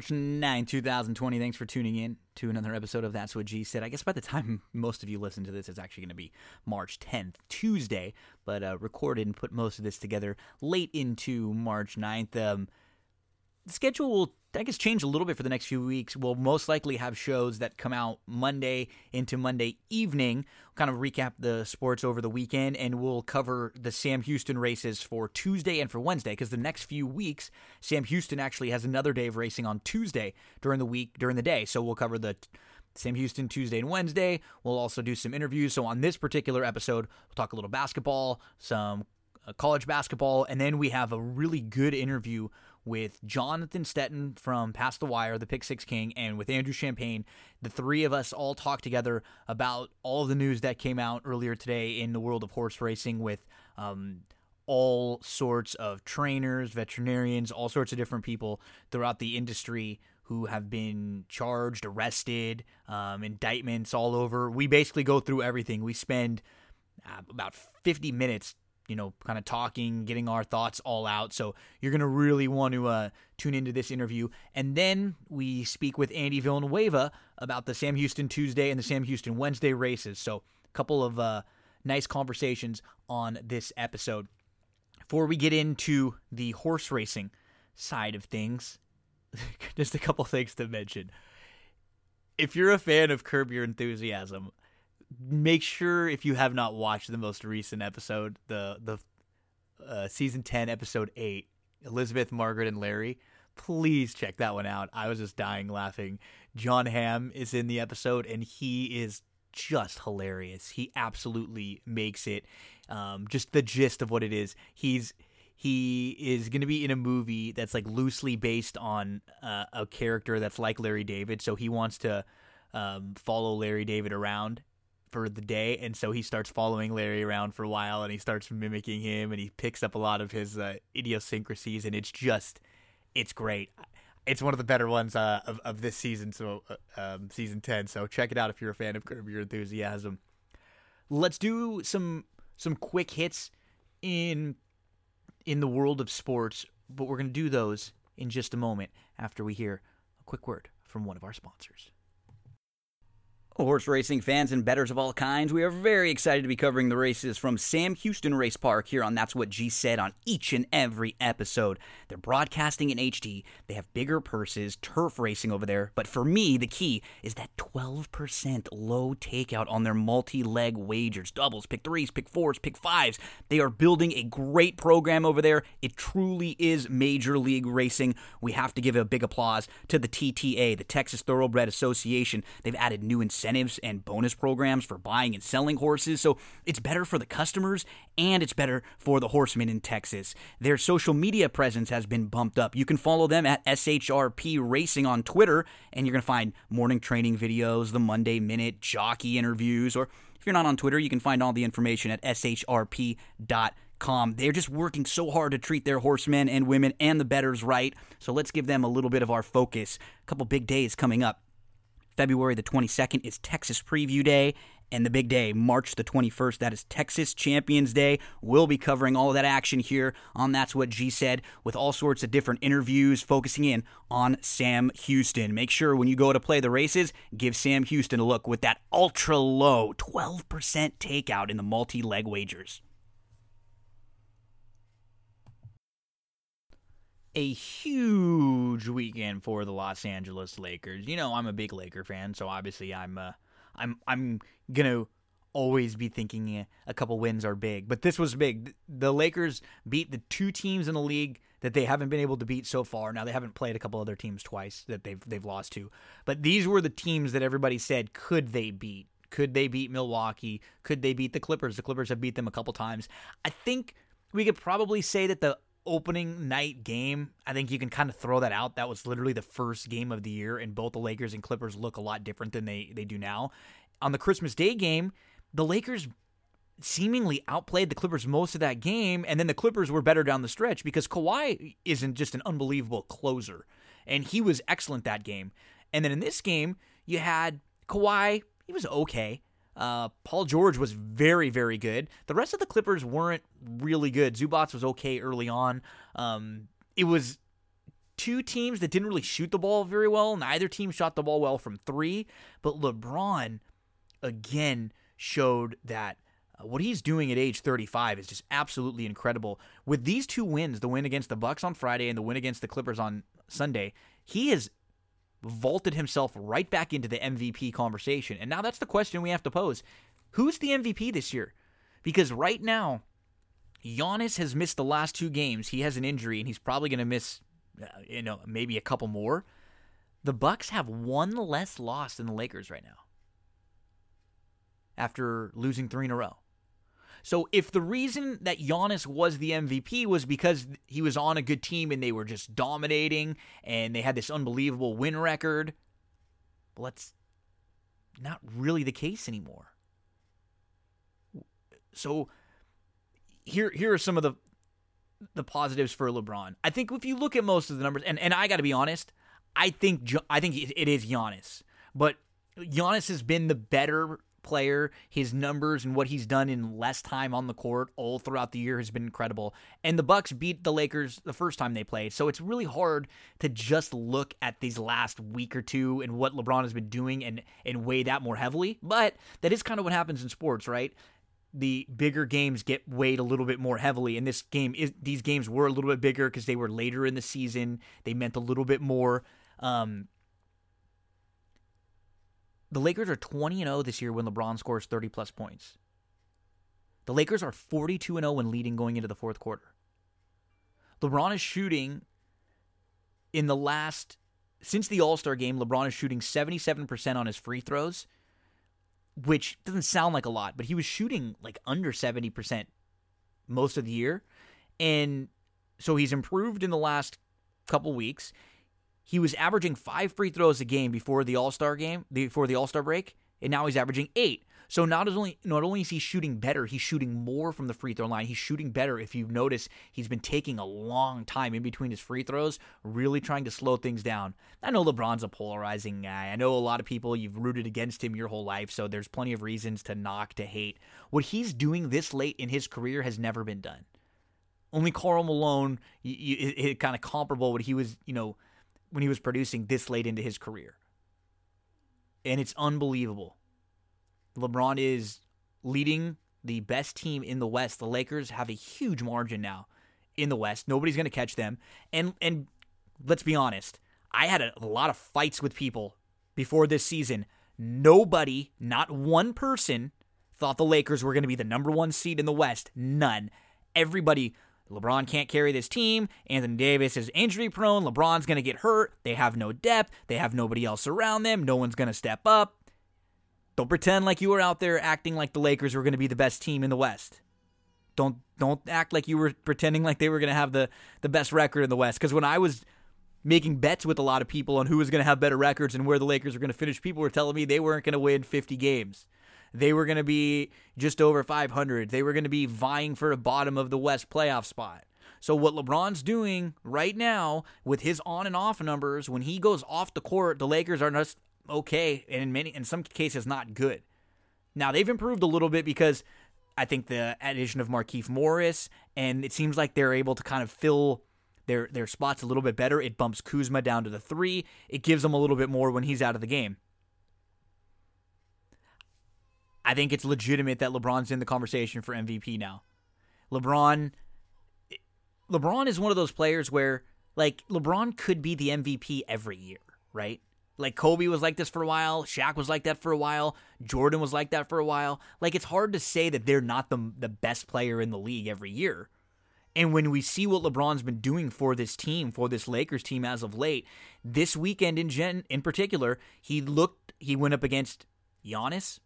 March 9, 2020. Thanks for tuning in to another episode of That's What G Said. I guess by the time most of you listen to this, it's actually going to be March 10th, Tuesday, but uh, recorded and put most of this together late into March 9th. Um, the schedule will I guess change a little bit for the next few weeks. We'll most likely have shows that come out Monday into Monday evening, we'll kind of recap the sports over the weekend, and we'll cover the Sam Houston races for Tuesday and for Wednesday. Because the next few weeks, Sam Houston actually has another day of racing on Tuesday during the week during the day. So we'll cover the Sam Houston Tuesday and Wednesday. We'll also do some interviews. So on this particular episode, we'll talk a little basketball, some uh, college basketball, and then we have a really good interview with Jonathan Stettin from Past the Wire, the Pick Six King, and with Andrew Champagne. The three of us all talked together about all the news that came out earlier today in the world of horse racing with um, all sorts of trainers, veterinarians, all sorts of different people throughout the industry who have been charged, arrested, um, indictments all over. We basically go through everything. We spend uh, about 50 minutes you know, kind of talking, getting our thoughts all out. So you're going to really want to uh, tune into this interview. And then we speak with Andy Villanueva about the Sam Houston Tuesday and the Sam Houston Wednesday races. So a couple of uh, nice conversations on this episode. Before we get into the horse racing side of things, just a couple things to mention. If you're a fan of Curb Your Enthusiasm, make sure if you have not watched the most recent episode, the the uh, season ten, episode eight, Elizabeth, Margaret, and Larry. Please check that one out. I was just dying laughing. Jon Hamm is in the episode, and he is just hilarious. He absolutely makes it. Um, just the gist of what it is. He's he is going to be in a movie that's like loosely based on uh, a character that's like Larry David. So he wants to um, follow Larry David around for the day, and so he starts following Larry around for a while, and he starts mimicking him, and he picks up a lot of his uh, idiosyncrasies, and it's just, it's great. It's one of the better ones uh, of of this season, so uh, um, season ten. So check it out if you're a fan of Curb Your Enthusiasm. Let's do some some quick hits in in the world of sports, but we're gonna do those in just a moment after we hear a quick word from one of our sponsors. Horse racing fans and betters of all kinds, we are very excited to be covering the races from Sam Houston Race Park here on That's What G Said on each and every episode. They're broadcasting in HD, they have bigger purses, turf racing over there, but for me, the key is that 12% low takeout on their multi leg wagers doubles, pick threes, pick fours, pick fives. They are building a great program over there. It truly is Major League Racing. We have to give a big applause to the TTA, the Texas Thoroughbred Association. They've added new incentives incentives and bonus programs for buying and selling horses. So it's better for the customers and it's better for the horsemen in Texas. Their social media presence has been bumped up. You can follow them at SHRP Racing on Twitter, and you're going to find morning training videos, the Monday Minute, jockey interviews, or if you're not on Twitter, you can find all the information at shrp.com. They're just working so hard to treat their horsemen and women and the betters right. So let's give them a little bit of our focus. A couple big days coming up. February the 22nd is Texas Preview Day. And the big day, March the 21st, that is Texas Champions Day. We'll be covering all of that action here on That's What G Said with all sorts of different interviews focusing in on Sam Houston. Make sure when you go to play the races, give Sam Houston a look with that ultra low 12% takeout in the multi leg wagers. A huge weekend for the Los Angeles Lakers. You know, I'm a big Laker fan, so obviously I'm uh, I'm I'm gonna always be thinking a couple wins are big. But this was big. The Lakers beat the two teams in the league that they haven't been able to beat so far. Now they haven't played a couple other teams twice that they've they've lost to. But these were the teams that everybody said could they beat? Could they beat Milwaukee? Could they beat the Clippers? The Clippers have beat them a couple times. I think we could probably say that the opening night game, I think you can kind of throw that out. That was literally the first game of the year, and both the Lakers and Clippers look a lot different than they, they do now. On the Christmas Day game, the Lakers seemingly outplayed the Clippers most of that game, and then the Clippers were better down the stretch because Kawhi isn't just an unbelievable closer, and he was excellent that game. And then in this game, you had Kawhi, he was okay. Uh, Paul George was very, very good. The rest of the Clippers weren't really good. Zubac was okay early on. Um, it was two teams that didn't really shoot the ball very well. Neither team shot the ball well from three, but LeBron again showed that uh, what he's doing at age 35 is just absolutely incredible. With these two wins, the win against the Bucks on Friday and the win against the Clippers on Sunday, he has vaulted himself right back into the MVP conversation. And now that's the question we have to pose. Who's the MVP this year? Because right now, Giannis has missed the last two games. He has an injury and he's probably going to miss uh, you know, maybe a couple more. The Bucks have one less loss than the Lakers right now. After losing 3 in a row. So if the reason that Giannis was the MVP was because he was on a good team and they were just dominating and they had this unbelievable win record, well, that's not really the case anymore. So here here are some of the the positives for LeBron. I think if you look at most of the numbers, and, and I got to be honest, I think I think it is Giannis, but Giannis has been the better player. His numbers and what he's done in less time on the court all throughout the year has been incredible. And the Bucks beat the Lakers the first time they played, so it's really hard to just look at these last week or two and what LeBron has been doing and and weigh that more heavily. But that is kind of what happens in sports, right? the bigger games get weighed a little bit more heavily. And this game is these games were a little bit bigger because they were later in the season. They meant a little bit more. Um, the Lakers are 20 and 0 this year when LeBron scores 30 plus points. The Lakers are 42 and 0 when leading going into the fourth quarter. LeBron is shooting in the last since the All-Star game, LeBron is shooting 77% on his free throws which doesn't sound like a lot, but he was shooting like under 70% most of the year. And so he's improved in the last couple weeks. He was averaging five free throws a game before the All Star game, before the All Star break, and now he's averaging eight. So not only not only is he shooting better, he's shooting more from the free throw line. He's shooting better. If you notice, he's been taking a long time in between his free throws, really trying to slow things down. I know LeBron's a polarizing guy. I know a lot of people you've rooted against him your whole life, so there's plenty of reasons to knock, to hate. What he's doing this late in his career has never been done. Only Karl Malone, it, it kind of comparable what he was, you know, when he was producing this late into his career. And it's unbelievable. LeBron is leading the best team in the West. The Lakers have a huge margin now in the West. Nobody's going to catch them. And and let's be honest, I had a, a lot of fights with people before this season. Nobody, not one person, thought the Lakers were going to be the number one seed in the West. None. Everybody. LeBron can't carry this team. Anthony Davis is injury prone. LeBron's going to get hurt. They have no depth. They have nobody else around them. No one's going to step up. Don't pretend like you were out there acting like the Lakers were going to be the best team in the West. Don't don't act like you were pretending like they were going to have the the best record in the West. Because when I was making bets with a lot of people on who was going to have better records and where the Lakers were going to finish, people were telling me they weren't going to win 50 games. They were going to be just over 500. They were going to be vying for a bottom of the West playoff spot. So what LeBron's doing right now with his on and off numbers, when he goes off the court, the Lakers are just okay, and in many in some cases not good. Now they've improved a little bit because I think the addition of Markieff Morris, and it seems like they're able to kind of fill their their spots a little bit better. It bumps Kuzma down to the three. It gives them a little bit more when he's out of the game. I think it's legitimate that LeBron's in the conversation for MVP now. LeBron LeBron is one of those players where like LeBron could be the MVP every year, right? Like Kobe was like this for a while, Shaq was like that for a while, Jordan was like that for a while. Like it's hard to say that they're not the the best player in the league every year. And when we see what LeBron's been doing for this team, for this Lakers team as of late, this weekend in gen, in particular, he looked he went up against Giannis.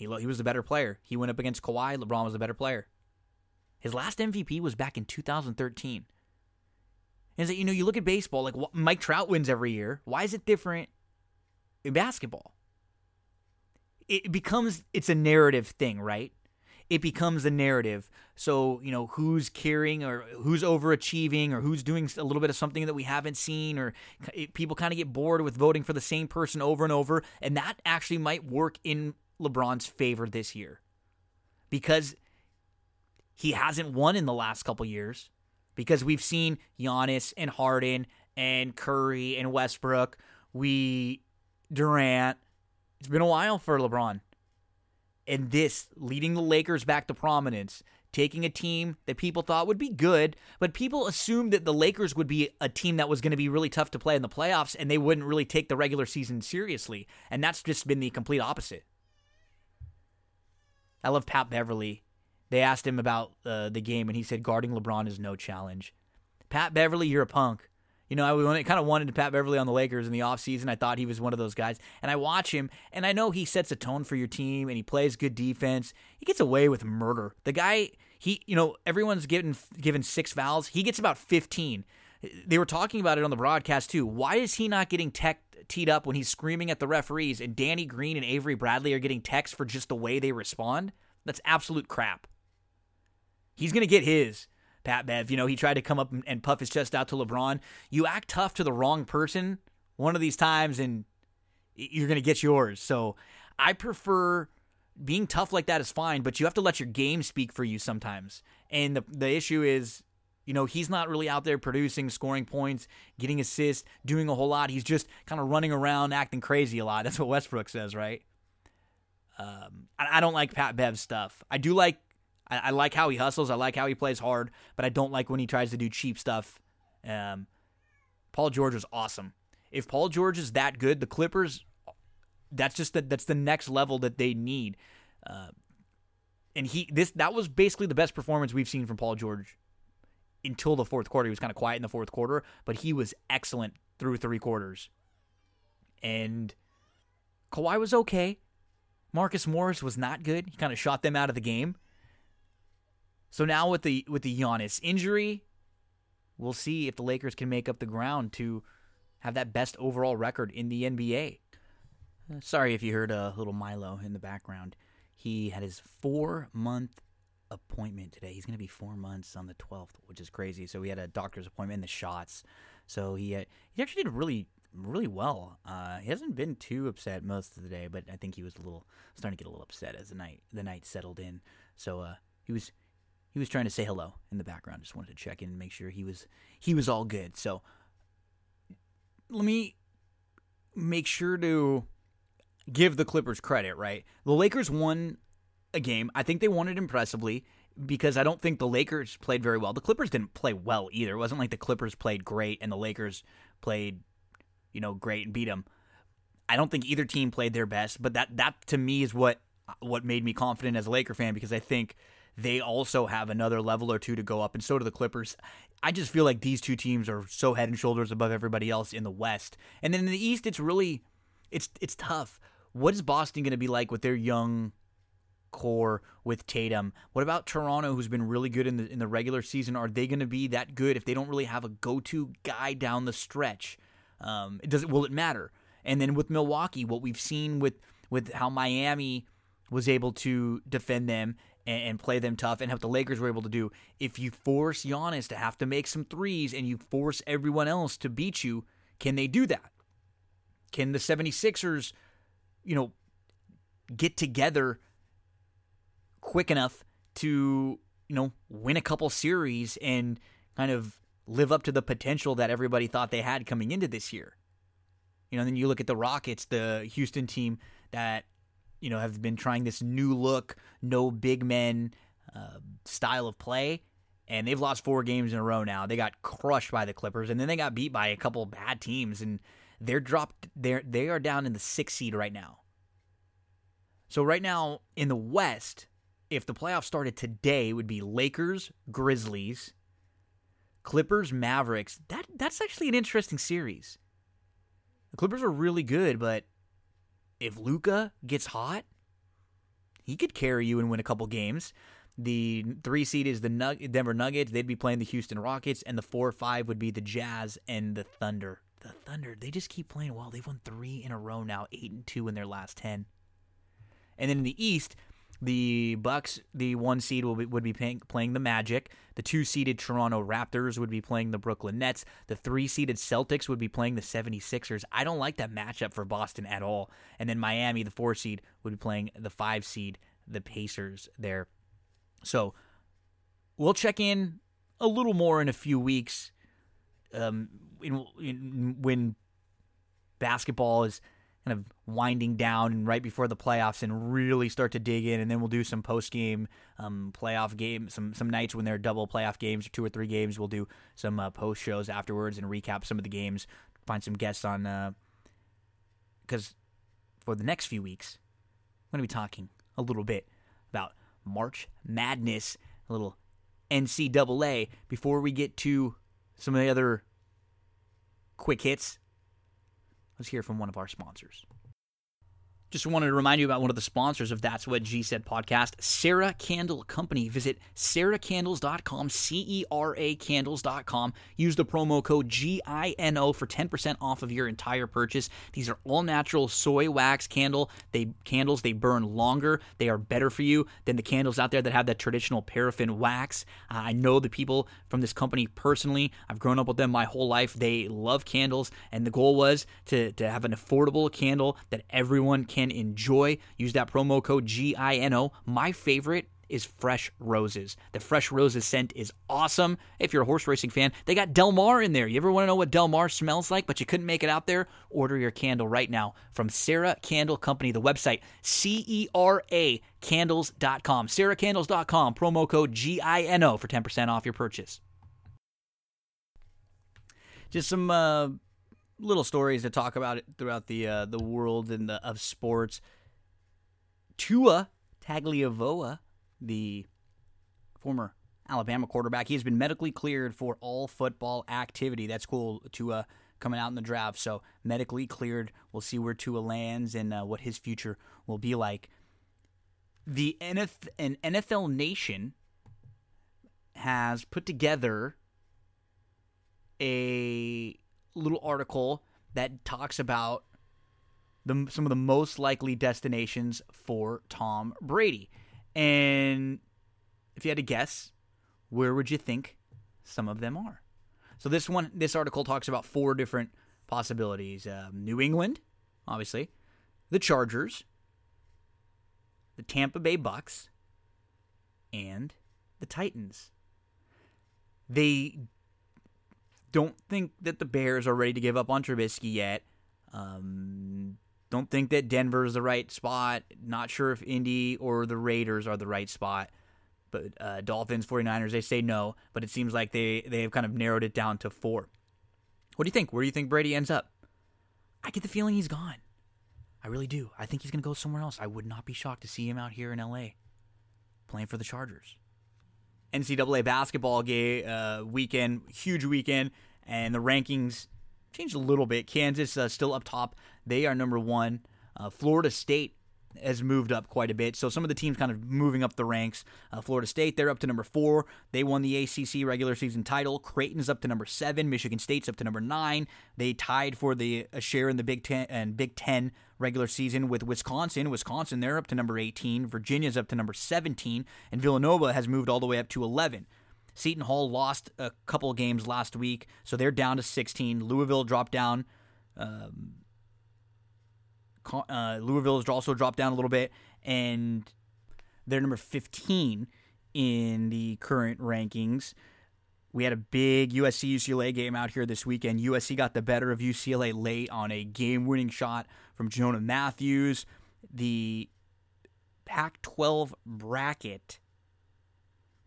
He he was the better player. He went up against Kawhi, LeBron was the better player. His last MVP was back in 2013. And that you know, you look at baseball, like Mike Trout wins every year. Why is it different in basketball. It becomes it's a narrative thing, right? It becomes a narrative. So, you know, who's carrying or who's overachieving or who's doing a little bit of something that we haven't seen or people kind of get bored with voting for the same person over and over, and that actually might work in LeBron's favor this year. Because he hasn't won in the last couple years because we've seen Giannis and Harden and Curry and Westbrook, we Durant. It's been a while for LeBron. And this leading the Lakers back to prominence, taking a team that people thought would be good, but people assumed that the Lakers would be a team that was going to be really tough to play in the playoffs and they wouldn't really take the regular season seriously. And that's just been the complete opposite. I love Pat Beverley. They asked him about uh, the game and he said guarding LeBron is no challenge. Pat Beverley, you're a punk. You know, I kind of wanted to Pat Beverley on the Lakers in the offseason. I thought he was one of those guys. And I watch him, and I know he sets a tone for your team, and he plays good defense. He gets away with murder. The guy, he, you know, everyone's given given six fouls. He gets about 15. They were talking about it on the broadcast too. Why is he not getting tech teed up when he's screaming at the referees, and Danny Green and Avery Bradley are getting texts for just the way they respond? That's absolute crap. He's going to get his. Pat Bev. You know, he tried to come up and puff his chest out to LeBron. You act tough to the wrong person one of these times, and you're going to get yours. So I prefer being tough like that is fine, but you have to let your game speak for you sometimes. And the the issue is, you know, he's not really out there producing, scoring points, getting assists, doing a whole lot. He's just kind of running around, acting crazy a lot. That's what Westbrook says, right? Um, I, don't like Pat Bev's stuff. I do like I, I, like how he hustles. I like how he plays hard, but I don't like when he tries to do cheap stuff. Um, Paul George is awesome. If Paul George is that good, the Clippers, that's just the, that's the next level that they need. Uh, and he this that was basically the best performance we've seen from Paul George until the fourth quarter. He was kind of quiet in the fourth quarter, but he was excellent through three quarters. And Kawhi was okay. Marcus Morris was not good. He kind of shot them out of the game. So now with the with the Giannis injury, we'll see if the Lakers can make up the ground to have that best overall record in the NBA. Uh, sorry if you heard a little Milo in the background. He had his four month appointment today. He's going to be four months on the 12th, which is crazy. So he had a doctor's appointment in the shots. So he had, he actually did really really well. Uh, he hasn't been too upset most of the day, but I think he was a little starting to get a little upset as the night the night settled in. So uh, he was he was trying to say hello in the background. Just wanted to check in and make sure he was he was all good. So let me make sure to give the Clippers credit, right? The Lakers won a game. I think they won it impressively because I don't think the Lakers played very well. The Clippers didn't play well either. It wasn't like the Clippers played great and the Lakers played, you know, great and beat them. I don't think either team played their best, but that that to me is what what made me confident as a Laker fan because I think they also have another level or two to go up, and so do the Clippers. I just feel like these two teams are so head and shoulders above everybody else in the West. And then in the East, it's really it's it's tough. What is Boston going to be like with their young core with Tatum? What about Toronto, who's been really good in the in the regular season? Are they going to be that good if they don't really have a go to guy down the stretch? Um, does it will it matter? And then with Milwaukee, what we've seen with with how Miami was able to defend them and, and, play them tough and what the Lakers were able to do. If you force Giannis to have to make some threes and you force everyone else to beat you, can they do that? Can the 76ers, you know, get together quick enough to, you know, win a couple series and kind of live up to the potential that everybody thought they had coming into this year? You know, then you look at the Rockets, the Houston team that you know, have been trying this new look, no big men uh, style of play. And they've lost four games in a row now. They got crushed by the Clippers, and then they got beat by a couple bad teams, and they're dropped. They're they are down in the sixth seed right now. So right now in the West, if the playoffs started today, it would be Lakers, Grizzlies, Clippers, Mavericks. That that's actually an interesting series. The Clippers are really good, but if Luka gets hot, he could carry you and win a couple games. The three seed is the Nug- Denver Nuggets. They'd be playing the Houston Rockets, and the four or five would be the Jazz and the Thunder. The Thunder, they just keep playing well. They've won three in a row now, eight and two in their last ten. And then in the East, the Bucks, the one seed, will be, would be playing, playing the Magic. The two seeded Toronto Raptors would be playing the Brooklyn Nets. The three seeded Celtics would be playing the 76ers. I don't like that matchup for Boston at all. And then Miami, the four seed, would be playing the five seed, the Pacers there. So we'll check in a little more in a few weeks um, in, in, when basketball is kind of winding down and right before the playoffs and really start to dig in. And then we'll do some post game um, playoff game some some nights when there are double playoff games or two or three games. We'll do some uh, post shows afterwards and recap some of the games find some guests on because uh, for the next few weeks i'm going to be talking a little bit about march madness a little ncaa before we get to some of the other quick hits Let's hear from one of our sponsors. Just wanted to remind you about one of the sponsors of That's What G Said podcast, Cera Candle Company. Visit ceracandles.com, C E R A candles.com. Use the promo code GINO for 10% off of your entire purchase. These are all natural soy wax candle. They candles, they burn longer. They are better for you than the candles out there that have that traditional paraffin wax. Uh, I know the people from this company personally. I've grown up with them my whole life. They love candles, and the goal was to, to have an affordable candle that everyone can can enjoy. Use that promo code GINO. My favorite is Fresh Roses. The Fresh Roses scent is awesome. If you're a horse racing fan, they got Del Mar in there. You ever want to know what Del Mar smells like, but you couldn't make it out there? Order your candle right now from Cera Candle Company. The website, C E R A candles.com. CeraCandles.com, promo code GINO for 10% off your purchase. Just some uh, little stories to talk about it throughout the uh, the world and the, of sports. Tua Tagovailoa, the former Alabama quarterback, he has been medically cleared for all football activity. That's cool. Tua coming out in the draft, so medically cleared. We'll see where Tua lands and uh, what his future will be like. The an NFL Nation has put together a little article that talks about the, some of the most likely destinations for Tom Brady. And if you had to guess, where would you think some of them are? So this one, this article talks about four different possibilities: um, New England, obviously, the Chargers, the Tampa Bay Bucks, and the Titans. They don't think that the Bears are ready to give up on Trubisky yet. Um, don't think that Denver is the right spot. Not sure if Indy or the Raiders are the right spot. But uh, Dolphins, 49ers, they say no. But it seems like they, they have kind of narrowed it down to four. What do you think? Where do you think Brady ends up? I get the feeling he's gone. I really do. I think he's going to go somewhere else. I would not be shocked to see him out here in LA playing for the Chargers. NCAA basketball game uh, weekend, huge weekend, and the rankings changed a little bit. Kansas uh, still up top; they are number one. Uh, Florida State has moved up quite a bit. So some of the teams kind of moving up the ranks. Uh, Florida State, they're up to number four. They won the ACC regular season title. Creighton's up to number seven. Michigan State's up to number nine. They tied for the share in the Big Ten and Big Ten regular season with Wisconsin. Wisconsin, they're up to number 18. Virginia's up to number 17. And Villanova has moved all the way up to 11. Seton Hall lost a couple games last week, so they're down to 16. Louisville dropped down. Um, uh, Louisville has also dropped down a little bit, and they're number 15 in the current rankings. We had a big USC UCLA game out here this weekend. USC got the better of UCLA late on a game winning shot from Jonah Matthews. The Pac 12 bracket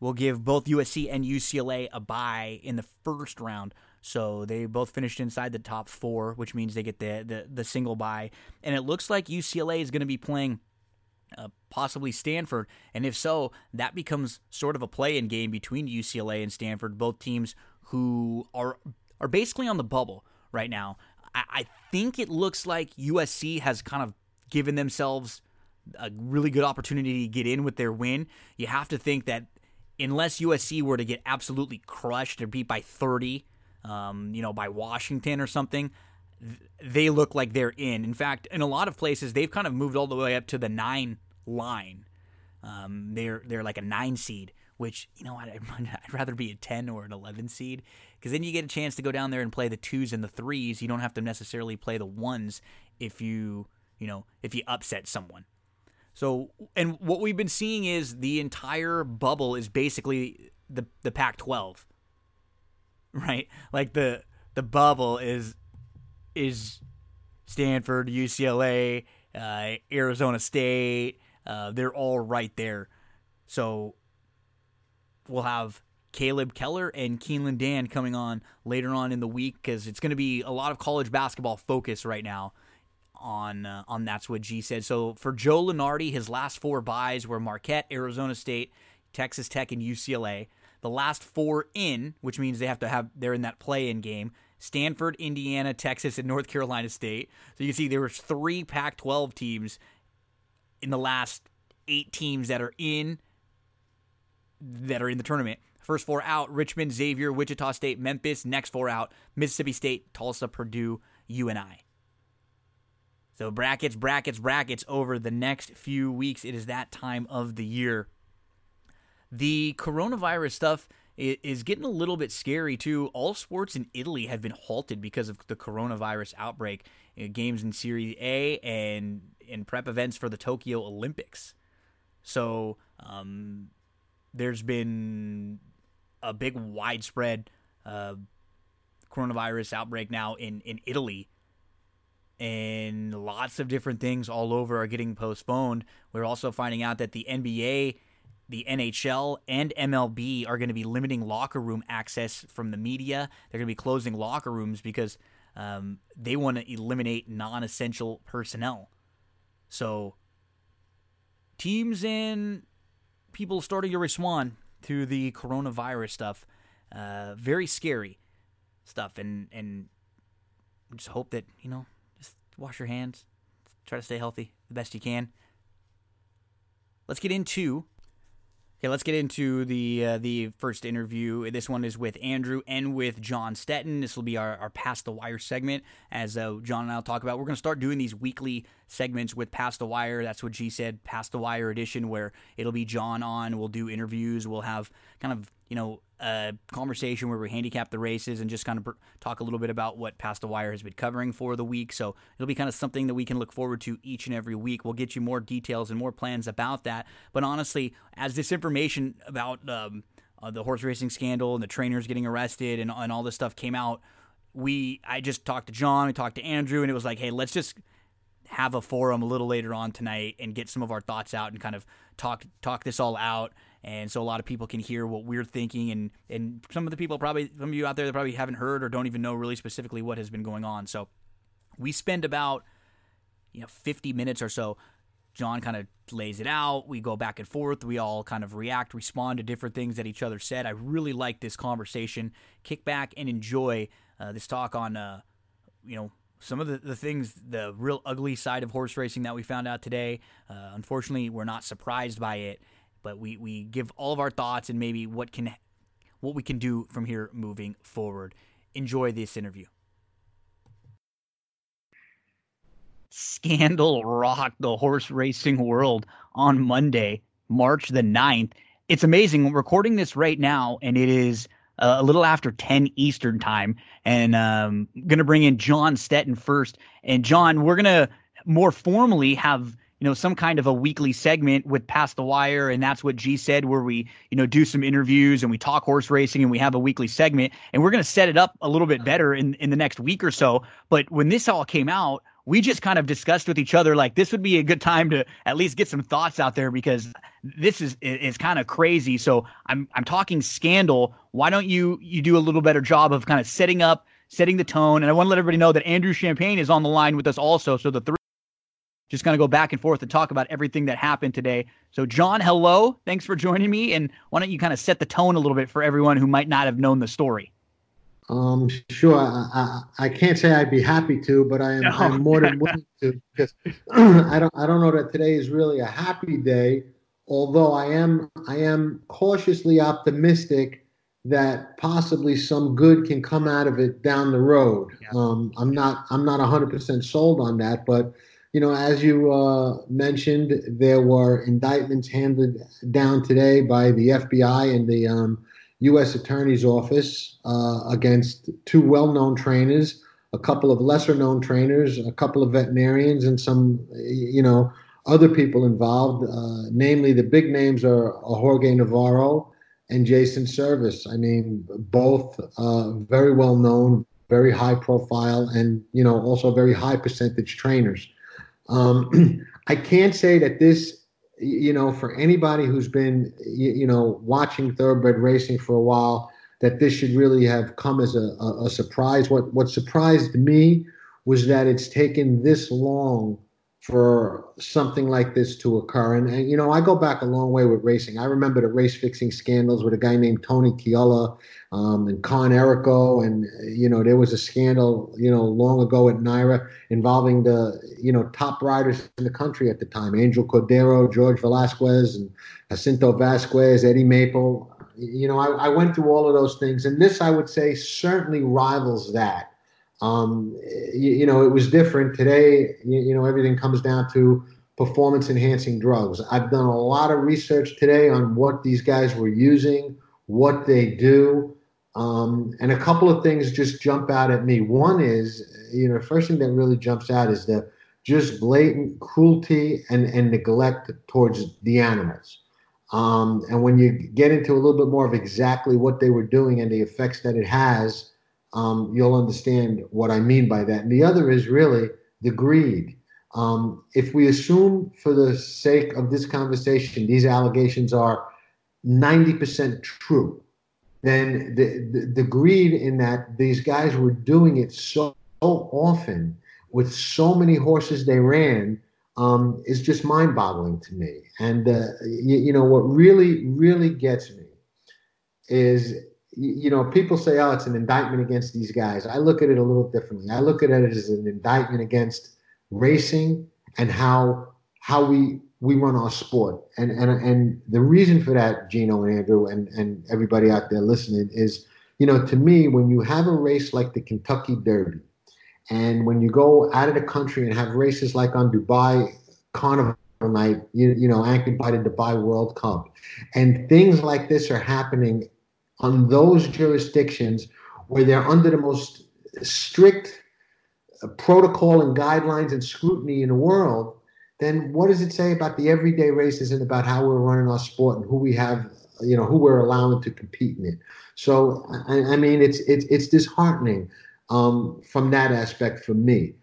will give both USC and UCLA a bye in the first round. So they both finished inside the top four, which means they get the the, the single bye. And it looks like UCLA is going to be playing uh, possibly Stanford, and if so, that becomes sort of a play-in game between UCLA and Stanford, both teams who are are basically on the bubble right now. I, I think it looks like USC has kind of given themselves a really good opportunity to get in with their win. You have to think that unless USC were to get absolutely crushed or beat by 30, um, you know, by Washington or something, they look like they're in. In fact, in a lot of places, they've kind of moved all the way up to the nine line. Um, they're they're like a nine seed, which you know I'd, I'd rather be a ten or an eleven seed because then you get a chance to go down there and play the twos and the threes. You don't have to necessarily play the ones if you you know if you upset someone. So and what we've been seeing is the entire bubble is basically the the Pac-12, right? Like the the bubble is is Stanford, UCLA, uh, Arizona State. Uh, they're all right there. So we'll have Caleb Keller and Keeneland Dan coming on later on in the week because it's going to be a lot of college basketball focus right now on uh, on that's what G said. So for Joe Lunardi, his last four byes were Marquette, Arizona State, Texas Tech, and UCLA. The last four in, which means they have to have they're in that play-in game. Stanford, Indiana, Texas, and North Carolina State. So you can see there was three Pac-12 teams in the last eight teams that are in that are in the tournament. First four out: Richmond, Xavier, Wichita State, Memphis. Next four out: Mississippi State, Tulsa, Purdue, UNI. So brackets, brackets, brackets over the next few weeks. It is that time of the year. The coronavirus stuff is getting a little bit scary too. All sports in Italy have been halted because of the coronavirus outbreak. Uh, games in Serie A and in prep events for the Tokyo Olympics. So um, there's been a big widespread uh, coronavirus outbreak now in in Italy and lots of different things all over are getting postponed. We're also finding out that the NBA, the NHL, and MLB are going to be limiting locker room access from the media. They're going to be closing locker rooms because um, they want to eliminate non essential personnel. So, teams and people starting to respond to the coronavirus stuff. Uh, very scary stuff, and and just hope that you know just wash your hands, try to stay healthy the best you can. Let's get into Okay, let's get into the uh, the first interview. This one is with Andrew and with John Stettin. This will be our, our Past the Wire segment, as uh, John and I'll talk about. We're going to start doing these weekly segments with Past the Wire. That's what G said, Past the Wire edition, where it'll be John on. We'll do interviews. We'll have kind of you know a conversation where we handicap the races and just kind of talk a little bit about what Past the Wire has been covering for the week. So it'll be kind of something that we can look forward to each and every week. We'll get you more details and more plans about that. But honestly, as this information about um, uh, the horse racing scandal and the trainers getting arrested and, and all this stuff came out, we I just talked to John, we talked to Andrew, and it was like, hey, let's just have a forum a little later on tonight and get some of our thoughts out and kind of talk talk this all out and so a lot of people can hear what we're thinking. And and some of the people probably some of you out there that probably haven't heard or don't even know really specifically what has been going on. So we spend about you know 50 minutes or so. John kind of lays it out. We go back and forth. We all kind of react respond to different things that each other said. I really like this conversation. Kick back and enjoy uh, this talk on uh, you know some of the, the things, the real ugly side of horse racing that we found out today. Uh, unfortunately, we're not surprised by it but we, we give all of our thoughts and maybe what can what we can do from here moving forward. Enjoy this interview. Scandal rocked the horse racing world on Monday, March the 9th. It's amazing. We're recording this right now, and it is uh, a little after 10 Eastern time. And um, going to bring in John Stettin first. And John, we're going to more formally have you know, some kind of a weekly segment with Past the Wire, and that's what G said, where we, you know, do some interviews and we talk horse racing and we have a weekly segment, and we're going to set it up a little bit better in in the next week or so. But when this all came out, we just kind of discussed with each other like this would be a good time to at least get some thoughts out there because this is is kind of crazy. So I'm I'm talking scandal. Why don't you you do a little better job of kind of setting up setting the tone? And I want to let everybody know that Andrew Champagne is on the line with us also. So the three just kind of go back and forth and talk about everything that happened today. So, John, hello. Thanks for joining me. And why don't you kind of set the tone a little bit for everyone who might not have known the story? Um, sure. I, I, I can't say I'd be happy to, but I am no. I'm more than willing to because I don't I don't know that today is really a happy day. Although I am I am cautiously optimistic that possibly some good can come out of it down the road. Yeah. Um, I'm not I'm not 100% sold on that, but you know, as you uh, mentioned, there were indictments handed down today by the FBI and the um, U.S. Attorney's Office uh, against two well known trainers, a couple of lesser known trainers, a couple of veterinarians, and some, you know, other people involved. Uh, namely, the big names are Jorge Navarro and Jason Servis. I mean, both uh, very well known, very high profile, and you know also very high percentage trainers. Um, I can't say that this, you know, for anybody who's been, you, you, know, watching thoroughbred racing for a while, that this should really have come as a, a, a surprise. What what surprised me was that it's taken this long for something like this to occur. And, and, you know, I go back a long way with racing. I remember the race fixing scandals with a guy named Tony Ciulla um, and Con Errico. And, you know, there was a scandal, you know, long ago at NYRA involving the, you know, top riders in the country at the time Angel Cordero, George Velasquez, and Jacinto Vasquez, Eddie Maple. You know, I, I went through all of those things. And this, I would say, certainly rivals that. Um, you, you, know, it was different today. You, you, know, everything comes down to performance enhancing drugs. I've done a lot of research today on what these guys were using, what they do, um, and a couple of things just jump out at me. One is, you know, first thing that really jumps out is the just blatant cruelty and, and neglect towards the animals. Um, and when you get into a little bit more of exactly what they were doing and the effects that it has, um, you'll understand what I mean by that. And the other is really the greed. Um, if we assume, for the sake of this conversation, these allegations are 90% true, then the, the, the, greed in that these guys were doing it so, so often with so many horses they ran um, is just mind boggling to me. And, uh, you, you know, what really, really gets me is you know, people say, oh, it's an indictment against these guys. I look at it a little differently. I look at it as an indictment against racing and how how we we run our sport. And and and the reason for that, Gino and Andrew and, and everybody out there listening, is, you know, to me, when you have a race like the Kentucky Derby, and when you go out of the country and have races like on Dubai Carnival night, you, you know, anchored by the Dubai World Cup, and things like this are happening on those jurisdictions where they're under the most strict uh, protocol and guidelines and scrutiny in the world, then what does it say about the everyday races and about how we're running our sport and who we have, you know, who we're allowing to compete in it? So, I, I mean, it's it's it's disheartening um, from that aspect for me.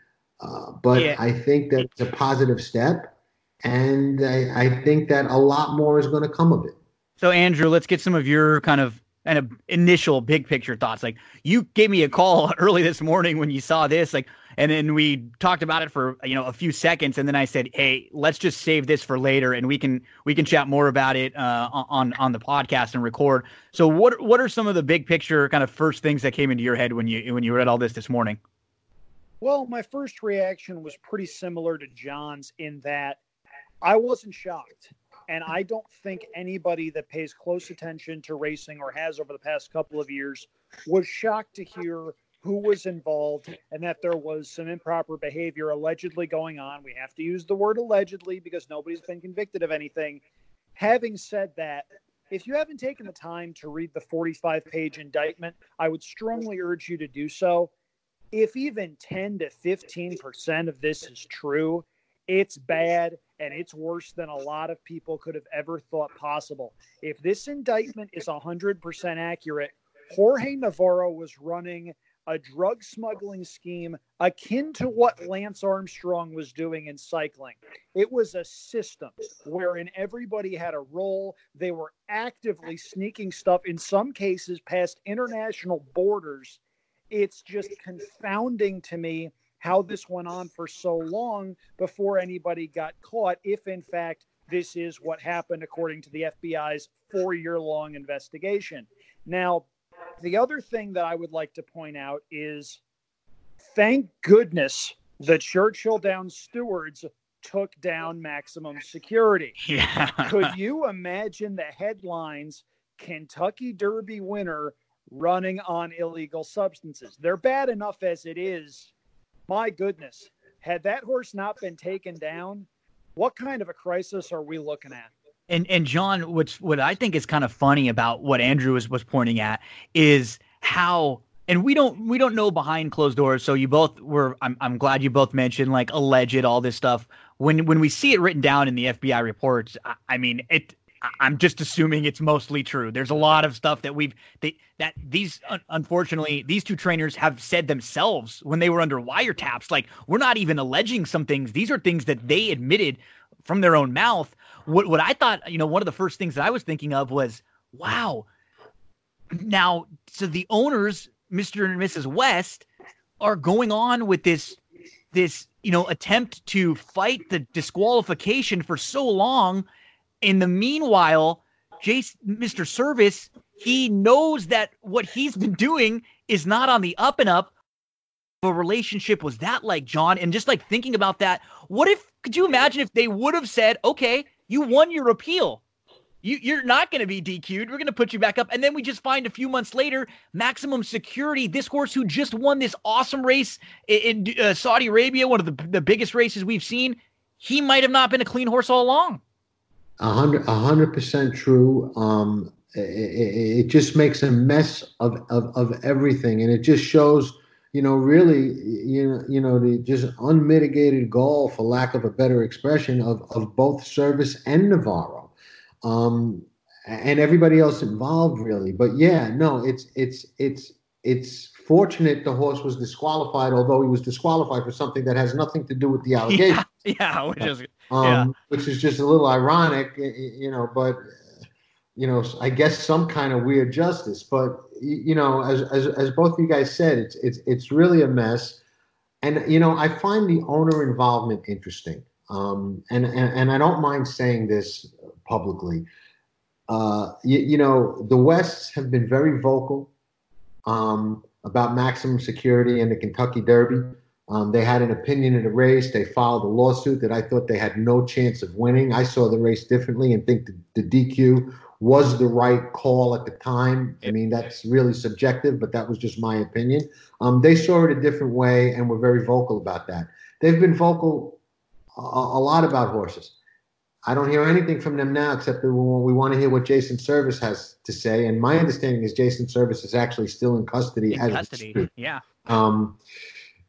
Uh, but yeah. I think that it's a positive step, and I, I think that a lot more is going to come of it. So, Andrew, let's get some of your kind of and a initial big picture thoughts. Like you gave me a call early this morning when you saw this, like, and then we talked about it for you know a few seconds, and then I said, "Hey, let's just save this for later, and we can we can chat more about it uh, on on the podcast and record." So, what what are some of the big picture kind of first things that came into your head when you when you read all this this morning? Well, my first reaction was pretty similar to John's in that I wasn't shocked. And I don't think anybody that pays close attention to racing or has over the past couple of years was shocked to hear who was involved and that there was some improper behavior allegedly going on. We have to use the word allegedly because nobody's been convicted of anything. Having said that, if you haven't taken the time to read the 45 page indictment, I would strongly urge you to do so. If even 10 to 15% of this is true, it's bad and it's worse than a lot of people could have ever thought possible. If this indictment is 100% accurate, Jorge Navarro was running a drug smuggling scheme akin to what Lance Armstrong was doing in cycling. It was a system wherein everybody had a role. They were actively sneaking stuff, in some cases, past international borders. It's just confounding to me how this went on for so long before anybody got caught, if in fact this is what happened according to the FBI's four year long investigation. Now, the other thing that I would like to point out is thank goodness the Churchill Downs stewards took down maximum security. Yeah. Could you imagine the headlines Kentucky Derby winner running on illegal substances? They're bad enough as it is my goodness, had that horse not been taken down, what kind of a crisis are we looking at? And and John, what's what I think is kind of funny about what Andrew was was pointing at is how and we don't we don't know behind closed doors. So you both were I'm I'm glad you both mentioned like alleged all this stuff. When when we see it written down in the FBI reports, I, I mean it I'm just assuming it's mostly true. There's a lot of stuff that we've they, that these uh, unfortunately these two trainers have said themselves when they were under wiretaps. Like we're not even alleging some things; these are things that they admitted from their own mouth. What what I thought, you know, one of the first things that I was thinking of was, wow. Now, so the owners, Mr. and Mrs. West, are going on with this this you know attempt to fight the disqualification for so long in the meanwhile, Jace, Mr. Servis, he knows that what he's been doing is not on the up and up. A relationship was that like John, and just like thinking about that, what if? Could you imagine if they would have said, "Okay, you won your appeal, you, you're not going to be DQ'd. We're going to put you back up. And then we just find a few months later, maximum security, this horse who just won this awesome race in, in uh, Saudi Arabia, one of the, the biggest races we've seen, he might have not been a clean horse all along. A hundred, a hundred percent true. Um, it, it, just makes a mess of, of, of everything, and it just shows, you know, really, you know, you know, the just unmitigated gall, for lack of a better expression, of of both Servis and Navarro, um, and everybody else involved, really. But yeah, no, it's it's it's it's fortunate the horse was disqualified, although he was disqualified for something that has nothing to do with the allegation. Yeah, yeah which is um, yeah. which is just a little ironic, you know. But you know, I guess some kind of weird justice. But you know, as as as both of you guys said, it's it's it's really a mess. And you know, I find the owner involvement interesting. Um, and, and and I don't mind saying this publicly. Uh, you, you know, the Wests have been very vocal. Um, about maximum security in the Kentucky Derby. Um, they had an opinion in the race. They filed a lawsuit that I thought they had no chance of winning. I saw the race differently and think the, the DQ was the right call at the time. I mean, that's really subjective, but that was just my opinion. Um, they saw it a different way and were very vocal about that. They've been vocal a, a lot about horses. I don't hear anything from them now except that we want to hear what Jason Servis has to say. And my understanding is Jason Servis is actually still in custody. In custody, yeah. Um,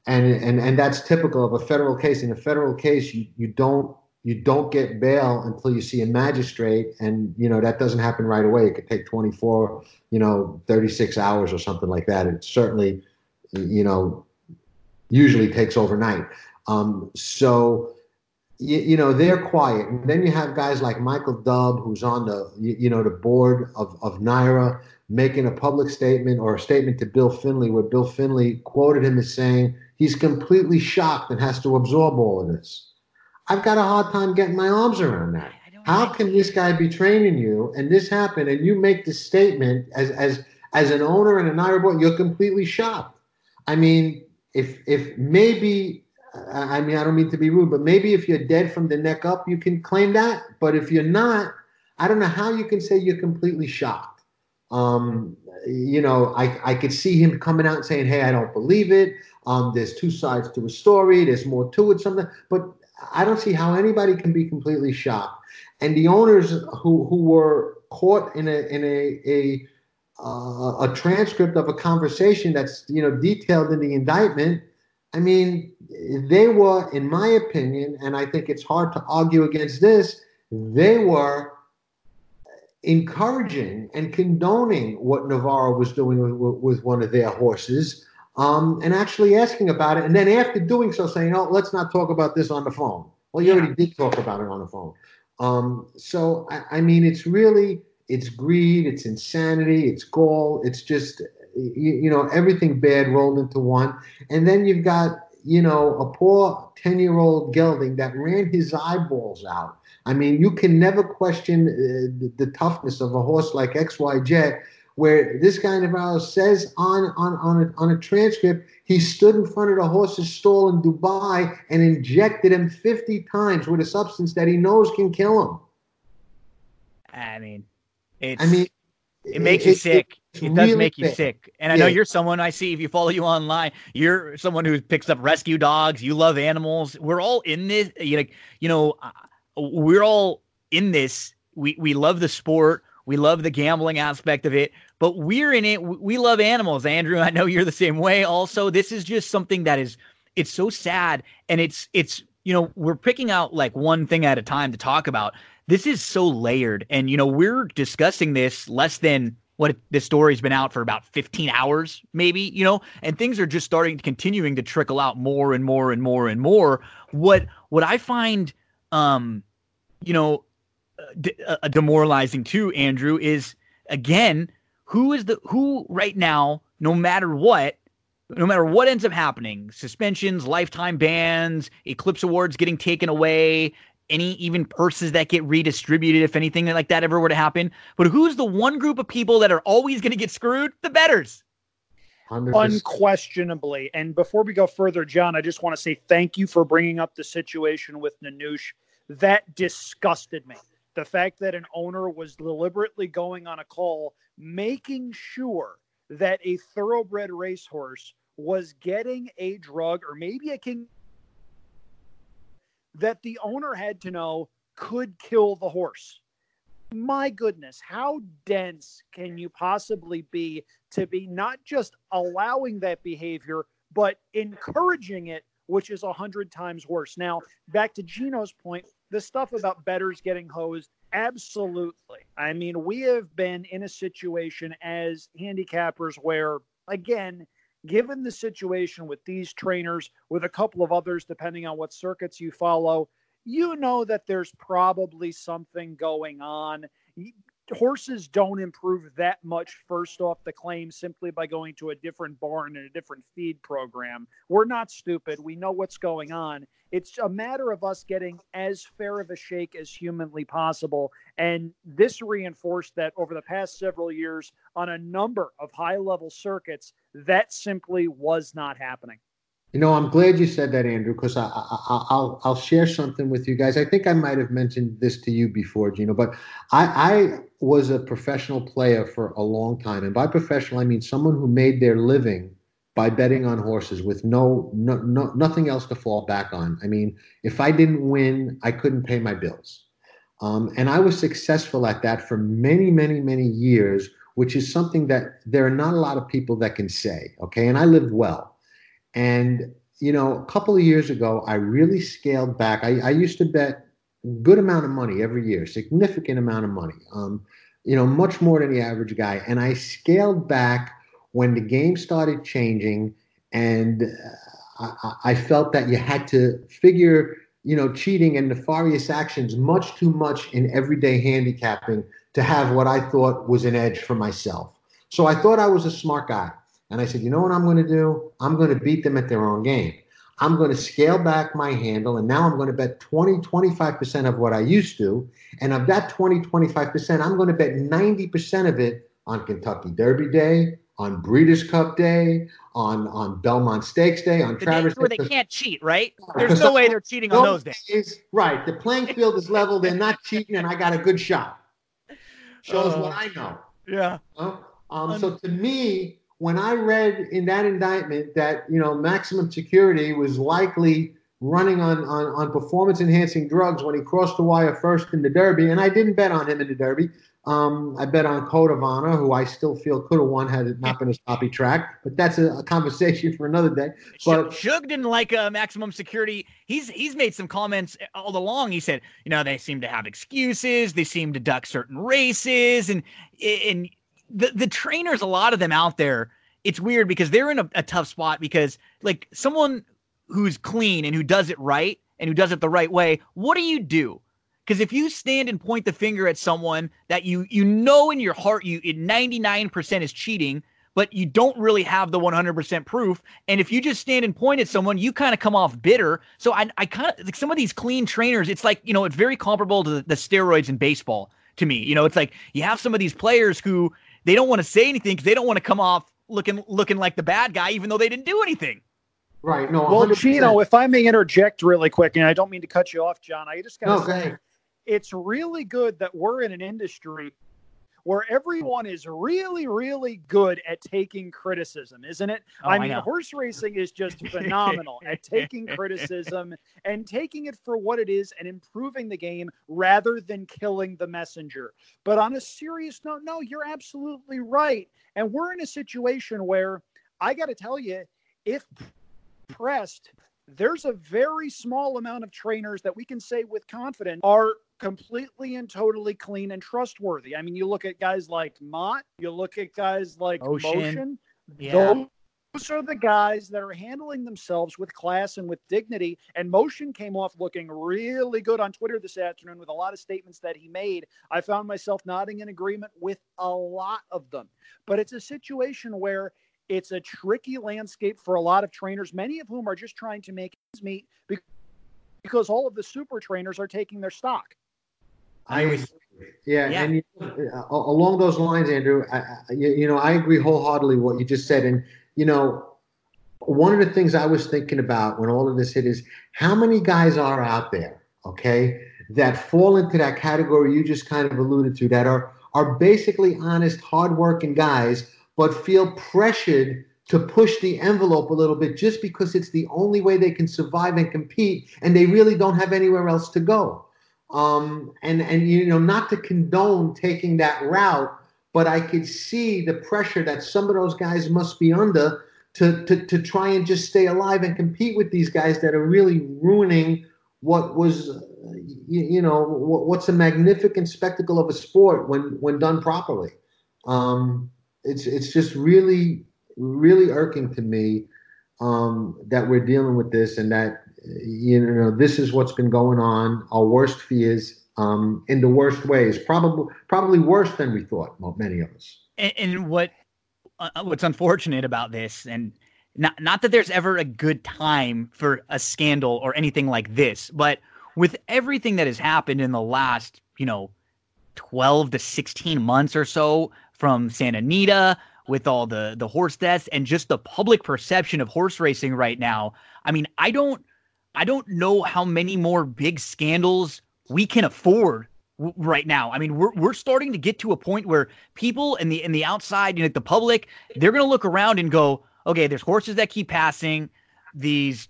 and and and that's typical of a federal case. In a federal case, you you don't you don't get bail until you see a magistrate, and you know that doesn't happen right away. It could take 24, you know, 36 hours or something like that. It certainly, you know, usually takes overnight. Um, so you, know they're quiet and then you have guys like michael dubb who's on the you, know the board of, of NYRA making a public statement or a statement to bill finley where bill finley quoted him as saying he's completely shocked and has to absorb all of this i've got a hard time getting my arms around that how can this guy be training you and this happen and you make this statement as as as an owner and an NYRA board you're completely shocked i mean if if maybe I mean, I don't mean to be rude, but maybe if you're dead from the neck up, you can claim that. But if you're not, I don't know how you can say you're completely shocked. Um, you know, I, I could see him coming out and saying, Hey, I don't believe it. Um, there's two sides to a story. There's more to it, something. But I don't see how anybody can be completely shocked. And the owners who, who were caught in a, in a, a, uh, a transcript of a conversation that's, you know, detailed in the indictment, I mean, they were, in my opinion, and I think it's hard to argue against this, they were encouraging and condoning what Navarro was doing with, with one of their horses um, and actually asking about it. And then after doing so, saying, oh, let's not talk about this on the phone. Well, you already did talk about it on the phone. Um, so, I, I mean, it's really, it's greed, it's insanity, it's gall, it's just you, you know, everything bad rolled into one. And then you've got, you know, a poor 10 year old gelding that ran his eyeballs out. I mean, you can never question uh, the, the, toughness of a horse like XY Jet, where this guy Navarro says on, on, on, a, on a transcript, he stood in front of the horse's stall in Dubai and injected him 50 times with a substance that he knows can kill him. I mean, it's, I mean, it makes it, you sick. It, it does really make you sick. sick. And I yeah. know you're someone I see if you follow you online, you're someone who picks up rescue dogs. You love animals. We're all in this. You know, you know, uh, we're all in this. We we love the sport. We love the gambling aspect of it, but we're in it. We love animals, Andrew. I know you're the same way. Also, this is just something that is it's so sad and it's it's you know, we're picking out like one thing at a time to talk about. This is so layered. And, you know, we're discussing this less than what this story's been out for about 15 hours, maybe, you know, and things are just starting to continuing to trickle out more and more and more and more. What, what I find, um, you know, d- uh, demoralizing too, Andrew, is again, who is the, who right now, no matter what, no matter what ends up happening suspensions, lifetime bans, Eclipse Awards getting taken away, any even purses that get redistributed if anything like that ever were to happen. But who's the one group of people that are always going to get screwed? The betters. 100%. Unquestionably. And before we go further, John, I just want to say thank you for bringing up the situation with Nanush. That disgusted me. The fact that an owner was deliberately going on a call, making sure that a thoroughbred racehorse was getting a drug or maybe a king that the owner had to know could kill the horse. My goodness, how dense can you possibly be to be not just allowing that behavior, but encouraging it, which is a hundred times worse. Now, back to Gino's point, the stuff about betters getting hosed, absolutely. I mean, we have been in a situation as handicappers where, again, given the situation with these trainers, with a couple of others, depending on what circuits you follow, you know that there's probably something going on. Horses don't improve that much first off the claim simply by going to a different barn and a different feed program. We're not stupid. We know what's going on. It's a matter of us getting as fair of a shake as humanly possible. And this reinforced that over the past several years on a number of high level circuits, that simply was not happening. You know, I'm glad you said that, Andrew, because I, will I'll share something with you guys. I think I might have mentioned this to you before, Gino, but I, I was a professional player for a long time, and by professional I mean someone who made their living by betting on horses with no, no, no nothing else to fall back on. I mean, if I didn't win, I couldn't pay my bills, um, and I was successful at that for many, many, many years, which is something that there are not a lot of people that can say. Okay, and I lived well. And you know, a couple of years ago, I really scaled back. I, I used to bet good amount of money every year, significant amount of money. Um, you know, much more than the average guy. And I scaled back when the game started changing, and uh, I, I felt that you had to figure, you know, cheating and nefarious actions much too much in everyday handicapping to have what I thought was an edge for myself. So I thought I was a smart guy. And I said, you know what I'm going to do? I'm going to beat them at their own game. I'm going to scale back my handle. And now I'm going to bet 20, 25% of what I used to. And of that 20, 25%, I'm going to bet 90% of it on Kentucky Derby Day, on Breeders' Cup Day, on, on Belmont Stakes Day, on the Travers Day. Where they can't cheat, right? There's no way they're cheating on those days. days. Right. The playing field is level. They're not cheating, and I got a good shot. Shows uh, what I know. Yeah. Um, so to me, when I read in that indictment that you know maximum security was likely running on, on, on performance enhancing drugs when he crossed the wire first in the Derby, and I didn't bet on him in the Derby. Um, I bet on Code of Honor, who I still feel could have won had it not been a sloppy track, but that's a, a conversation for another day. But Shug didn't like uh, maximum security. He's he's made some comments all along. He said, you know, they seem to have excuses. They seem to duck certain races, and and the the trainers, a lot of them out there, it's weird because they're in a, a tough spot because like someone who's clean and who does it right and who does it the right way, what do you do? Because if you stand and point the finger at someone that you you know in your heart you in 99% is cheating, but you don't really have the 100% proof, and if you just stand and point at someone, you kind of come off bitter. So I I kind of like some of these clean trainers, it's like you know it's very comparable to the, the steroids in baseball to me. You know, it's like you have some of these players who they don't want to say anything because they don't want to come off looking looking like the bad guy, even though they didn't do anything. Right. No. 100%. Well, Gino, if I may interject really quick, and I don't mean to cut you off, John, I just got to no, say, it's really good that we're in an industry where hmm. everyone is really, really good at taking criticism, isn't it? Oh, I mean, I horse racing is just phenomenal at taking criticism and taking it for what it is and improving the game rather than killing the messenger. But on a serious note, no, you're absolutely right. And we're in a situation where I got to tell you, if pressed, there's a very small amount of trainers that we can say with confidence are completely and totally clean and trustworthy. I mean, you look at guys like Mott, you look at guys like Motion. Motion yeah. Those are the guys that are handling themselves with class and with dignity. And Motion came off looking really good on Twitter this afternoon with a lot of statements that he made. I found myself nodding in agreement with a lot of them. But it's a situation where it's a tricky landscape for a lot of trainers, many of whom are just trying to make ends meet because all of the super trainers are taking their stock. I yeah, yeah. and uh, along those lines, Andrew, I, you, you know, I agree wholeheartedly what you just said, and you know, one of the things I was thinking about when all of this hit is how many guys are out there, okay, that fall into that category you just kind of alluded to, that are are basically honest, hardworking guys, but feel pressured to push the envelope a little bit just because it's the only way they can survive and compete, and they really don't have anywhere else to go. Um, and and you know, not to condone taking that route, but I could see the pressure that some of those guys must be under to, to, to try and just stay alive and compete with these guys that are really ruining what was, you, you know, what's a magnificent spectacle of a sport when, when done properly. Um, it's, it's just really, really irking to me um, that we're dealing with this and that, you know, this is what's been going on. Our worst fears um, in the worst ways, probably probably worse than we thought. Many of us. And, and what uh, uh, what's unfortunate about this, and not not that there's ever a good time for a scandal or anything like this, but with everything that has happened in the last, you know, 12 to 16 months or so from Santa Anita with all the the horse deaths and just the public perception of horse racing right now. I mean, I don't I don't know how many more big scandals we can afford right now. I mean, we're we're starting to get to a point where people in the in the outside, you know, the public, they're going to look around and go, okay, there's horses that keep passing. These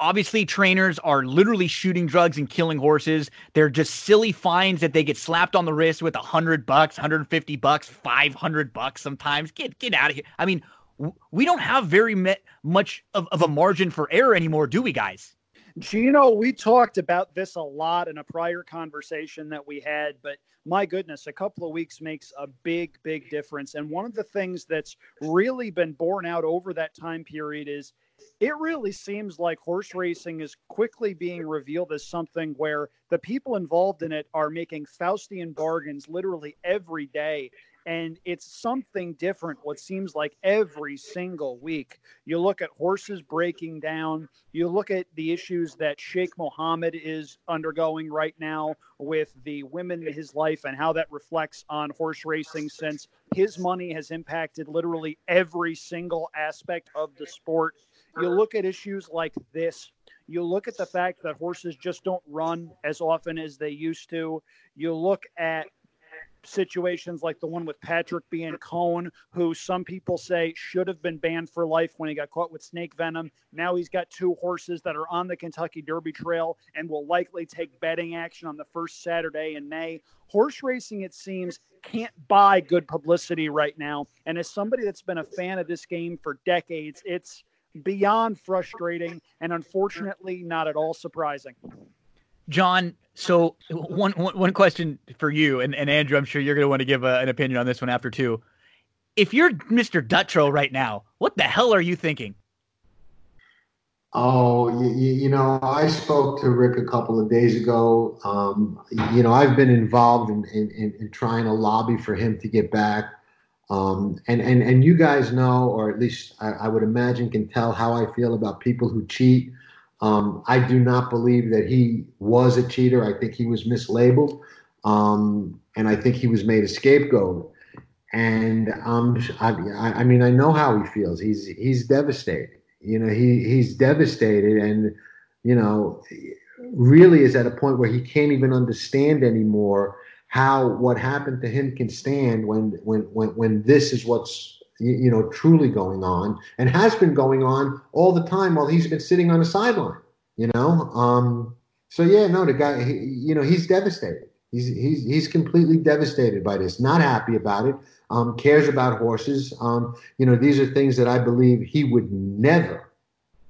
obviously trainers are literally shooting drugs and killing horses. They're just silly fines that they get slapped on the wrist with a hundred bucks, 150 bucks, 500 bucks sometimes. Get get out of here. I mean, we don't have very much of, of a margin for error anymore, do we, guys? Gino, we talked about this a lot in a prior conversation that we had, but my goodness, a couple of weeks makes a big, big difference. And one of the things that's really been borne out over that time period is it really seems like horse racing is quickly being revealed as something where the people involved in it are making Faustian bargains literally every day and it's something different what seems like every single week. You look at horses breaking down. You look at the issues that sheikh mohammed is undergoing right now with the women in his life and how that reflects on horse racing since his money has impacted literally every single aspect of the sport. You look at issues like this. You look at the fact that horses just don't run as often as they used to. You look at situations like the one with Patrick Biancone, who some people say should have been banned for life when he got caught with snake venom. Now he's got two horses that are on the Kentucky Derby Trail and will likely take betting action on the first Saturday in May. Horse racing, it seems, can't buy good publicity right now. And as somebody that's been a fan of this game for decades, it's beyond frustrating and unfortunately not at all surprising. John, so one, one, one question for you, and, and Andrew, I'm sure you're going to want to give a, an opinion on this one after too. If you're Mr. Dutrow right now, what the hell are you thinking? Oh, you, you, know, I spoke to Rick a couple of days ago. Um, you know, I've been involved in, in, in, trying to lobby for him to get back. Um, and, and, and you guys know, or at least I, I would imagine can tell how I feel about people who cheat. Um, I do not believe that he was a cheater. I think he was mislabeled, um, and I think he was made a scapegoat. And um, I, I mean, I know how he feels. He's he's devastated. You know, he he's devastated, and you know, really is at a point where he can't even understand anymore how what happened to him can stand when when when when this is what's you know, truly going on and has been going on all the time while he's been sitting on the sideline, you know? Um, so yeah, no, the guy, he, you know, he's devastated. He's, he's, he's completely devastated by this, not happy about it, um, cares about horses. Um, you know, these are things that I believe he would never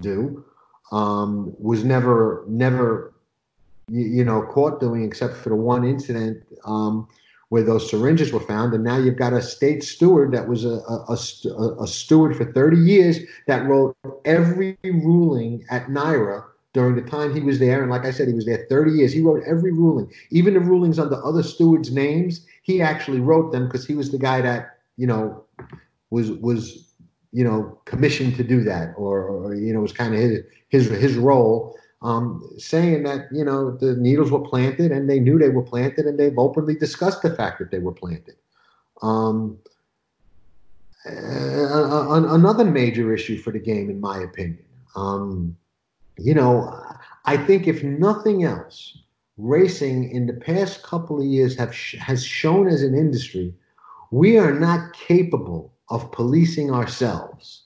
do. um, was never never you, you, know caught doing except for the one incident um, where those syringes were found. And now you've got a state steward that was a, a, a, a steward for 30 years that wrote every ruling at NYRA during the time he was there. And like I said, he was there 30 years. He wrote every ruling, even the rulings under other stewards' names. He actually wrote them because he was the guy that you know was was you know commissioned to do that, or, or you know was kind of his his his role. Um, saying that you know the needles were planted and they knew they were planted and they've openly discussed the fact that they were planted. Um, another major issue for the game, in my opinion. Um, you know, I think if nothing else, racing in the past couple of years have has shown as an industry we are not capable of policing ourselves.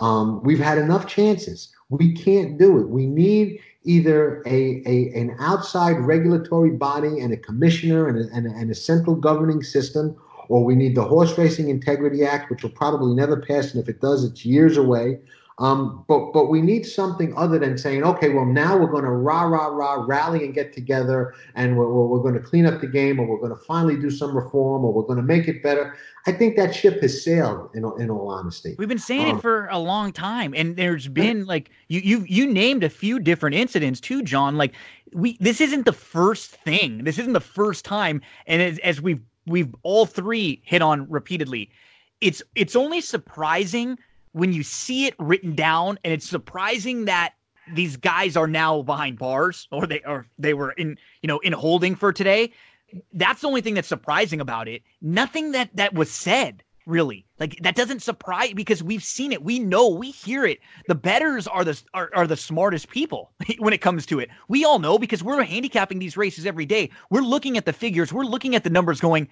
Um, we've had enough chances. We can't do it. We need either a, a an outside regulatory body and a commissioner and a, and, a, and a central governing system, or we need the Horse Racing Integrity Act, which will probably never pass, and if it does, it's years away. Um, but but we need something other than saying, okay, well now we're going to rah rah rah rally and get together, and we're, we're, we're going to clean up the game, or we're going to finally do some reform, or we're going to make it better. I think that ship has sailed. In in all honesty, we've been saying um, it for a long time, and there's been like you you you named a few different incidents too, John. Like we this isn't the first thing. This isn't the first time, and as, as we've we've all three hit on repeatedly, it's it's only surprising when you see it written down, and it's surprising that these guys are now behind bars or they or they were in you know in holding for today. That's the only thing that's surprising about it. Nothing that that was said really. Like that doesn't surprise because we've seen it. We know we hear it. The betters are the are, are the smartest people when it comes to it. We all know because we're handicapping these races every day. We're looking at the figures. We're looking at the numbers going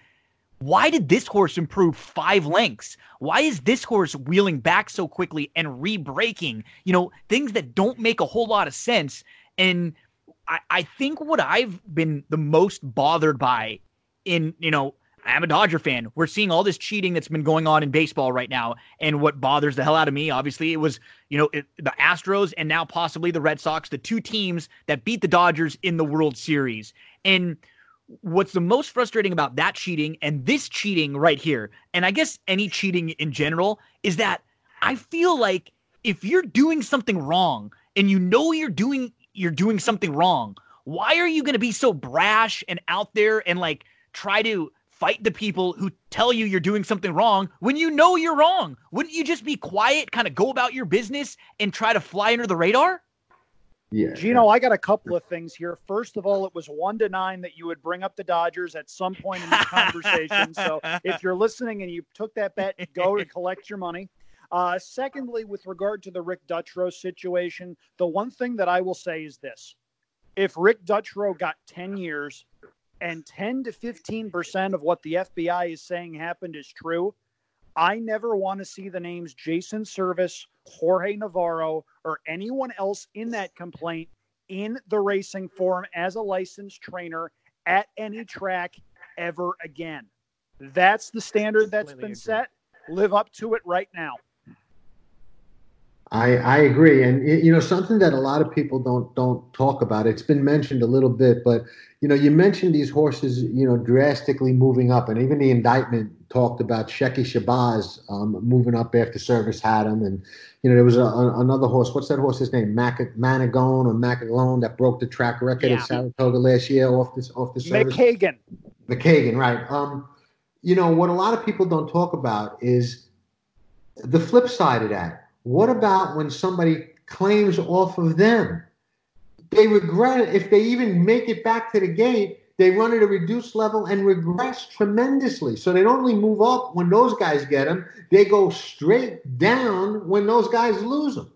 why did this horse improve five lengths? Why is this horse wheeling back so quickly and re-braking? You know, things that don't make a whole lot of sense. And I, I think what I've been the most bothered by in, you know, I'm a Dodger fan. We're seeing all this cheating that's been going on in baseball right now. And what bothers the hell out of me, obviously, it was, you know, it, the Astros and now possibly the Red Sox, the two teams that beat the Dodgers in the World Series. And what's the most frustrating about that cheating and this cheating right here, and I guess any cheating in general, is that I feel like if you're doing something wrong and you know you're doing you're doing something wrong, why are you going to be so brash and out there and like try to fight the people who tell you you're doing something wrong when you know you're wrong? Wouldn't you just be quiet, kind of go about your business and try to fly under the radar? Yeah. Gino, I got a couple of things here. First of all, it was one to nine that you would bring up the Dodgers at some point in the conversation. so if you're listening and you took that bet, go and collect your money. Uh, secondly, with regard to the Rick Dutrow situation, the one thing that I will say is this if Rick Dutrow got 10 years and 10 to 15% of what the FBI is saying happened is true, I never want to see the names Jason Servis, Jorge Navarro, or anyone else in that complaint in the racing form as a licensed trainer at any track ever again. That's the standard that's been set. Live up to it right now. I, I agree, and you know something that a lot of people don't don't talk about. It's been mentioned a little bit, but you know you mentioned these horses, you know, drastically moving up, and even the indictment talked about Shecky Shabazz um, moving up after Servis had him, and you know there was a, a, another horse. What's that horse's name? Mac- Managone or Macagone that broke the track record yeah. at Saratoga last year off this off the Servis. McKagan. McKagan, right? Um, you know what a lot of people don't talk about is the flip side of that. What about when somebody claims off of them? They regret it if they even make it back to the gate they run at a reduced level and regress tremendously. So they don't only move up when those guys get them, they go straight down when those guys lose them.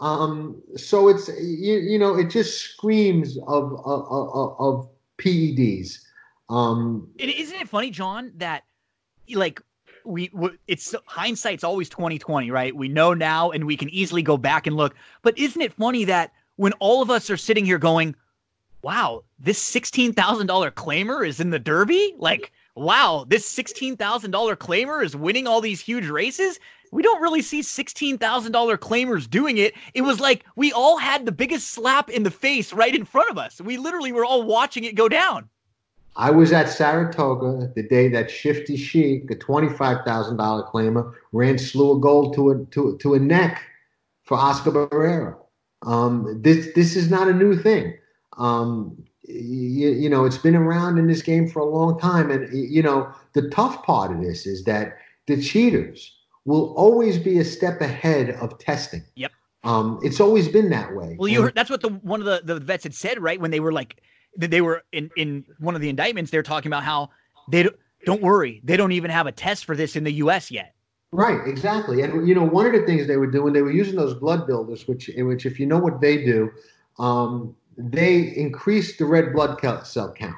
Um, so it's you, you, know it just screams of of, of, of PEDs. Um, it, isn't it funny, John, that like we it's hindsight's always 2020, right? We know now and we can easily go back and look. But isn't it funny that when all of us are sitting here going, wow, this $16,000 claimer is in the Derby? Like, wow, this $16,000 claimer is winning all these huge races? we don't really see $16,000 claimers doing it. It was like we all had the biggest slap in the face right in front of us. We literally were all watching it go down. I was at Saratoga the day that Shifty Sheik, a $25,000 claimer, ran slew of gold to a, to, to a neck for Oscar Barrera. Um, this, this is not a new thing. Um, you, you know, it's been around in this game for a long time. And, you know, the tough part of this is that the cheaters will always be a step ahead of testing. Yep. Um, it's always been that way. Well, you heard, that's what the one of the, the vets had said, right? When they were like, they were in, in one of the indictments, they're talking about how they don't, don't worry, they don't even have a test for this in the U.S. yet. Right, exactly. And you know, one of the things they were doing, they were using those blood builders, which, which, if you know what they do, um, they increase the red blood cell count.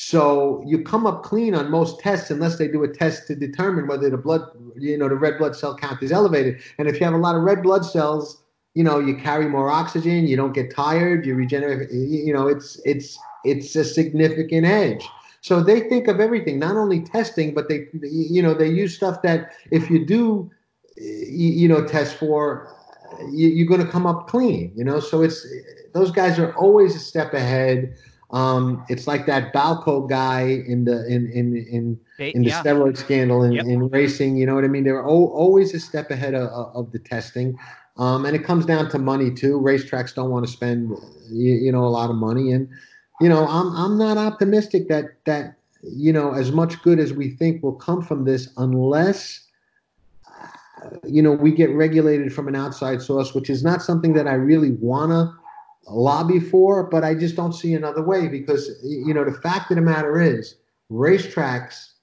So you come up clean on most tests unless they do a test to determine whether the blood, you know, the red blood cell count is elevated. And if you have a lot of red blood cells, you know, you carry more oxygen, you don't get tired, you regenerate. You know, it's it's it's a significant edge. So they think of everything, not only testing, but they, you know, they use stuff that if you do, you know, test for, you, are going to come up clean. You know, so it's those guys are always a step ahead. Um, it's like that Balco guy in the in in in in the yeah. steroid scandal in, yep. in racing. You know what I mean? They're o- always a step ahead of, of the testing. Um, and it comes down to money too. Racetracks don't want to spend, you, you know, a lot of money, and you know, I'm I'm not optimistic that that you know as much good as we think will come from this unless you know we get regulated from an outside source, which is not something that I really wanna lobby for, but I just don't see another way because you know the fact of the matter is racetracks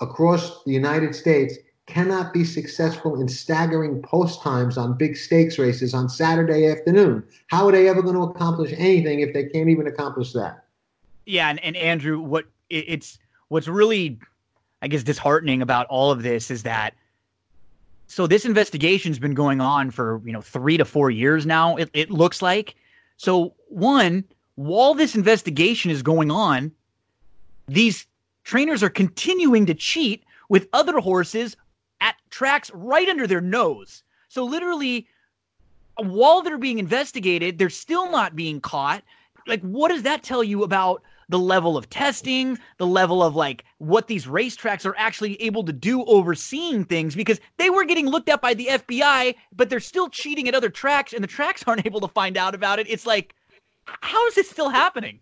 across the United States cannot be successful in staggering post times on big stakes races on Saturday afternoon. How are they ever going to accomplish anything if they can't even accomplish that? Yeah, and, and Andrew, what it's what's really, I guess, disheartening about all of this is that so this investigation's been going on for you know three to four years now. It it looks like. So one, while this investigation is going on, these trainers are continuing to cheat with other horses at tracks right under their nose. So literally, while they're being investigated, they're still not being caught. Like, what does that tell you about the level of testing, the level of like what these racetracks are actually able to do overseeing things because they were getting looked at by the FBI, but they're still cheating at other tracks and the tracks aren't able to find out about it. It's like, how is this still happening?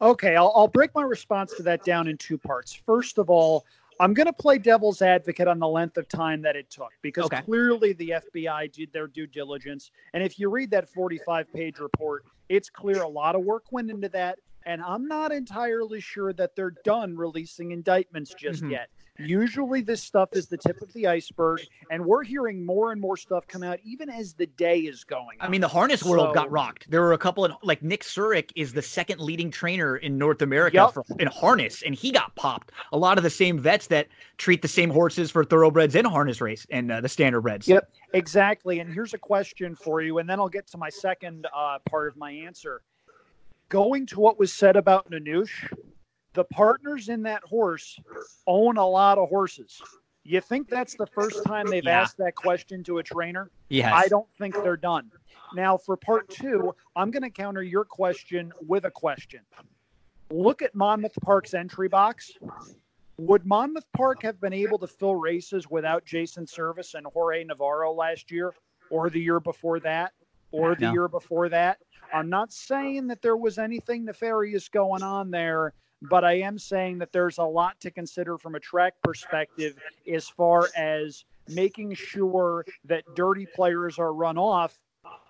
Okay, I'll, I'll break my response to that down in two parts. First of all, I'm going to play devil's advocate on the length of time that it took because okay. clearly the FBI did their due diligence. And if you read that 45 page report, it's clear a lot of work went into that and I'm not entirely sure that they're done releasing indictments just mm-hmm. yet. Usually, this stuff is the tip of the iceberg, and we're hearing more and more stuff come out even as the day is going. I mean, the harness world so, got rocked. There were a couple of like Nick Surick is the second leading trainer in North America yep. for, in harness, and he got popped. A lot of the same vets that treat the same horses for thoroughbreds and harness race and uh, the standardbreds. Yep, exactly. And here's a question for you, and then I'll get to my second uh, part of my answer going to what was said about Nanush, the partners in that horse own a lot of horses. You think that's the first time they've yeah. asked that question to a trainer? Yes. I don't think they're done. Now, for part two, I'm going to counter your question with a question. Look at Monmouth Park's entry box. Would Monmouth Park have been able to fill races without Jason Servis and Jorge Navarro last year, or the year before that, or the no. year before that? I'm not saying that there was anything nefarious going on there, but I am saying that there's a lot to consider from a track perspective as far as making sure that dirty players are run off.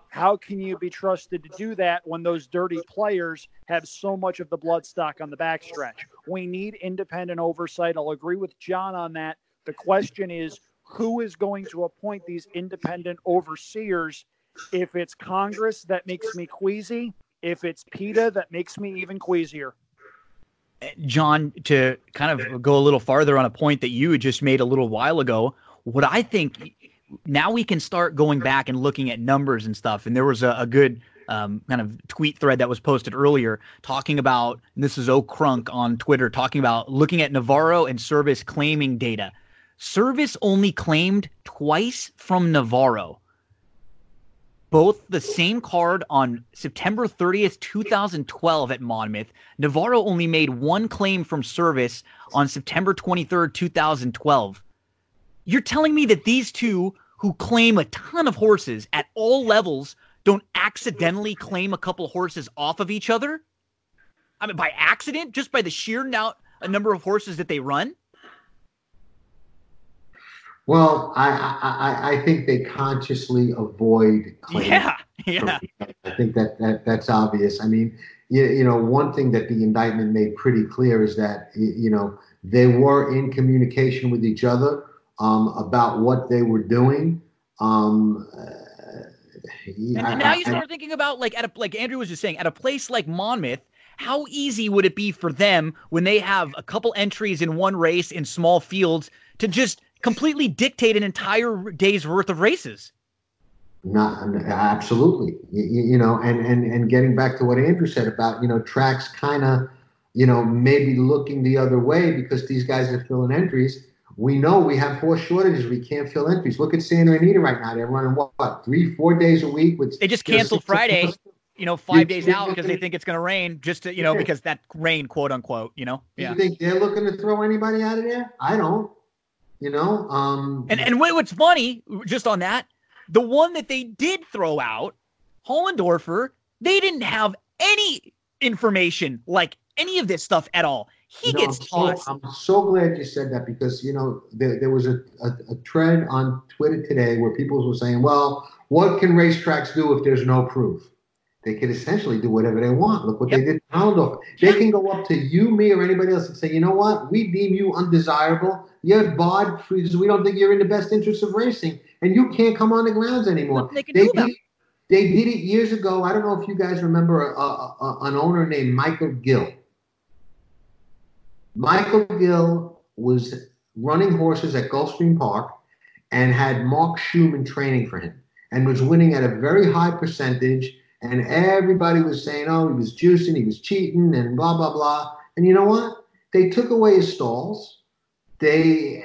How can you be trusted to do that when those dirty players have so much of the bloodstock on the backstretch? We need independent oversight. I'll agree with John on that. The question is who is going to appoint these independent overseers if it's Congress, that makes me queasy. If it's PETA, that makes me even queasier. John, to kind of go a little farther on a point that you had just made a little while ago, what I think now we can start going back and looking at numbers and stuff. And there was a, a good um, kind of tweet thread that was posted earlier talking about this is O'Krunk on Twitter talking about looking at Navarro and Servis claiming data. Servis only claimed twice from Navarro. Both the same card on September 30th, 2012 at Monmouth. Navarro only made one claim from Servis on September 23rd, 2012. You're telling me that these two who claim a ton of horses at all levels don't accidentally claim a couple horses off of each other? I mean, by accident, just by the sheer now number of horses that they run. Well, I I, I think they consciously avoid. Claiming. Yeah, yeah. I think that, that that's obvious. I mean, you, you know, one thing that the indictment made pretty clear is that you know they were in communication with each other um, about what they were doing. Um, uh, and, and now you start I, thinking about like at a like Andrew was just saying at a place like Monmouth, how easy would it be for them when they have a couple entries in one race in small fields to just completely dictate an entire day's worth of races? Not absolutely, you, you know, and and and getting back to what Andrew said about you know tracks kind of you know maybe looking the other way because these guys are filling entries we know we have horse shortages. We can't fill entries. Look at Santa Anita right now. They're running what, three, four days a week. With they just canceled Friday, you know, five days out because they think it's going to rain. Just to you know, because that rain, quote unquote, you know. Yeah. You think they're looking to throw anybody out of there? I don't. You know. Um. And and what's funny, just on that, the one that they did throw out, Hollendorfer, they didn't have any information like any of this stuff at all. He know, gets I'm so, I'm so glad you said that because you know there, there was a, a, a trend on Twitter today where people were saying, "Well, what can racetracks do if there's no proof?" They can essentially do whatever they want. Look what yep. they did to Hollendorfer. They can go up to you, me, or anybody else and say, "You know what? We deem you undesirable. You're barred because we don't think you're in the best interest of racing, and you can't come on the grounds anymore." They, they did, they did it years ago. I don't know if you guys remember a, a, a, an owner named Michael Gill Michael Gill was running horses at Gulfstream Park and had Mark Shuman training for him and was winning at a very high percentage. And everybody was saying, oh, he was juicing, he was cheating, and blah, blah, blah. And you know what? They took away his stalls. They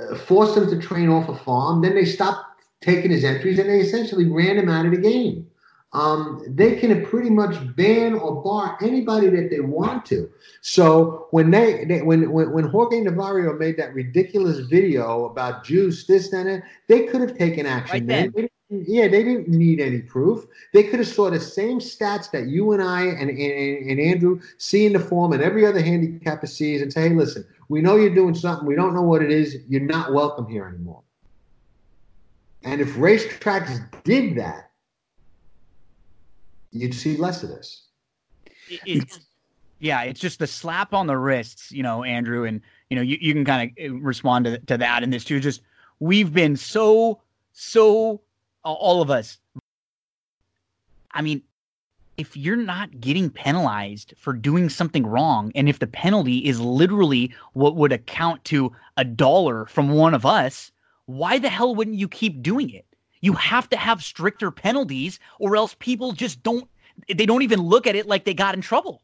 uh, forced him to train off a farm. Then they stopped taking his entries and they essentially ran him out of the game um, they can pretty much ban or bar anybody that they want to. So when they, they when, when when Jorge Navarro made that ridiculous video about juice, this and that, they could have taken action right then. Yeah, they didn't need any proof. They could have saw the same stats that you and I and, and, and Andrew see in the form and every other handicapper sees and say, hey, listen, we know you're doing something. We don't know what it is. You're not welcome here anymore. And if racetracks did that, you'd see less of this. It's, yeah, it's just the slap on the wrists, you know, Andrew, and you know, you, you can kind of uh, respond to, to that in this too. Just we've been so, so, all of us. I mean, if you're not getting penalized for doing something wrong, and if the penalty is literally what would account to a dollar from one of us, why the hell wouldn't you keep doing it? You have to have stricter penalties, or else people just don't. They don't even look at it like they got in trouble.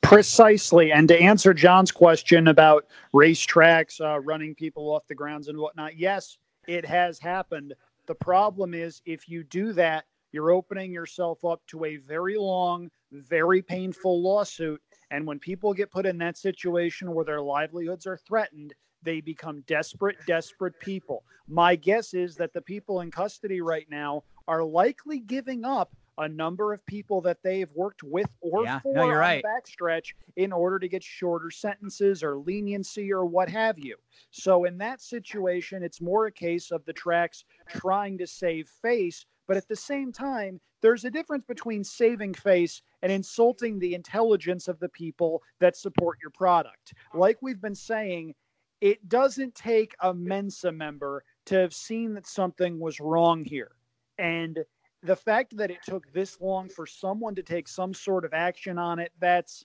Precisely. And to answer John's question about racetracks uh, running people off the grounds and whatnot, yes, it has happened. The problem is if you do that, you're opening yourself up to a very long, very painful lawsuit. And when people get put in that situation where their livelihoods are threatened, they become desperate, desperate people. My guess is that the people in custody right now are likely giving up a number of people that they've worked with or yeah, for no, you're right. backstretch in order to get shorter sentences or leniency or what have you. So in that situation, it's more a case of the tracks trying to save face, but at the same time, there's a difference between saving face and insulting the intelligence of the people that support your product. Like we've been saying, it doesn't take a Mensa member to have seen that something was wrong here. And the fact that it took this long for someone to take some sort of action on it, that's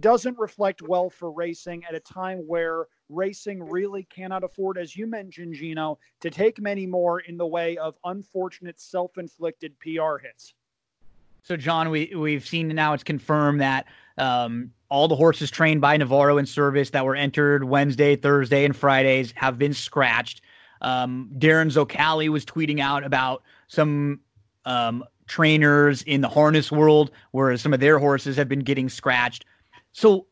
doesn't reflect well for racing at a time where racing really cannot afford, as you mentioned, Gino, to take many more in the way of unfortunate self-inflicted PR hits. So, John, we we've seen now it's confirmed that Um, all the horses trained by Navarro in Servis that were entered Wednesday, Thursday, and Fridays have been scratched. Um, Darren Zocali was tweeting out about some um, trainers in the harness world where some of their horses have been getting scratched. So,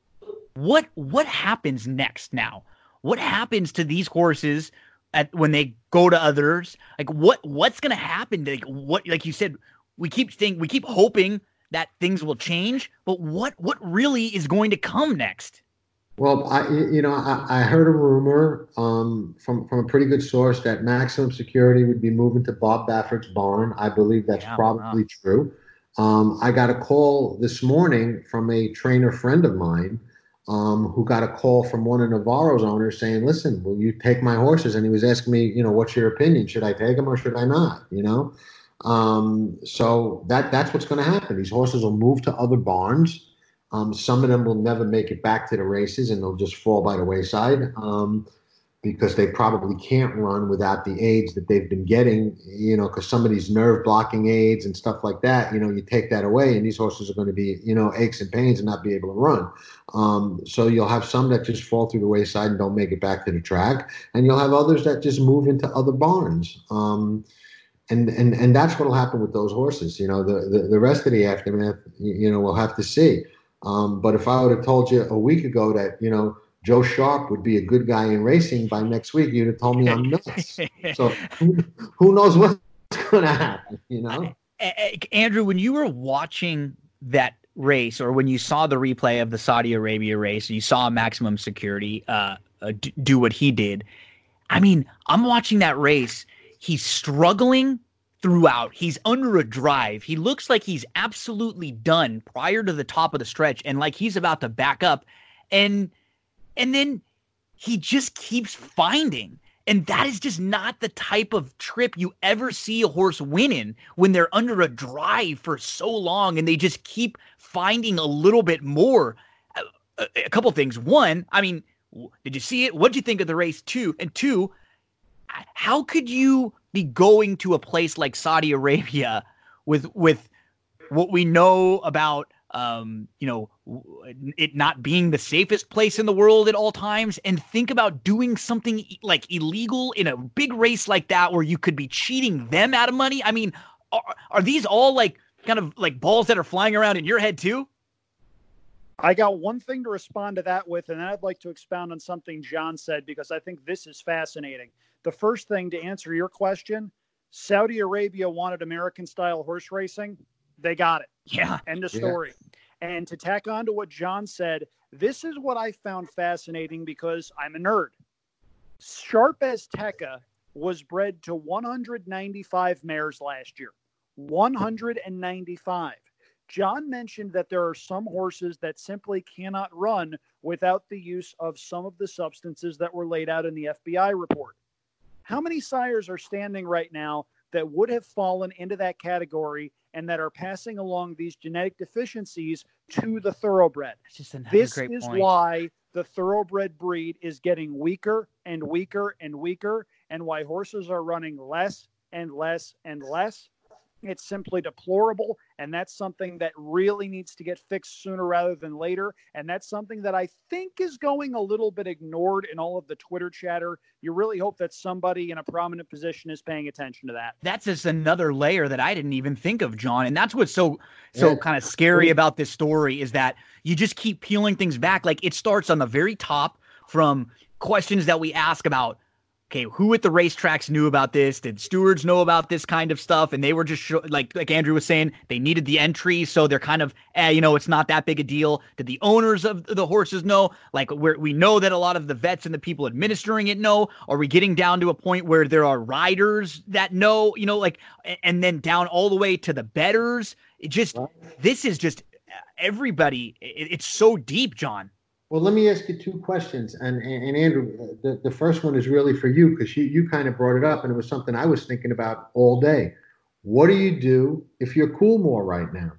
what what happens next now? What happens to these horses at when they go to others? Like what what's going to happen? Like what like you said, we keep think we keep hoping that things will change, but what what really is going to come next? Well, I you know I, I heard a rumor um, from from a pretty good source that Maximum Security would be moving to Bob Baffert's barn. I believe that's yeah, probably wow. true. Um, I got a call this morning from a trainer friend of mine um, who got a call from one of Navarro's owners saying, "Listen, will you take my horses?" And he was asking me, you know, what's your opinion? Should I take them or should I not? You know, um, so that that's what's going to happen. These horses will move to other barns. Um, some of them will never make it back to the races, and they'll just fall by the wayside. Um, because they probably can't run without the aids that they've been getting, you know, because some of these nerve blocking aids and stuff like that, you know, you take that away and these horses are going to be, you know, aches and pains and not be able to run. Um, so you'll have some that just fall through the wayside and don't make it back to the track. And you'll have others that just move into other barns. Um, and, and, and that's what will happen with those horses. You know, the, the, the rest of the aftermath, you know, we'll have to see. Um, but if I would have told you a week ago that, you know, Joe Sharp would be a good guy in racing by next week, you'd have told me I'm nuts. so who, who knows what's going to happen, you know? Andrew, when you were watching that race or when you saw the replay of the Saudi Arabia race, you saw maximum security uh, uh, do what he did. I mean, I'm watching that race. He's struggling throughout. He's under a drive. He looks like he's absolutely done prior to the top of the stretch and like he's about to back up. And – and then he just keeps finding. And that is just not the type of trip you ever see a horse win in when they're under a drive for so long and they just keep finding a little bit more. A, a, a couple things. One, I mean, did you see it? What did you think of the race? Two, and two, how could you be going to a place like Saudi Arabia with with what we know about um, you know, it not being the safest place in the world at all times, and think about doing something like illegal in a big race like that where you could be cheating them out of money. I mean, are, are these all like kind of like balls that are flying around in your head too? I got one thing to respond to that with, and I'd like to expound on something John said because I think this is fascinating. The first thing to answer your question Saudi Arabia wanted American style horse racing. They got it. Yeah. End of story. Yeah. And to tack on to what John said, this is what I found fascinating because I'm a nerd. Sharp Azteca was bred to 195 mares last year. 195. John mentioned that there are some horses that simply cannot run without the use of some of the substances that were laid out in the FBI report. How many sires are standing right now that would have fallen into that category and that are passing along these genetic deficiencies to the thoroughbred. this is point. why the thoroughbred breed is getting weaker and weaker and weaker, and why horses are running less and less and less. It's simply deplorable. And that's something that really needs to get fixed sooner rather than later. And that's something that I think is going a little bit ignored in all of the Twitter chatter. You really hope that somebody in a prominent position is paying attention to that. That's just another layer that I didn't even think of, John. And that's what's so so yeah. kind of scary about this story is that you just keep peeling things back. Like it starts on the very top from questions that we ask about okay, who at the racetracks knew about this? Did stewards know about this kind of stuff? And they were just show, like like Andrew was saying, they needed the entry, so they're kind of, eh, you know, it's not that big a deal. Did the owners of the horses know? Like we we know that a lot of the vets and the people administering it know. Are we getting down to a point where there are riders that know? You know, like, and then down all the way to the betters. It just this is just everybody. It, it's so deep, John. Well, let me ask you two questions, and and, Andrew, the, the first one is really for you because you you kind of brought it up, and it was something I was thinking about all day. What do you do if you're Coolmore right now?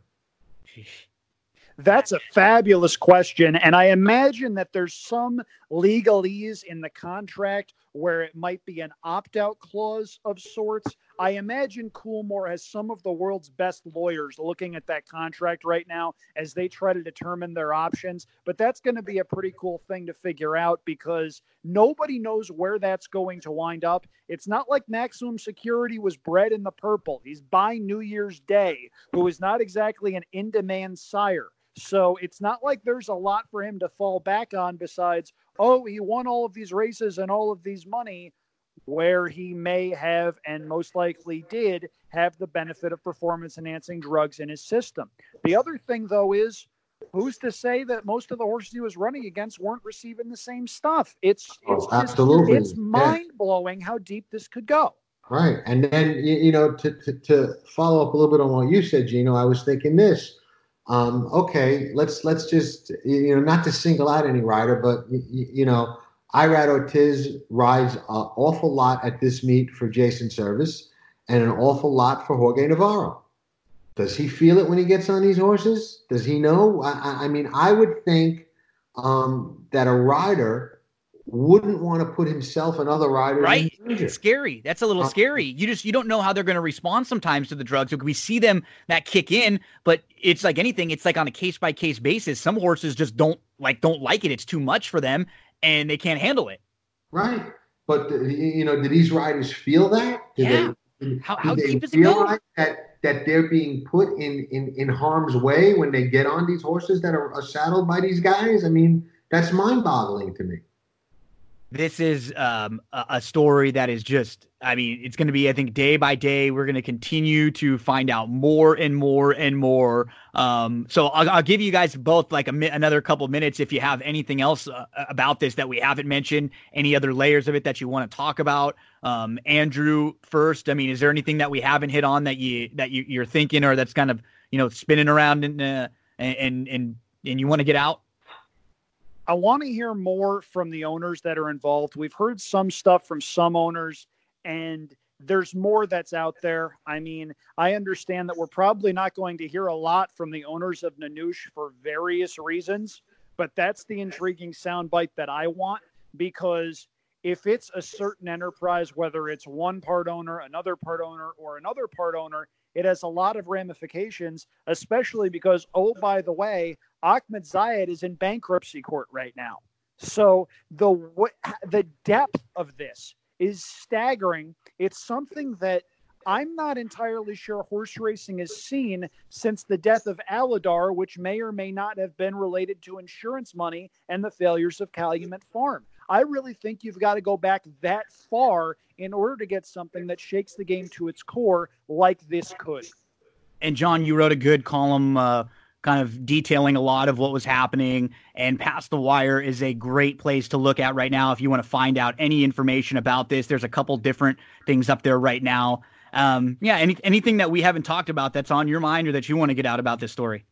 That's a fabulous question. And I imagine that there's some legalese in the contract where it might be an opt out clause of sorts. I imagine Coolmore has some of the world's best lawyers looking at that contract right now as they try to determine their options. But that's going to be a pretty cool thing to figure out because nobody knows where that's going to wind up. It's not like Maximum Security was bred in the purple. He's by New Year's Day, who is not exactly an in demand sire. So it's not like there's a lot for him to fall back on besides, oh, he won all of these races and all of these money, where he may have and most likely did have the benefit of performance enhancing drugs in his system. The other thing, though, is who's to say that most of the horses he was running against weren't receiving the same stuff? It's, it's oh, absolutely. it's mind blowing yeah. how deep this could go. Right. And then, you know, to, to, to follow up a little bit on what you said, Gino, I was thinking this um, okay, let's let's just you know not to single out any rider, but you, you know Irad Ortiz rides an awful lot at this meet for Jason Servis and an awful lot for Jorge Navarro. Does he feel it when he gets on these horses? Does he know? I, I mean, I would think um, that a rider wouldn't want to put himself and other riders right. It's scary. That's a little uh, scary. You just you don't know how they're going to respond sometimes to the drugs. We see them that kick in, but it's like anything. It's like on a case by case basis. Some horses just don't like don't like it. It's too much for them, and they can't handle it. Right. But you know, do these riders feel that? Do yeah. They, how, how deep is it going? That that they're being put in in in harm's way when they get on these horses that are, are saddled by these guys? I mean, that's mind boggling to me this is um, a, story that is just i mean it's going to be i think day by day we're going to continue to find out more and more and more. Um, so I'll, I'll, give you guys both like a mi- another couple minutes if you have anything else uh, about this that we haven't mentioned any other layers of it that you want to talk about. Um, andrew first i mean is there anything that we haven't hit on that you that you, you're thinking or that's kind of you know spinning around and uh, and and and you want to get out I want to hear more from the owners that are involved. We've heard some stuff from some owners, and there's more that's out there. I mean, I understand that we're probably not going to hear a lot from the owners of Nanush for various reasons, but that's the intriguing soundbite that I want because if it's a certain enterprise, whether it's one part owner, another part owner, or another part owner, it has a lot of ramifications, especially because, oh, by the way, Ahmed Zayed is in bankruptcy court right now. So the the depth of this is staggering. It's something that I'm not entirely sure horse racing has seen since the death of Alydar, which may or may not have been related to insurance money and the failures of Calumet Farm. I really think you've got to go back that far in order to get something that shakes the game to its core like this could. And John, you wrote a good column uh, kind of detailing a lot of what was happening. And Past the Wire is a great place to look at right now if you want to find out any information about this. There's a couple different things up there right now. Um, yeah, any, anything that we haven't talked about that's on your mind or that you want to get out about this story?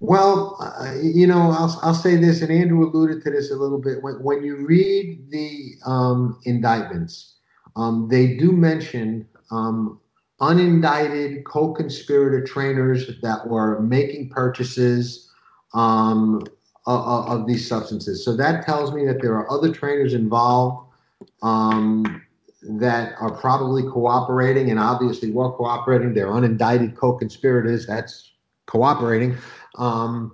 Well, uh, you know, I'll, I'll say this, and Andrew alluded to this a little bit. When, when you read the um, indictments, um, they do mention um, unindicted co-conspirator trainers that were making purchases um, of, of, these substances. So that tells me that there are other trainers involved um, that are probably cooperating, and obviously were cooperating. They're unindicted co-conspirators. That's cooperating. Um,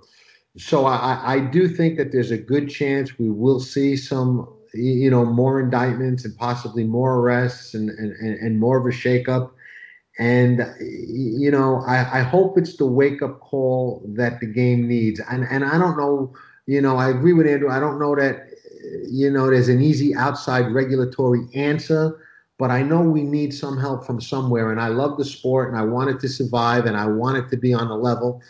so I, I do think that there's a good chance we will see some, you know, more indictments and possibly more arrests and, and, and more of a shakeup. And you know, I, I hope it's the wake up call that the game needs. And and I don't know, you know, I agree with Andrew. I don't know that you know there's an easy outside regulatory answer, but I know we need some help from somewhere. And I love the sport and I want it to survive and I want it to be on the level.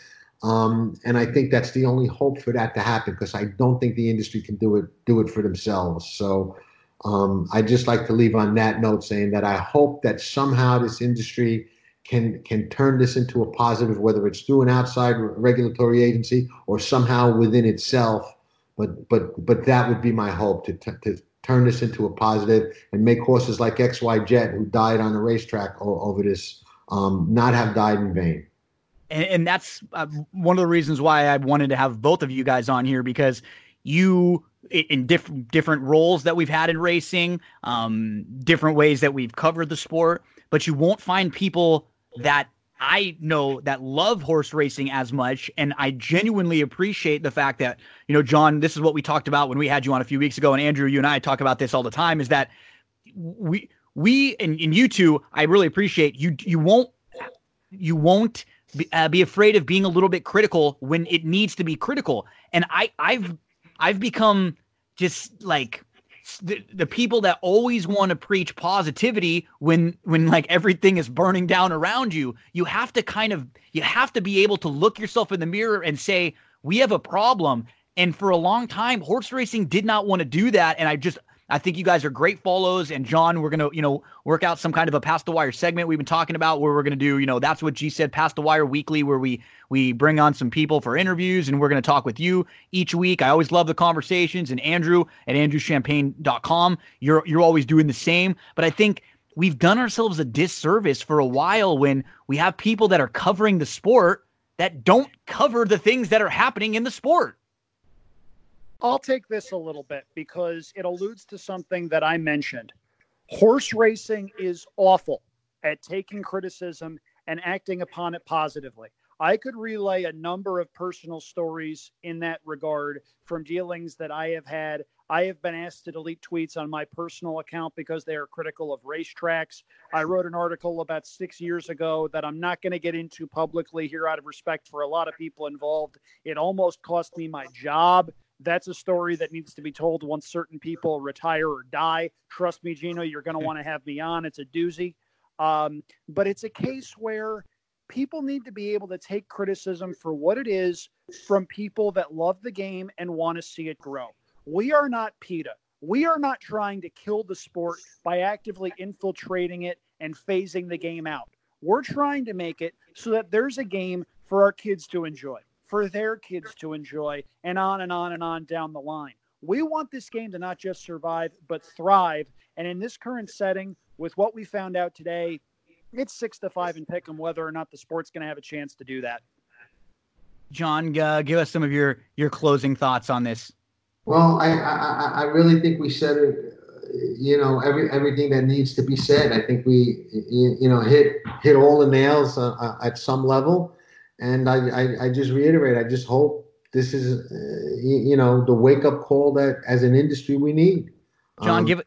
Um, and I think that's the only hope for that to happen because I don't think the industry can do it do it for themselves. So um, I just like to leave on that note saying that I hope that somehow this industry can can turn this into a positive, whether it's through an outside regulatory agency or somehow within itself. But but but that would be my hope to to turn this into a positive and make horses like XY Jet, who died on the racetrack over this, um, not have died in vain and, and that's uh, one of the reasons why I wanted to have both of you guys on here because you in different different roles that we've had in racing, um, different ways that we've covered the sport. but you won't find people that I know that love horse racing as much. And I genuinely appreciate the fact that, you know, John, this is what we talked about when we had you on a few weeks ago. And Andrew, you and I talk about this all the time is that we, we, and, and you two, I really appreciate you, you won't, you won't be, uh, be afraid of being a little bit critical when it needs to be critical. And I, I've, I've become just like the, the people that always want to preach positivity when when like everything is burning down around you you have to kind of you have to be able to look yourself in the mirror and say we have a problem. And for a long time horse racing did not want to do that and i just I think you guys are great follows. And John, we're gonna, you know, work out some kind of a past the wire segment we've been talking about where we're gonna do, you know, that's what G said, past the wire weekly, where we we bring on some people for interviews and we're gonna talk with you each week. I always love the conversations. And Andrew at andrewchampagne.com, you're you're always doing the same. But I think we've done ourselves a disservice for a while when we have people that are covering the sport that don't cover the things that are happening in the sport. I'll take this a little bit because it alludes to something that I mentioned. Horse racing is awful at taking criticism and acting upon it positively. I could relay a number of personal stories in that regard from dealings that I have had. I have been asked to delete tweets on my personal account because they are critical of racetracks. I wrote an article about six years ago that I'm not going to get into publicly here out of respect for a lot of people involved. It almost cost me my job that's a story that needs to be told once certain people retire or die. Trust me, Gino, you're going to want to have me on. It's a doozy. Um, but it's a case where people need to be able to take criticism for what it is from people that love the game and want to see it grow. We are not PETA. We are not trying to kill the sport by actively infiltrating it and phasing the game out. We're trying to make it so that there's a game for our kids to enjoy for their kids to enjoy, and on and on and on down the line. We want this game to not just survive, but thrive. And in this current setting, with what we found out today, it's six to five and pick them whether or not the sport's going to have a chance to do that. John, uh, give us some of your your closing thoughts on this. Well, I, I I really think we said it. You know, every everything that needs to be said. I think we you know hit hit all the nails uh, uh at some level. And I, I, I just reiterate, I just hope this is, uh, you, know, the wake up call that as an industry we need. John, um, give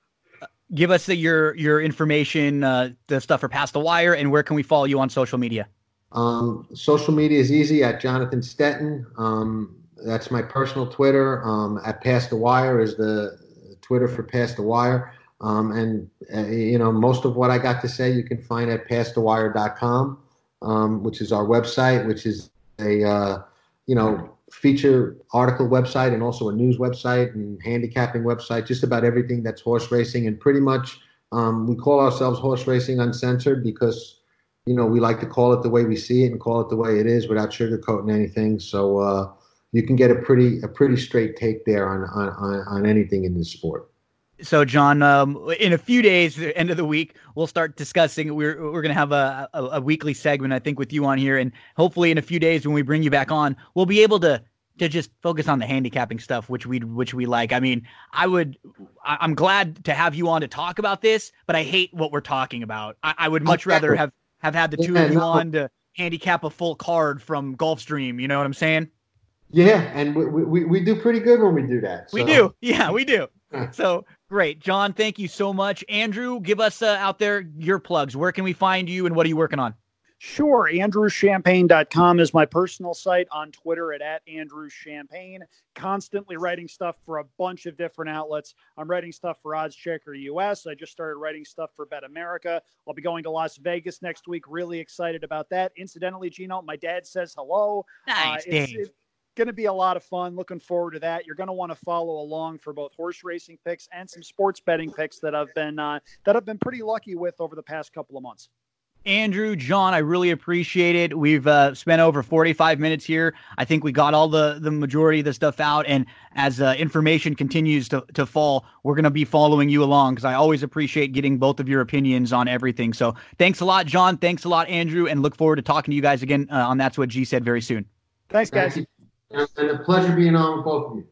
give us the, your your information, uh, the stuff for Past the Wire, and where can we follow you on social media? Um, social media is easy at Jonathan Stettin. Um, that's my personal Twitter. Um, at Past the Wire is the Twitter for Past the Wire. Um, and uh, you know, most of what I got to say you can find at pastthewire.com um, which is our website, which is a uh, you know feature article website and also a news website and handicapping website. Just about everything that's horse racing, and pretty much um, we call ourselves Horse Racing Uncensored because you know we like to call it the way we see it and call it the way it is without sugarcoating anything. So uh, you can get a pretty a pretty straight take there on on, on anything in this sport so john um, in a few days the end of the week we'll start discussing we're we're going to have a, a, a, weekly segment i think with you on here and hopefully in a few days when we bring you back on we'll be able to to just focus on the handicapping stuff which we which we like. I mean i would I, am glad to have you on to talk about this but i hate what we're talking about. I, I would much rather have have had the two yeah, of you no. on to handicap a full card from gulfstream you know what i'm saying? Yeah and we, we, we do pretty good when we do that so. we do. Yeah we do. So great, John. Thank you so much, Andrew. Give us uh, out there your plugs. Where can we find you, and what are you working on? Sure. AndrewChampagne.com is my personal site on Twitter at, at Andrew Champagne. Constantly writing stuff for a bunch of different outlets. I'm writing stuff for OddsChecker US. I just started writing stuff for Bet America. I'll be going to Las Vegas next week. Really excited about that. Incidentally, Gino, my dad says hello. Nice, uh, Dave going to be a lot of fun. Looking forward to that. You're going to want to follow along for both horse racing picks and some sports betting picks that I've been uh, that I've been pretty lucky with over the past couple of months. Andrew, John, I really appreciate it. We've uh, spent over 45 minutes here. I think we got all the the majority of the stuff out. And as uh, information continues to, to fall, we're going to be following you along because I always appreciate getting both of your opinions on everything. So thanks a lot, John. Thanks a lot, Andrew. And look forward to talking to you guys again uh, on That's What G said very soon. Thanks, guys. And a pleasure being on with both of you.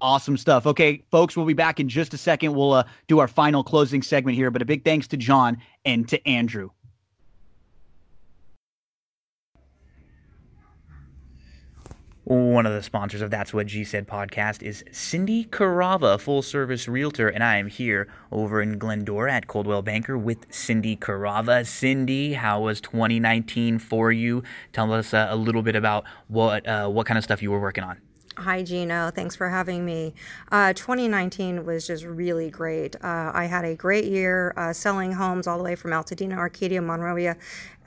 Awesome stuff. Okay, folks, we'll be back in just a second. We'll uh, do our final closing segment here, but a big thanks to John and to Andrew. One of the sponsors of That's What G Said podcast is Cindy Carava, full service realtor, and I am here over in Glendora at Coldwell Banker with Cindy Carava. Cindy, how was 2019 for you? Tell us uh, a little bit about what uh, what kind of stuff you were working on. Hi, Gino. Thanks for having me. Uh, 2019 was just really great. Uh, I had a great year uh, selling homes all the way from Altadena, Arcadia, Monrovia,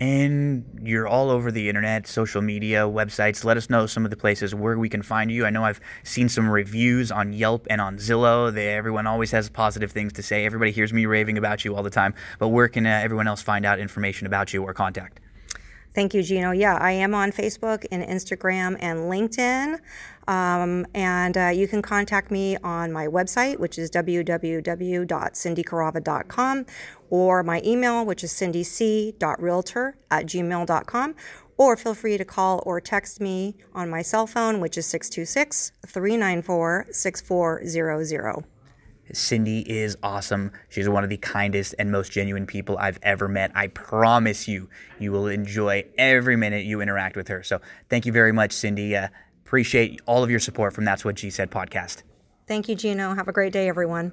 and you're all over the internet, social media, websites. Let us know some of the places where we can find you. I know I've seen some reviews on Yelp and on Zillow. They, everyone always has positive things to say. Everybody hears me raving about you all the time. But where can uh, everyone else find out information about you or contact? Thank you, Gino. Yeah, I am on Facebook and Instagram and LinkedIn. Um, and uh, you can contact me on my website, which is www.cindycarava.com, or my email, which is cindyc.realtor at gmail.com. Or feel free to call or text me on my cell phone, which is 626 394 6400. Cindy is awesome. She's one of the kindest and most genuine people I've ever met. I promise you, you will enjoy every minute you interact with her. So thank you very much, Cindy. Uh, appreciate all of your support from That's What G Said podcast. Thank you, Gino. Have a great day, everyone.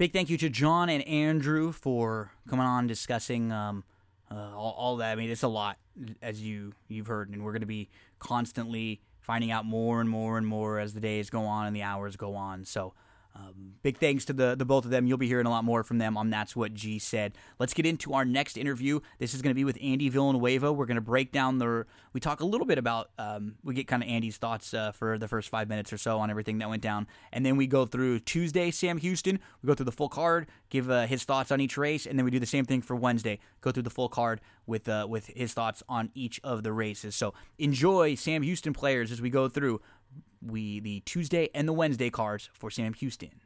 Big thank you to John and Andrew for coming on discussing um, uh, all, all, that. I mean, it's a lot, as you you've heard, and we're going to be constantly finding out more and more and more as the days go on and the hours go on. So um, big thanks to the, the both of them. You'll be hearing a lot more from them on That's What G Said. Let's get into our next interview. This is going to be with Andy Villanueva. We're going to break down the. We talk a little bit about. Um, we get kind of Andy's thoughts uh, for the first five minutes or so on everything that went down, and then we go through Tuesday. Sam Houston. We go through the full card, give uh, his thoughts on each race, and then we do the same thing for Wednesday. Go through the full card with uh, with his thoughts on each of the races. So enjoy Sam Houston players as we go through we the Tuesday and the Wednesday cards for Sam Houston.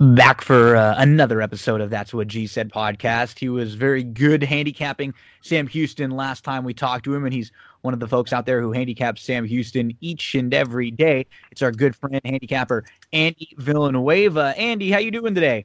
back for uh, another episode of That's What G Said podcast. He was very good handicapping Sam Houston last time we talked to him, and he's one of the folks out there who handicaps Sam Houston each and every day. It's our good friend handicapper Andy Villanueva. Andy, how you doing today?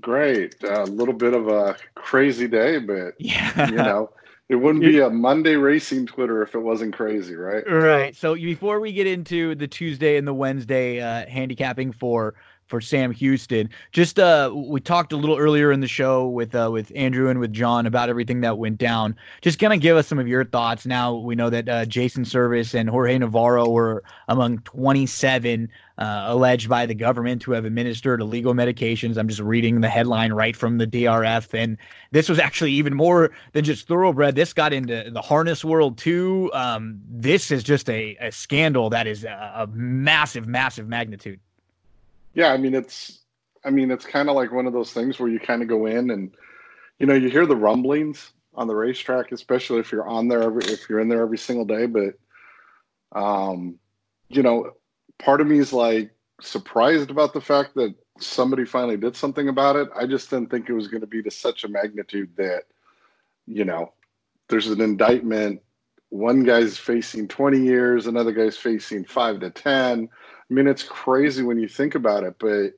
Great. A little bit of a crazy day, but yeah, you know. It wouldn't be a Monday racing Twitter if it wasn't crazy, right? Right. So before we get into the Tuesday and the Wednesday uh, handicapping for for Sam Houston. Just uh, we talked a little earlier in the show with uh, with Andrew and with John about everything that went down. Just kind of give us some of your thoughts. Now we know that uh, Jason Servis and Jorge Navarro were among 27 uh, alleged by the government to have administered illegal medications. I'm just reading the headline right from the DRF, and this was actually even more than just thoroughbred. This got into the harness world too. Um, this is just a, a scandal that is a, a massive, massive magnitude. Yeah, I mean it's I mean it's kind of like one of those things where you kind of go in and you know you hear the rumblings on the racetrack, especially if you're on there every if you're in there every single day. But um, you know, part of me is like surprised about the fact that somebody finally did something about it. I just didn't think it was going to be to such a magnitude that you know there's an indictment. One guy's facing 20 years, another guy's facing five to 10 I mean, it's crazy when you think about it, but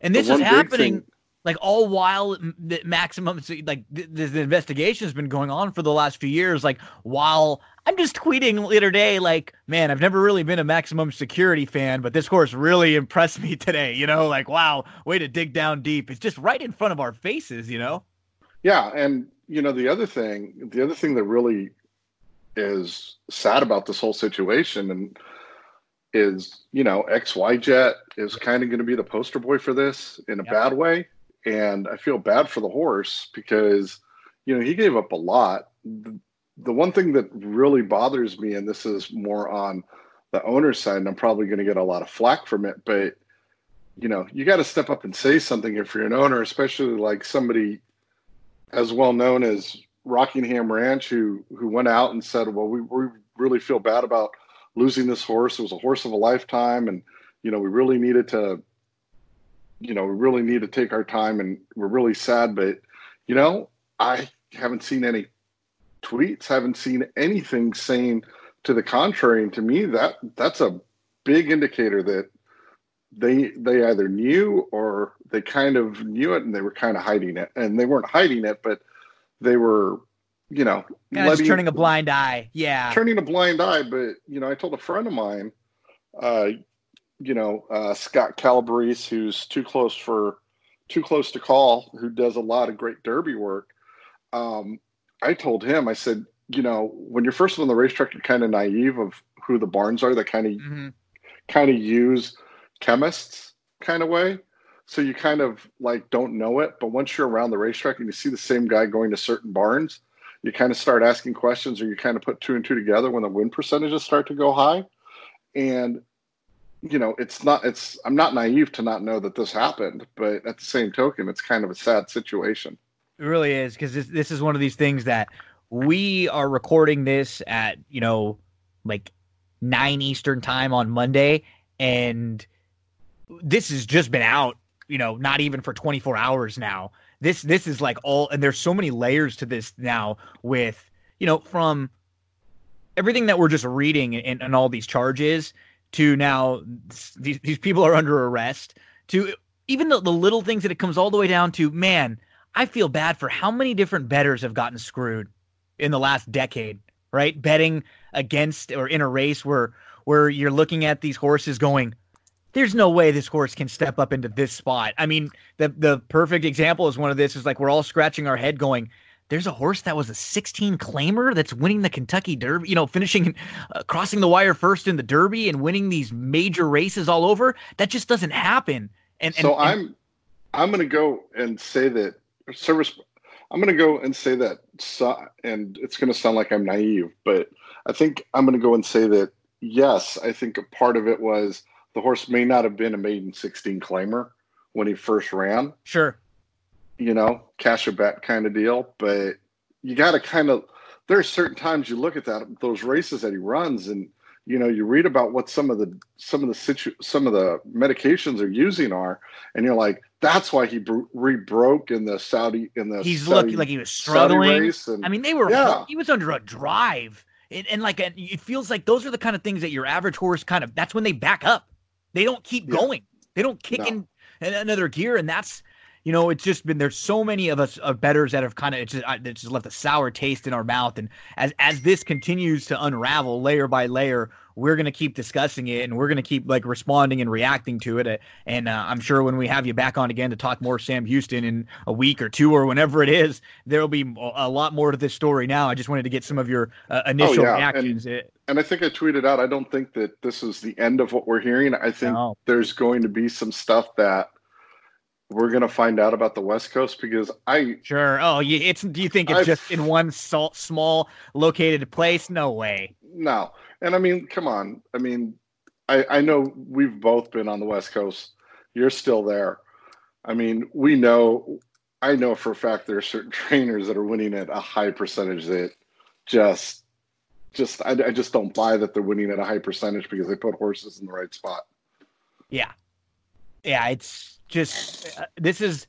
and this is happening. Thing, Like all while the maximum, like the, the investigation has been going on for the last few years. Like while I'm just tweeting later day, like, man, I've never really been a maximum security fan, but this course really impressed me today. You know, like, wow, way to dig down deep. It's just right in front of our faces, you know? Yeah. And, you know, the other thing, the other thing that really is sad about this whole situation and is, you know, XY Jet is kind of going to be the poster boy for this in a yep. bad way. And I feel bad for the horse because, you know, he gave up a lot. The, the one thing that really bothers me, and this is more on the owner's side, and I'm probably going to get a lot of flack from it, but you know, you got to step up and say something if you're an owner, especially like somebody as well known as Rockingham Ranch, who who went out and said, "Well, we, we really feel bad about losing this horse. It was a horse of a lifetime, and you know, we really needed to, you know, we really need to take our time, and we're really sad. But you know, I haven't seen any tweets, haven't seen anything saying to the contrary. And to me, that that's a big indicator that they they either knew or they kind of knew it and they were kind of hiding it. And they weren't hiding it, but they were, you know, letting, turning a blind eye. Yeah, turning a blind eye. But you know, I told a friend of mine, uh, you know, uh, Scott Calabrese, who's too close for too close to call, who does a lot of great derby work. Um, I told him, I said, you know, when you're first on the racetrack, you're kind of naive of who the barns are. That kind of mm-hmm. kind of use chemists kind of way. So you kind of like don't know it, but once you're around the racetrack and you see the same guy going to certain barns, you kind of start asking questions, or you kind of put two and two together when the win percentages start to go high. And you know, it's not. It's I'm not naive to not know that this happened, but at the same token, it's kind of a sad situation. It really is because this, this is one of these things that we are recording this at, you know, like nine Eastern time on Monday. And this has just been out, you know, not even for 24 hours now. This, this is like all, and there's so many layers to this now with, you know, from everything that we're just reading and, and all these charges to now these, these people are under arrest to even the, the little things that it comes all the way down to, man, I feel bad for how many different betters have gotten screwed in the last decade, right? Betting against or in a race where where you're looking at these horses going, there's no way this horse can step up into this spot. I mean, the the perfect example is one of this is like we're all scratching our head going, there's a horse that was a 16 claimer that's winning the Kentucky Derby, you know, finishing uh, crossing the wire first in the Derby and winning these major races all over. That just doesn't happen. And so I'm I'm going to go and say that service i'm going to go and say that and it's going to sound like i'm naive but i think i'm going to go and say that yes i think a part of it was the horse may not have been a maiden 16 claimer when he first ran sure. you know cash a bet kind of deal but you got to kind of there are certain times you look at that those races that he runs and you know you read about what some of the some of the situ some of the medications are using are and you're like that's why he bro- rebroke in the saudi in the he's saudi, looking like he was struggling. and, i mean they were yeah. he was under a drive. And, and like a, it feels like those are the kind of things that your average horse kind of that's when they back up they don't keep yeah. going they don't kick no. in another gear and that's you know, it's just been there's so many of us of betters that have kind of it's just, it's just left a sour taste in our mouth. And as as this continues to unravel layer by layer, we're gonna keep discussing it and we're gonna keep like responding and reacting to it. And uh, I'm sure when we have you back on again to talk more Sam Houston in a week or two or whenever it is, there will be a lot more to this story. Now, I just wanted to get some of your uh, initial oh, yeah. reactions. And, and, I think I tweeted out. I don't think that this is the end of what we're hearing. I think no. there's going to be some stuff that we're gonna find out about the West Coast because I sure. Oh, you, it's. Do you think it's I've, just in one salt, small located place? No way. No, and I mean, come on. I mean, I I know we've both been on the West Coast. You're still there. I mean, we know. I know for a fact there are certain trainers that are winning at a high percentage that just, just I, I just don't buy that they're winning at a high percentage because they put horses in the right spot. Yeah, yeah, it's just uh, this is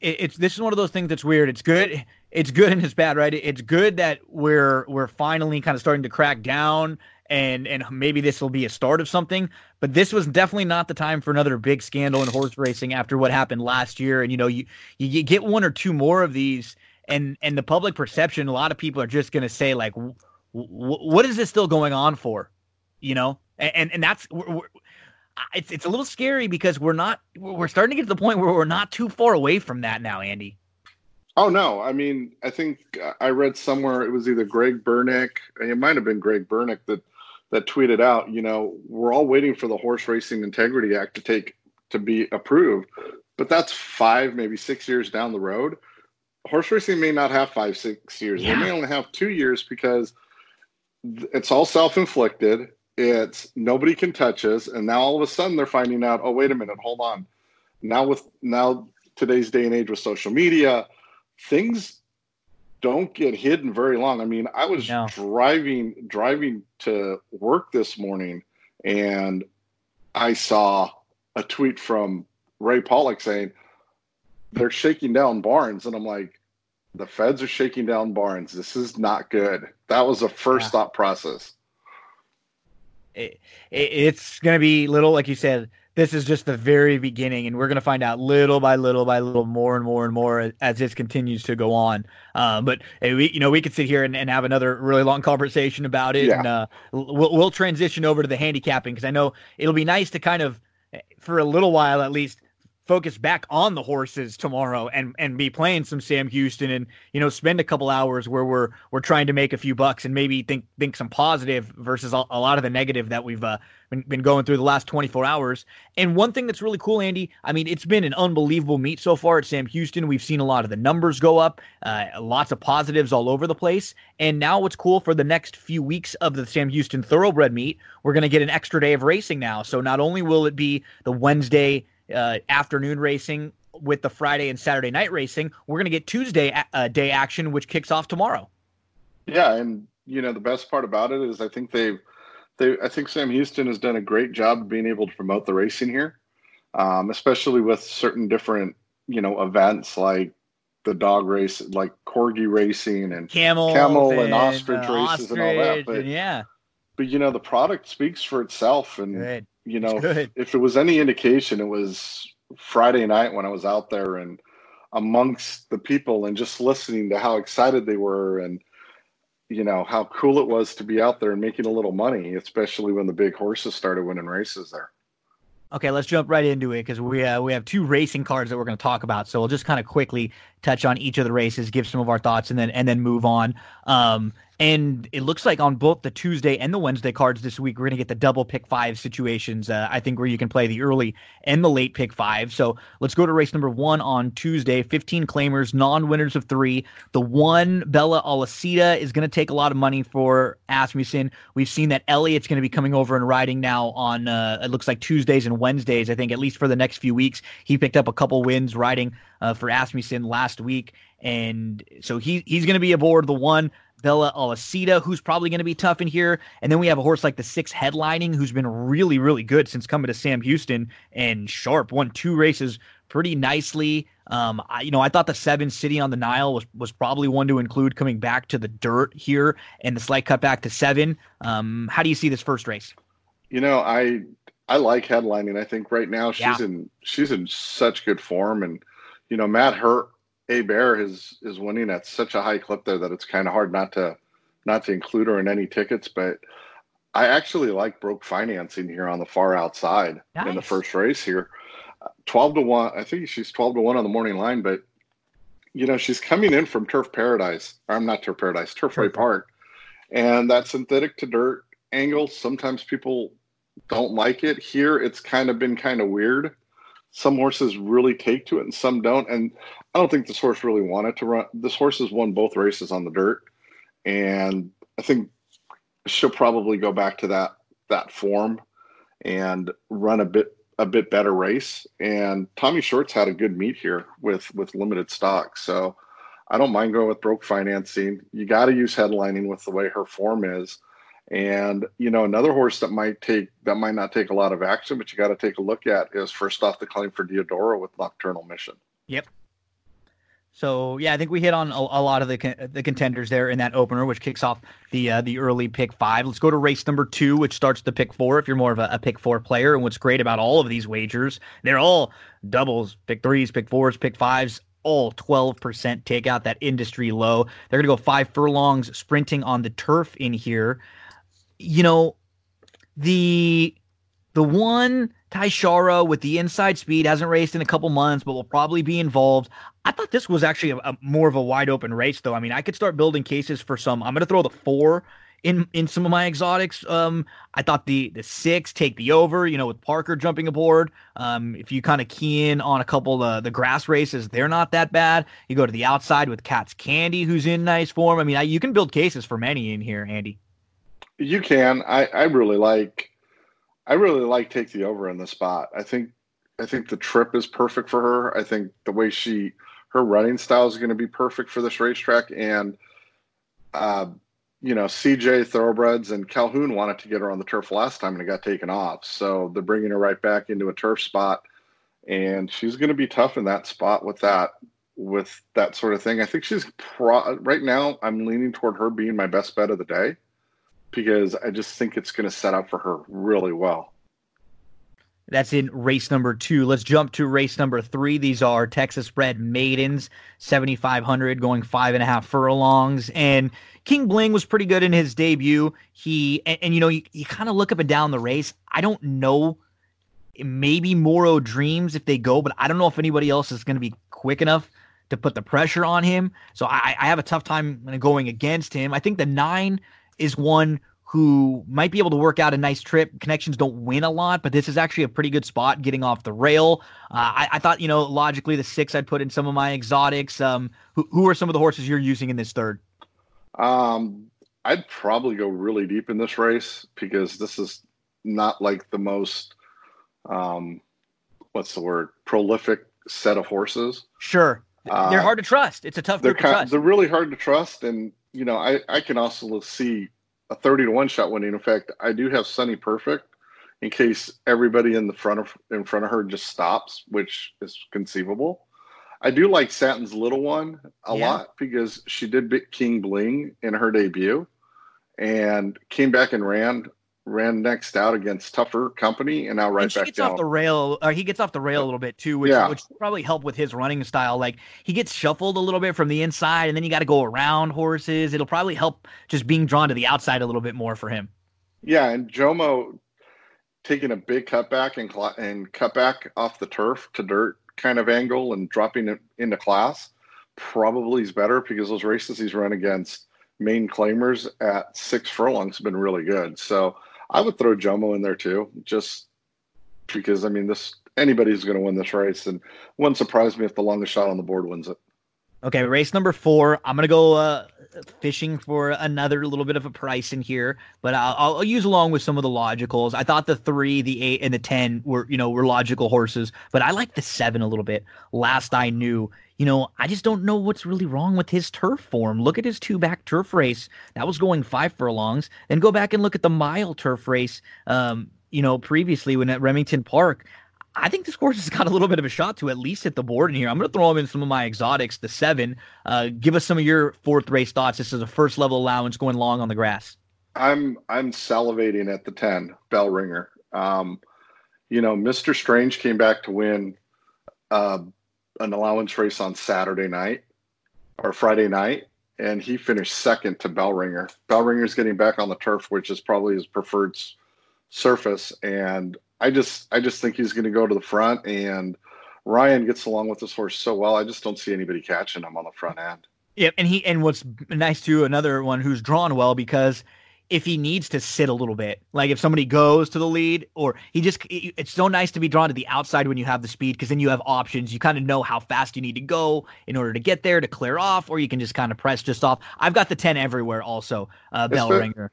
it, it's this is one of those things that's weird. It's good. It's good and it's bad, right? It's good that we're we're finally kind of starting to crack down and and maybe this will be a start of something. But this was definitely not the time for another big scandal in horse racing after what happened last year. And you know, you you get one or two more of these, and and the public perception, a lot of people are just going to say like, what is this still going on for? You know, and and that's we're, we're, it's it's a little scary because we're not we're starting to get to the point where we're not too far away from that now, Andy. Oh no! I mean, I think uh, I read somewhere it was either Greg Bernick, it might have been Greg Bernick that that tweeted out, you know, we're all waiting for the Horse Racing Integrity Act to take to be approved, but that's five, maybe six years down the road. Horse racing may not have five, six years. Yeah. They may only have two years because it's all self-inflicted. It's nobody can touch us, and now all of a sudden they're finding out. Oh, wait a minute, hold on. Now with now today's day and age with social media, things don't get hidden very long. I mean, I was no. driving driving to work this morning and I saw a tweet from Ray Paulick saying they're shaking down barns and I'm like the feds are shaking down barns. This is not good. That was a first yeah. thought process. It, it, it's going to be little like you said this is just the very beginning, and we're going to find out little by little by little more and more and more as this continues to go on. Um, but hey, we, you know, we could sit here and, and, have another really long conversation about it, yeah. and uh, we'll, we'll transition over to the handicapping because I know it'll be nice to kind of, for a little while at least, focus back on the horses tomorrow and and be playing some Sam Houston and you know spend a couple hours where we're we're trying to make a few bucks and maybe think think some positive versus a, a lot of the negative that we've uh, been, been going through the last 24 hours. And one thing that's really cool, Andy, I mean, it's been an unbelievable meet so far at Sam Houston. We've seen a lot of the numbers go up, uh, lots of positives all over the place. And now what's cool for the next few weeks of the Sam Houston Thoroughbred meet, we're going to get an extra day of racing now. So not only will it be the Wednesday uh, afternoon racing with the Friday and Saturday night racing. We're going to get Tuesday uh, day action, which kicks off tomorrow. Yeah, and you know the best part about it is I think they've they I think Sam Houston has done a great job of being able to promote the racing here, um, especially with certain different you know events like the dog race, like corgi racing and camel, camel and, and ostrich uh, races ostrich, and all that. But yeah, but you know the product speaks for itself, and Good you know, if, if it was any indication, it was Friday night when I was out there and amongst the people and just listening to how excited they were and you know how cool it was to be out there and making a little money, especially when the big horses started winning races there. Okay, let's jump right into it because we uh, we have two racing cards that we're going to talk about. So we'll just kind of quickly touch on each of the races, give some of our thoughts, and then and then move on. Um, and it looks like on both the Tuesday and the Wednesday cards this week, we're going to get the double pick five situations. Uh, I think where you can play the early and the late pick five. So let's go to race number one on Tuesday. 15 claimers, non winners of three. The one, Bella Alacida, is going to take a lot of money for Asmussen. We've seen that Elliott's going to be coming over and riding now on, uh, it looks like Tuesdays and Wednesdays, I think, at least for the next few weeks. He picked up a couple wins riding uh, for Asmussen last week. And so he he's going to be aboard the one. Bella Alacida, who's probably going to be tough in here. And then we have a horse like the six headlining, who's been really, really good since coming to Sam Houston and sharp. Won two races pretty nicely. Um, I, you know, I thought the seven City on the Nile was was probably one to include coming back to the dirt here and the slight cut back to seven. Um, how do you see this first race? You know, I I like headlining. I think right now she's yeah. in she's in such good form, and you know, Matt Hurt a Bear is is winning at such a high clip there that it's kind of hard not to not to include her in any tickets. But I actually like broke financing here on the far outside nice. in the first race here. Twelve to one. I think she's twelve to one on the morning line, but you know she's coming in from Turf Paradise. Or I'm not Turf Paradise, Turfway Park, and that synthetic to dirt angle. Sometimes people don't like it. Here, it's kind of been kind of weird some horses really take to it and some don't. And I don't think this horse really wanted to run. This horse has won both races on the dirt, and I think she'll probably go back to that that form and run a bit a bit better race. And Tommy Short's had a good meet here with with limited stock, so I don't mind going with broke financing. You got to use headlining with the way her form is. And you know, another horse that might take that might not take a lot of action, but you got to take a look at is first off the claim for Diodoro with Nocturnal Mission. Yep. So yeah, I think we hit on a, a, lot of the the contenders there in that opener, which kicks off the uh, the early pick five. Let's go to race number two, which starts the pick four. If you're more of a, a, pick four player, and what's great about all of these wagers, they're all doubles, pick threes, pick fours, pick fives, all 12% take out that industry low. They're going to go five furlongs sprinting on the turf in here. You know, the the one Tashara with the inside speed hasn't raced in a couple months, but will probably be involved. I thought this was actually a, a more of a wide open race, though. I mean, I could start building cases for some. I'm going to throw the four in in some of my exotics. Um, I thought the the six take the over. You know, with Parker jumping aboard. Um, if you kind of key in on a couple of the grass races, they're not that bad. You go to the outside with Cat's Candy, who's in nice form. I mean, I, you can build cases for many in here, Andy. You can. I I really like. I really like take the over in the spot. I think I think the trip is perfect for her. I think the way she her running style is going to be perfect for this racetrack and. Uh, you know, CJ Thoroughbreds and Calhoun wanted to get her on the turf last time and it got taken off. So they're bringing her right back into a turf spot, and she's going to be tough in that spot with that with that sort of thing. I think she's pro- right now. I'm leaning toward her being my best bet of the day because I just think it's going to set up for her really well. That's in race number two. Let's jump to race number three. These are Texas bred maidens, 7,500 going five and a half furlongs. And King Bling was pretty good in his debut. He, and, and you know, you, you kind of look up and down the race. I don't know, maybe Moro Dreams if they go, but I don't know if anybody else is going to be quick enough to put the pressure on him. So I, I have a tough time going against him. I think the nine is one who might be able to work out a nice trip. Connections don't win a lot, but this is actually a pretty good spot getting off the rail. Uh, I, I, thought, you know, logically the six I'd put in some of my exotics. Um, who, who are some of the horses you're using in this third? Um, I'd probably go really deep in this race because this is not like the most, um, what's the word, prolific set of horses. Sure. Uh, they're hard to trust. It's a tough they're kind, to trust. They're really hard to trust. And, you know, I, I can also see a 30 to 1 shot winning. In fact, I do have Sunny Perfect in case everybody in the front of in front of her just stops, which is conceivable. I do like Satin's little one a yeah. lot because she did beat King Bling in her debut and came back and ran ran next out against tougher company and now right and back gets down. off the rail or he gets off the rail a little bit too which, yeah. which probably help with his running style. Like he gets shuffled a little bit from the inside and then you got to go around horses. It'll probably help just being drawn to the outside a little bit more for him. Yeah and jomo taking a big cutback and and cut back off the turf to dirt kind of angle and dropping it into class probably is better because those races he's run against main claimers at six furlongs have been really good. So I would throw Jomo in there too, just because I mean this anybody's going to win this race, and wouldn't surprise me if the longest shot on the board wins it. Okay, race number four. I'm gonna go uh, fishing for another little bit of a price in here, but I'll, I'll, use along with some of the logicals. I thought the three, the eight, and the ten were you know were logical horses, but I like the seven a little bit. Last I knew, you know, I just don't know what's really wrong with his turf form. Look at his two back turf race. That was going five furlongs. and go back and look at the mile turf race, um, you know, previously when at Remington Park. I think this horse has got a little bit of a shot to at least hit the board in here. I'm going to throw him in some of my exotics, the seven. Uh, give us some of your fourth race thoughts. This is a first level allowance going long on the grass. I'm I'm salivating at the ten bell ringer. Um, you know, Mr. Strange came back to win uh, an allowance race on Saturday night or Friday night, and he finished second to Bellringer. Bellringer's getting back on the turf, which is probably his preferred surface, and I just I just think he's going to go to the front, and Ryan gets along with this horse so well. I just don't see anybody catching him on the front end. Yeah, and he and what's nice too, another one who's drawn well because if he needs to sit a little bit. Like if somebody goes to the lead or he just it's so nice to be drawn to the outside when you have the speed because then you have options. You kind of know how fast you need to go in order to get there to clear off or you can just kind of press just off. I've got the 10 everywhere also, uh bell ringer.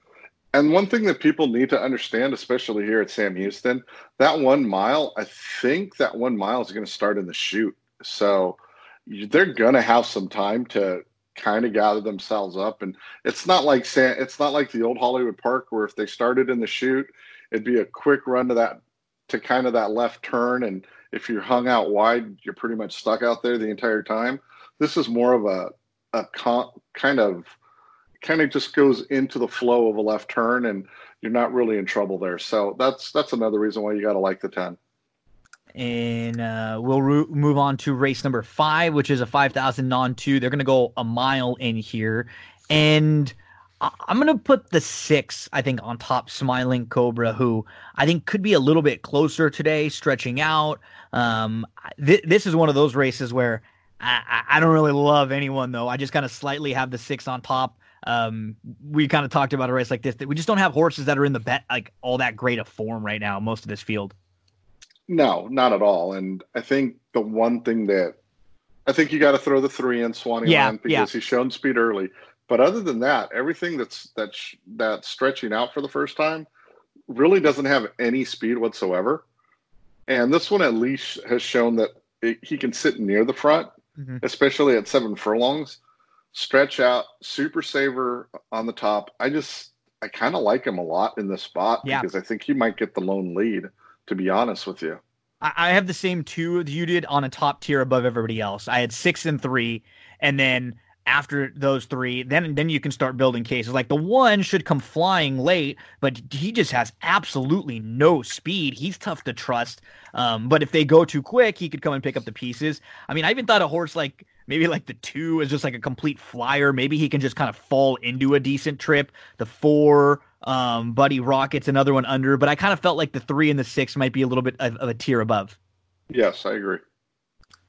And one thing that people need to understand, especially here at Sam Houston, that one mile, I think that one mile is going to start in the chute. So they're going to have some time to kind of gather themselves up. And it's not like San, it's not like the old Hollywood Park where if they started in the chute, it'd be a quick run to that to kind of that left turn. And if you're hung out wide, you're pretty much stuck out there the entire time. This is more of a a con- kind of kind of just goes into the flow of a left turn, and you're not really in trouble there. So that's that's another reason why you got to like the ten. And uh, we'll ro- move on to race number five, which is a 5,000 non two. They're going to go a mile in here. And I- I'm going to put the six, I think, on top Smiling Cobra, who I think could be a little bit closer today, stretching out. Um, th- this is one of those races where I, I don't really love anyone, though. I just kind of slightly have the six on top. Um, we kind of talked about a race like this that we just don't have horses that are in the bet like all that great of form right now. Most of this field. No, not at all. And I think the one thing that I think you got to throw the three in Swanee Yeah, Land because yeah. he's shown speed early. But other than that, everything that's that's that's stretching out for the first time really doesn't have any speed whatsoever. And this one at least has shown that it, he can sit near the front, Mhm. especially at seven furlongs, stretch out, super saver on the top. I just I kind of like him a lot in this spot Yeah. because I think he might get the lone lead. To be honest with you. I, I have the same two that you did on a top tier above everybody else. I had six and three, and then after those three, then then you can start building cases. Like the one should come flying late, but he just has absolutely no speed. He's tough to trust. Um, but if they go too quick, he could come and pick up the pieces. I mean, I even thought a horse like maybe like the two is just like a complete flyer. Maybe he can just kind of fall into a decent trip. The four, um, Buddy Rockets, another one under. But I kind of felt like the three and the six might be a little bit of, of a tier above. Yes, I agree.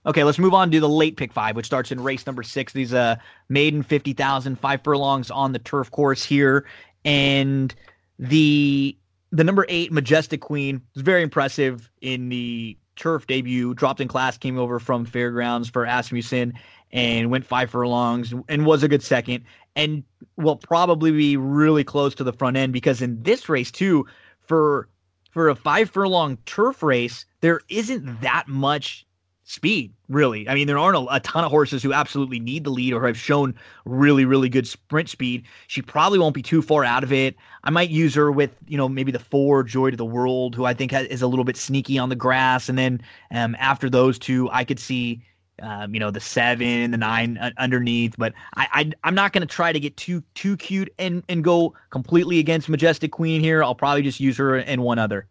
Okay, let's move on to the late pick five, which starts in race number six. These uh maiden 50,000, five furlongs on the turf course here. And the the number eight, Majestic Queen, was very impressive in the turf debut. Dropped in class, came over from Fairgrounds for Asmussen and went five furlongs and was a good second. And will probably be really close to the front end because in this race too, for for a five furlong turf race, there isn't that much speed, really. I mean, there aren't a, a, ton of horses who absolutely need the lead or have shown really, really good sprint speed. She probably won't be too far out of it. I might use her with, you know, maybe the four, Joy to the World, who I think has, is a little bit sneaky on the grass. And then um, after those two, I could see. Um, you know the seven, the nine uh, underneath, but I, I am not going to try to get too too cute and and go completely against Majestic Queen here. I'll probably just use her and one other.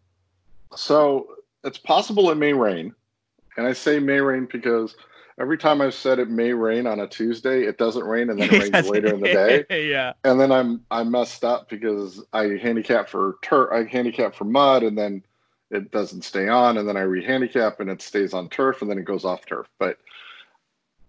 So it's possible it may rain. And I say may rain because every time I've said it may rain on a Tuesday, it doesn't rain and then it rains later in the day. yeah. And then I'm I messed up because I handicap for turf I handicap for mud and then it doesn't stay on and then I re-handicap and it stays on turf and then it goes off turf. But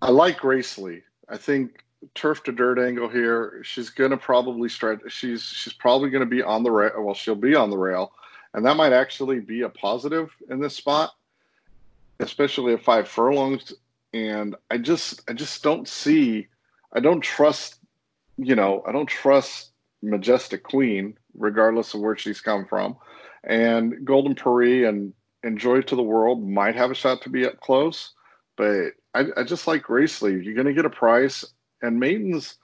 I like Gracely. I think turf to dirt angle here. She's gonna probably stretch she's she's probably gonna be on the rail well, she'll be on the rail. And that might actually be a positive in this spot especially at five furlongs. And I just, I just don't see, I don't trust, you know, I don't trust Majestic Queen, regardless of where she's come from. And Golden Paris and Enjoy to the World might have a shot to be up close, but I, I just like Grace Gracely. You're going to get a price, and maidens.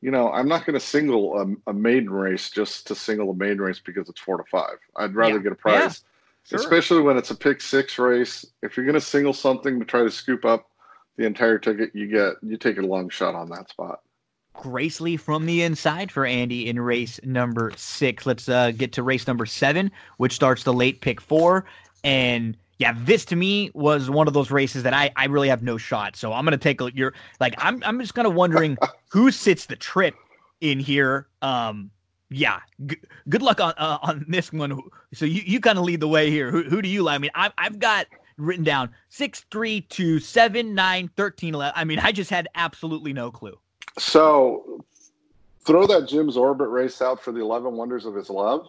You know, I'm not going to single a, a, maiden race just to single a maiden race because it's four to five. I'd rather Yeah. get a price. Sure. especially when it's a pick six race. If you're going to single something to try to scoop up the entire ticket, you get you take a long shot on that spot. Gracely from the inside for Andy in race number six. Let's uh, get to race number seven, which starts the late pick four. And yeah, this to me was one of those races that I, I really have no shot. So I'm gonna take a your like I'm I'm just kind of wondering who sits the trip in here. Um, yeah, g- good luck on uh, on this one. So you, you kind of lead the way here. Who, who do you like? I mean, I've, I've got written down six, three, two, seven, nine, 13, 11. I mean, I just had absolutely no clue. So throw that Jim's Orbit race out for the 11 Wonders of His Love,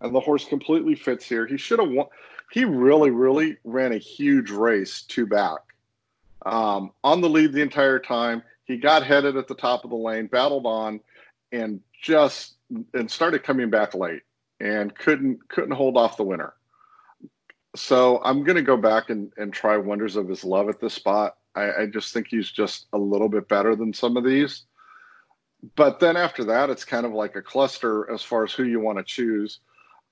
and the horse completely fits here. He should have won. He really, really ran a huge race two back. Um, on the lead the entire time. He got headed at the top of the lane, battled on, and just and started coming back late and couldn't couldn't hold off the winner. So I'm going to go back and, and try Wonders of His Love at this spot. I, I just think he's just a little bit better than some of these. But then after that, it's kind of like a cluster as far as who you want to choose.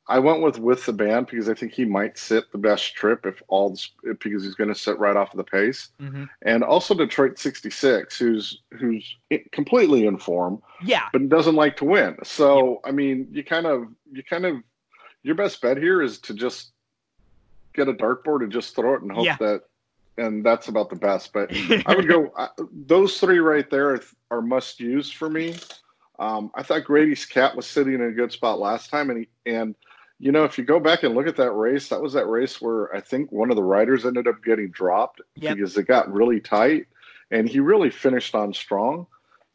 I went with with the band because I think he might sit the best trip if all because he's going to sit right off of the pace, mm-hmm. and also Detroit 66, who's who's completely in form, yeah, but doesn't like to win. So I mean, you kind of you kind of your best bet here is to just get a dartboard and just throw it and hope yeah. that, and that's about the best. But I would go those three right there are must use for me. Um, I thought Grady's cat was sitting in a good spot last time, and he, and you know if you go back and look at that race, that was that race where I think one of the riders ended up getting dropped yep. because it got really tight, and he really finished on strong.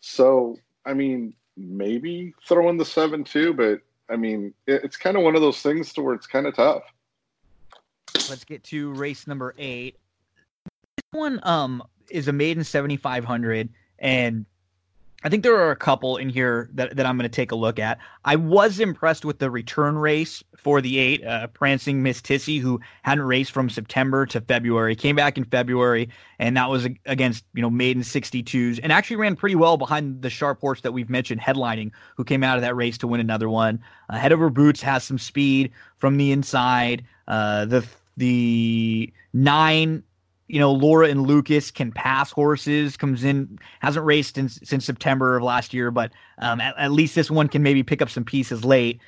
So I mean, maybe throw in the seven two, but I mean, it, it's kind of one of those things to where it's kind of tough. Let's get to race number eight. This one um is a maiden seventy five hundred, and I think there are a couple in here that, that I'm going to take a look at. I was impressed with the return race for the eight, uh, prancing Miss Tissy, who hadn't raced from September to February, came back in February, and that was against you know maiden 62s, and actually ran pretty well behind the sharp horse that we've mentioned, headlining, who came out of that race to win another one. Uh, Head over boots has some speed from the inside. Uh, the the nine you know, Laura and Lucas can pass horses, comes in, hasn't raced in, since September of last year, but um, at, at, least this one can maybe pick up some pieces late.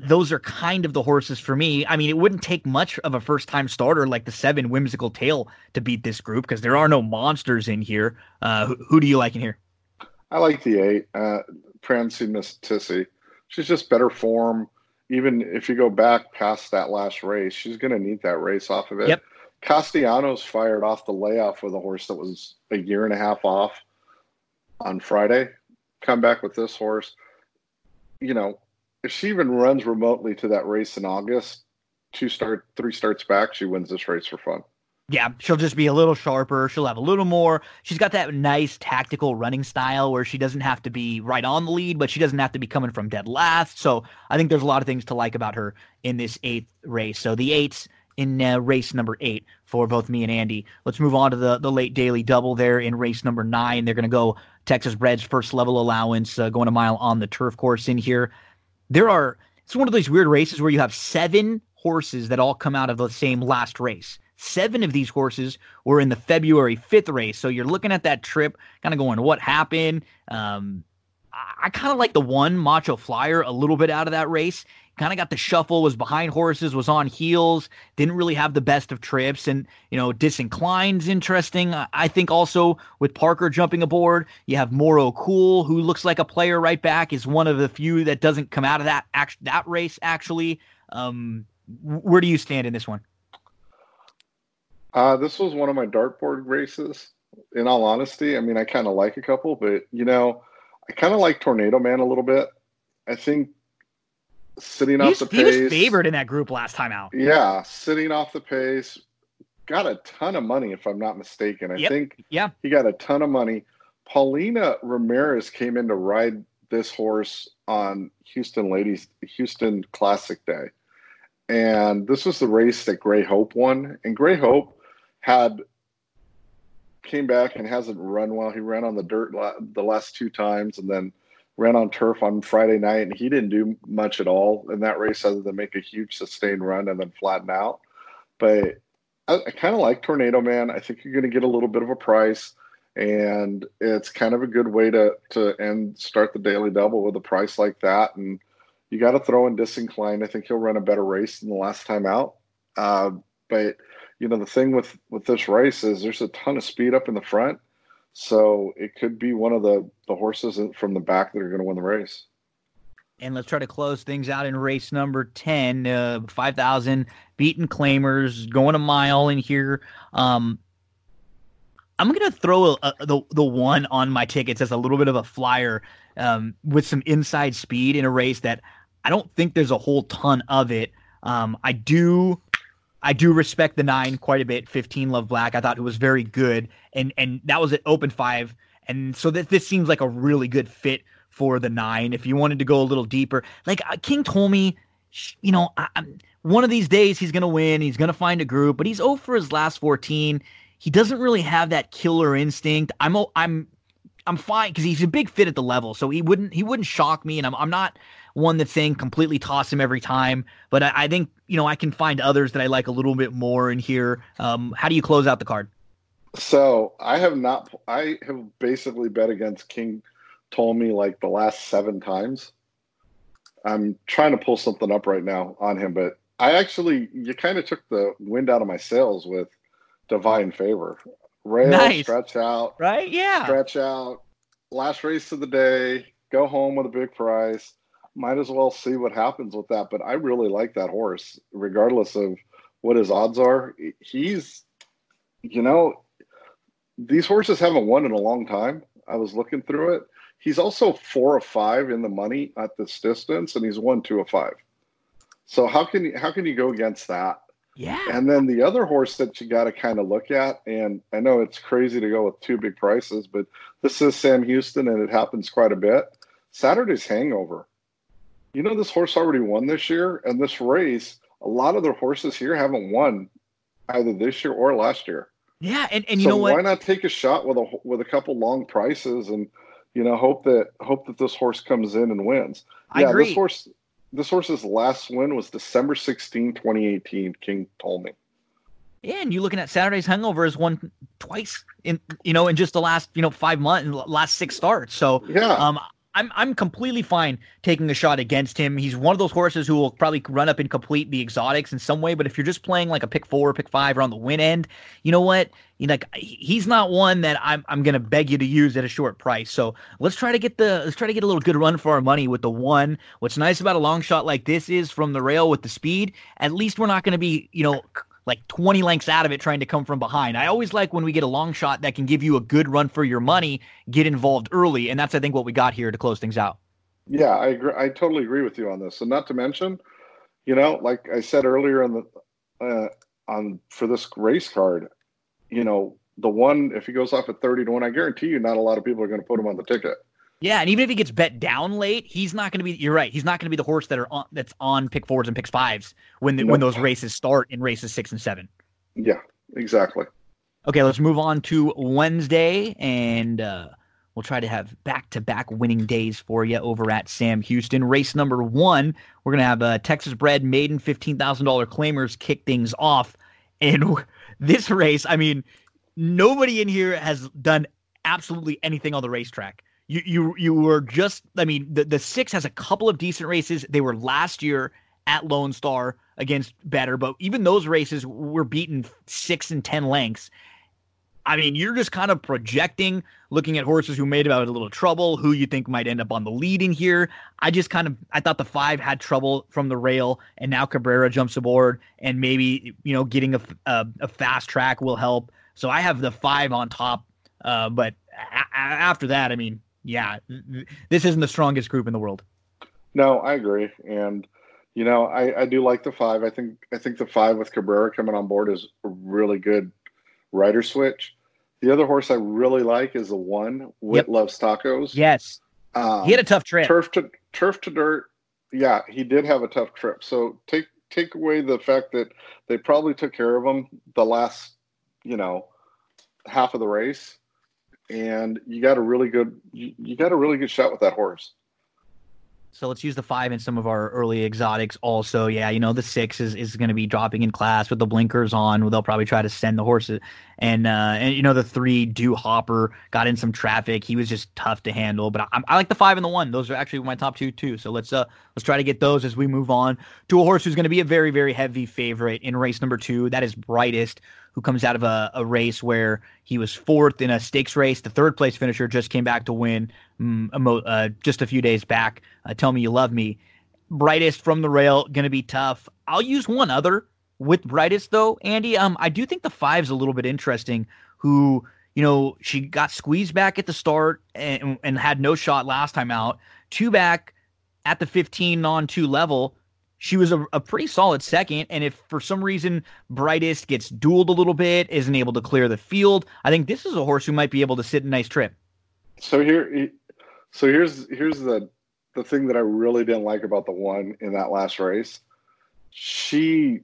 Those are kind of the horses for me. I mean, it wouldn't take much of a first time starter like the seven whimsical tail to beat this group because there are no monsters in here. Uh, who, who, do you like in here? I like the eight, uh, Prancy Miss Tissy. She's just better form. Even if you go back past that last race, she's going to need that race off of it. Yep Castellanos fired off the layoff with a horse that was a year and a half off on Friday. Come back with this horse. You know, if she even runs remotely to that race in August, two start, three starts back, she wins this race for fun. Yeah, she'll just be a little sharper. She'll have a little more. She's got that nice tactical running style where she doesn't have to be right on the lead, but she doesn't have to be coming from dead last. So I think there's a lot of things to like about her in this eighth race. So the eights in uh, race number eight for both me and Andy. Let's move on to the, the late daily double there in race number nine. They're going to go Texas breds first level allowance, uh, going a mile on the turf course in here. There are, it's one of those weird races where you have seven horses that all come out of the same last race. Seven of these horses were in the February 5th race. So you're looking at that trip, kind of going, what happened? Um, I, I kind of like the one Macho Flyer a little bit out of that race kind of got the shuffle, was behind horses, was on heels, didn't really have the best of trips. And, you know, disinclines interesting. I think also with Parker jumping aboard, you have Moro Cool, who looks like a player right back, is one of the few that doesn't come out of that act- that race, actually. Um, where do you stand in this one? Uh, this was one of my dartboard races. In all honesty, I mean, I kind of like a couple, but you know, I kind of like Tornado Man a little bit. I think sitting off the pace. He was favored in that group last time out. Yeah, sitting off the pace. Got a ton of money, if I'm not mistaken. I yep. think yeah. he got a ton of money. Paulina Ramirez came in to ride this horse on Houston Ladies Houston Classic Day. And this was the race that Gray Hope won. And Gray Hope had came back and hasn't run well. He ran on the dirt the last two times and then ran on turf on Friday night, and he didn't do much at all in that race other than make a huge sustained run and then flatten out. But I, I kind of like Tornado Man. I think you're going to get a little bit of a price, and it's kind of a good way to to end start the daily double with a price like that. And you got to throw in disinclined. I think he'll run a better race than the last time out. Uh, but you know the thing with with this race is there's a ton of speed up in the front so it could be one of the, the horses from the back that are going to win the race. And let's try to close things out in race number 10. Uh, 5,000 beaten claimers going a mile in here. Um, I'm going to throw a, a, the, the one on my tickets as a little bit of a flyer um, with some inside speed in a race that I don't think there's a whole ton of it. Um, I do I do respect the nine quite a bit. 15 Love Black, I thought it was very good, and and that was at open five, and so that this seems like a really good fit for the nine. If you wanted to go a little deeper, like uh, King Ptolemy, you know, I, one of these days he's gonna win, he's gonna find a group, but he's over for his last 14. He doesn't really have that killer instinct. I'm I'm I'm fine because he's a big fit at the level, so he wouldn't he wouldn't shock me, and I'm I'm not one that's saying completely toss him every time, but I, I think you know I can find others that I like a little bit more in here. Um, how do you close out the card? So I have not. I have basically bet against King Ptolemy like the last seven times. I'm trying to pull something up right now on him, but I actually you kind of took the wind out of my sails with Divine Favor. Rail, nice. stretch out, right? Yeah, stretch out. Last race of the day, go home with a big prize. Might as well see what happens with that. But I really like that horse, regardless of what his odds are. He's, you know, these horses haven't won in a long time. I was looking through it. He's also four of five in the money at this distance, and he's won two of five. So how can you how can you go against that? Yeah. And then the other horse that you got to kind of look at, and I know it's crazy to go with two big prices, but this is Sam Houston, and it happens quite a bit. Saturday's Hangover. You know, this horse already won this year, and this race, a lot of the horses here haven't won either this year or last year. Yeah, and, and you so know what? Why not take a shot with a with a couple long prices and you know hope that hope that this horse comes in and wins. I yeah, agree. this horse this horse's last win was December 16, 2018. King Ptolemy. Yeah, and you're looking at Saturday's Hangover has won twice in you know in just the last you know five months, last six starts. So yeah, um, I'm I'm completely fine taking a shot against him. He's one of those horses who will probably run up and complete the exotics in some way. But if you're just playing like a pick four, pick five, or on the win end, you know what? You like he's not one that I'm I'm gonna beg you to use at a short price. So let's try to get the let's try to get a little good run for our money with the one. What's nice about a long shot like this is from the rail with the speed. At least we're not gonna be you know like 20 lengths out of it trying to come from behind. I always like when we get a long shot that can give you a good run for your money, get involved early, and that's I think what we got here to close things out. Yeah, I agree. I totally agree with you on this. And not to mention, you know, like I said earlier on the uh, on for this race card, you know, the one if he goes off at 30 to 1, I guarantee you not a lot of people are going to put him on the ticket. Yeah, and even if he gets bet down late, he's not going to be. You're right. He's not going to be the horse that are on that's on pick fours and pick fives when the, nope. when those races start in races six and seven. Yeah, exactly. Okay, let's move on to Wednesday, and uh, we'll try to have back to back winning days for you over at Sam Houston. Race number one, we're gonna have a Texas bred maiden fifteen thousand dollar claimers kick things off, and this race, I mean, nobody in here has done absolutely anything on the racetrack you you you were just I mean the the six has a couple of decent races. They were last year at Lone Star against better, but even those races were beaten six and ten lengths. I mean, you're just kind of projecting, looking at horses who made about a little trouble, who you think might end up on the lead in here. I just kind of I thought the five had trouble from the rail, and now Cabrera jumps aboard, and maybe you know getting a a, a fast track will help. So I have the five on top, uh, but a- after that, I mean, yeah, this isn't the strongest group in the world. No, I agree, and you know, I, I do like the five. I think I think the five with Cabrera coming on board is a really good rider switch. The other horse I really like is the one Wit yep. Loves Tacos. Yes, um, he had a tough trip. Turf to turf to dirt. Yeah, he did have a tough trip. So take take away the fact that they probably took care of him the last, you know, half of the race and you got a really good you, you got a really good shot with that horse. So let's use the five in some of our early exotics. Also, yeah, you know the six is, is going to be dropping in class with the blinkers on. They'll probably try to send the horses, and uh, and you know the three do Hopper got in some traffic. He was just tough to handle. But I, I like the five and the one. Those are actually my top two too. So let's uh let's try to get those as we move on to a horse who's going to be a very very heavy favorite in race number two. That is brightest who comes out of a, a race where he was fourth in a stakes race. The third place finisher just came back to win um, uh, just a few days back. Uh, Tell me you love me. Brightest from the rail, going to be tough. I'll use one other with Brightest though, Andy. Um, I do think the five's a little bit interesting. Who you know she got squeezed back at the start and, and had no shot last time out. Two back at the 15 non two level she was a, a, pretty solid second. And if for some reason Brightest gets dueled a little bit, isn't able to clear the field, I think this is a horse who might be able to sit a nice trip. So here, so here's here's the the thing that I really didn't like about the one in that last race. She,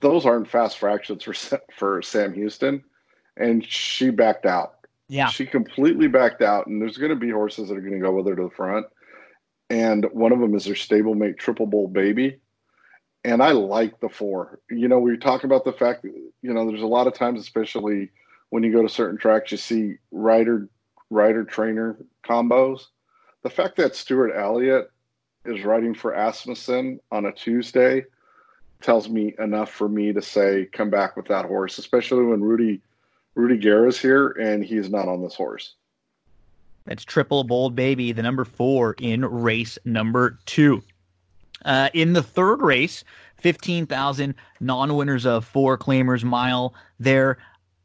those aren't fast fractions for for Sam Houston, and she backed out. Yeah, she completely backed out, and there's going to be horses that are going to go with her to the front and one of them is their stablemate Triple Bowl Baby. And I like the four. You know, we talk about the fact that, you know, there's a lot of times, especially when you go to certain tracks, you see rider rider trainer combos. The fact that Stuart Elliott is riding for Asmussen on a Tuesday tells me enough for me to say come back with that horse, especially when Rudy Rudy Guerra's here and he's not on this horse. That's Triple Bold Baby, the number four in race number two. Uh, in the third race, 15,000 non winners of four claimers mile there.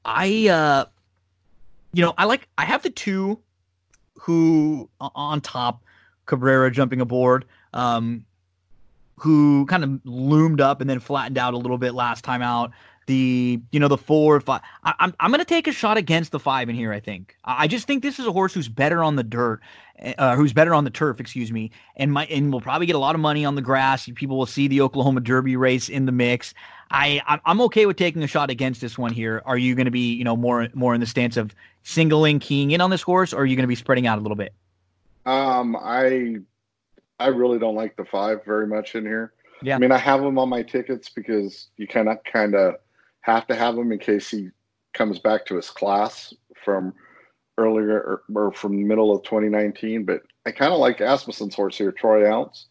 I, uh, you know, I like, I have the two who on top, Cabrera jumping aboard, um, who kind of loomed up and then flattened out a little bit last time out the you know the four or five. I, I'm I'm gonna take a shot against the five in here. I think I just think this is a horse who's better on the dirt, uh, who's better on the turf. Excuse me, and my and will probably get a lot of money on the grass. People will see the Oklahoma Derby race in the mix. I I'm okay with taking a shot against this one here. Are you going to be you know more more in the stance of singling, keying in on this horse, or are you going to be spreading out a little bit? Um, I I really don't like the five very much in here. Yeah. I mean, I have them on my tickets because you kind of kind of have to have him in case he comes back to his class from earlier or, or from the middle of 2019. But I kind of like Asmussen's horse here, Troy Ounce,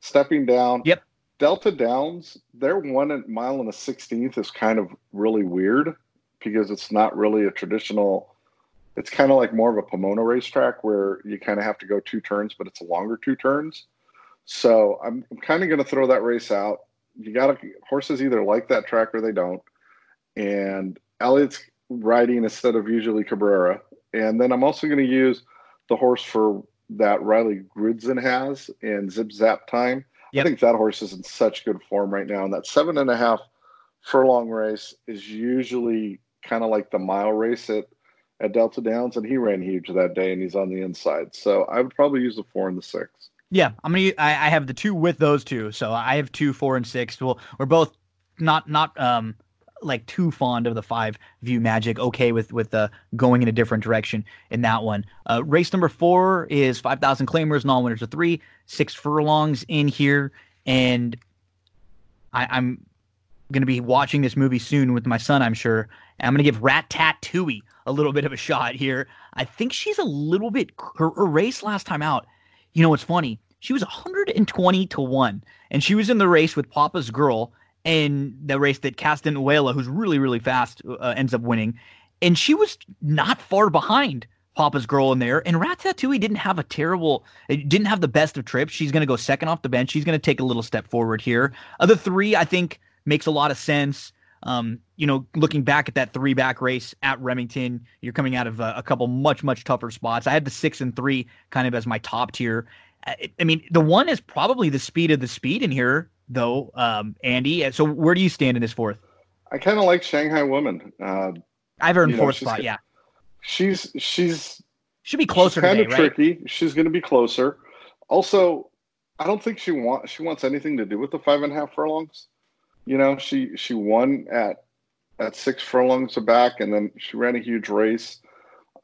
stepping down. Yep. Delta Downs, their one mile and a 16th is kind of really weird because it's not really a traditional. It's kind of like more of a Pomona racetrack where you kind of have to go two turns, but it's a longer two turns. So I'm, I'm kind of going to throw that race out. You got to horses either like that track or they don't and Elliott's riding instead of usually Cabrera. And then I'm also going to use the horse for that Riley Grudson has in Zip Zap Time. Yep. I think that horse is in such good form right now. And that seven and a half furlong race is usually kind of like the mile race at, at Delta Downs. And he ran huge that day and he's on the inside. So I would probably use the four and the six. Yeah, I'm gonna. I, I have the two with those two, so I have two, four, and six. Well, we're both not not um like too fond of the five view magic. Okay with with the going in a different direction in that one. Uh, race number four is five thousand claimers, non winners of three, six furlongs in here, and I, I'm going to be watching this movie soon with my son. I'm sure. And I'm going to give Rat Ratatouille a little bit of a shot here. I think she's a little bit her, her race last time out. You know what's funny? She was 120 to one, and she was in the race with Papa's Girl in the race that Castanuela, who's really, really fast, uh, ends up winning. And she was not far behind Papa's girl in there. And Ratatouille didn't have a terrible, didn't have the best of trips. She's going to go second off the bench. She's going to take a little step forward here. Other three, I think, makes a lot of sense. Um, you know, looking back at that three back race at Remington, you're coming out of a, a couple much, much tougher spots. I had the six and three kind of as my top tier. I, I mean, the one is probably the speed of the speed in here though, um, Andy. So where do you stand in this fourth? I kind of like Shanghai Woman. Uh, I've heard fourth spot. Yeah, she's she's she should be closer. Kind of tricky. Right? She's going to be closer. Also, I don't think she wants she wants anything to do with the five and a half furlongs. You know, she she won at at six furlongs back, and then she ran a huge race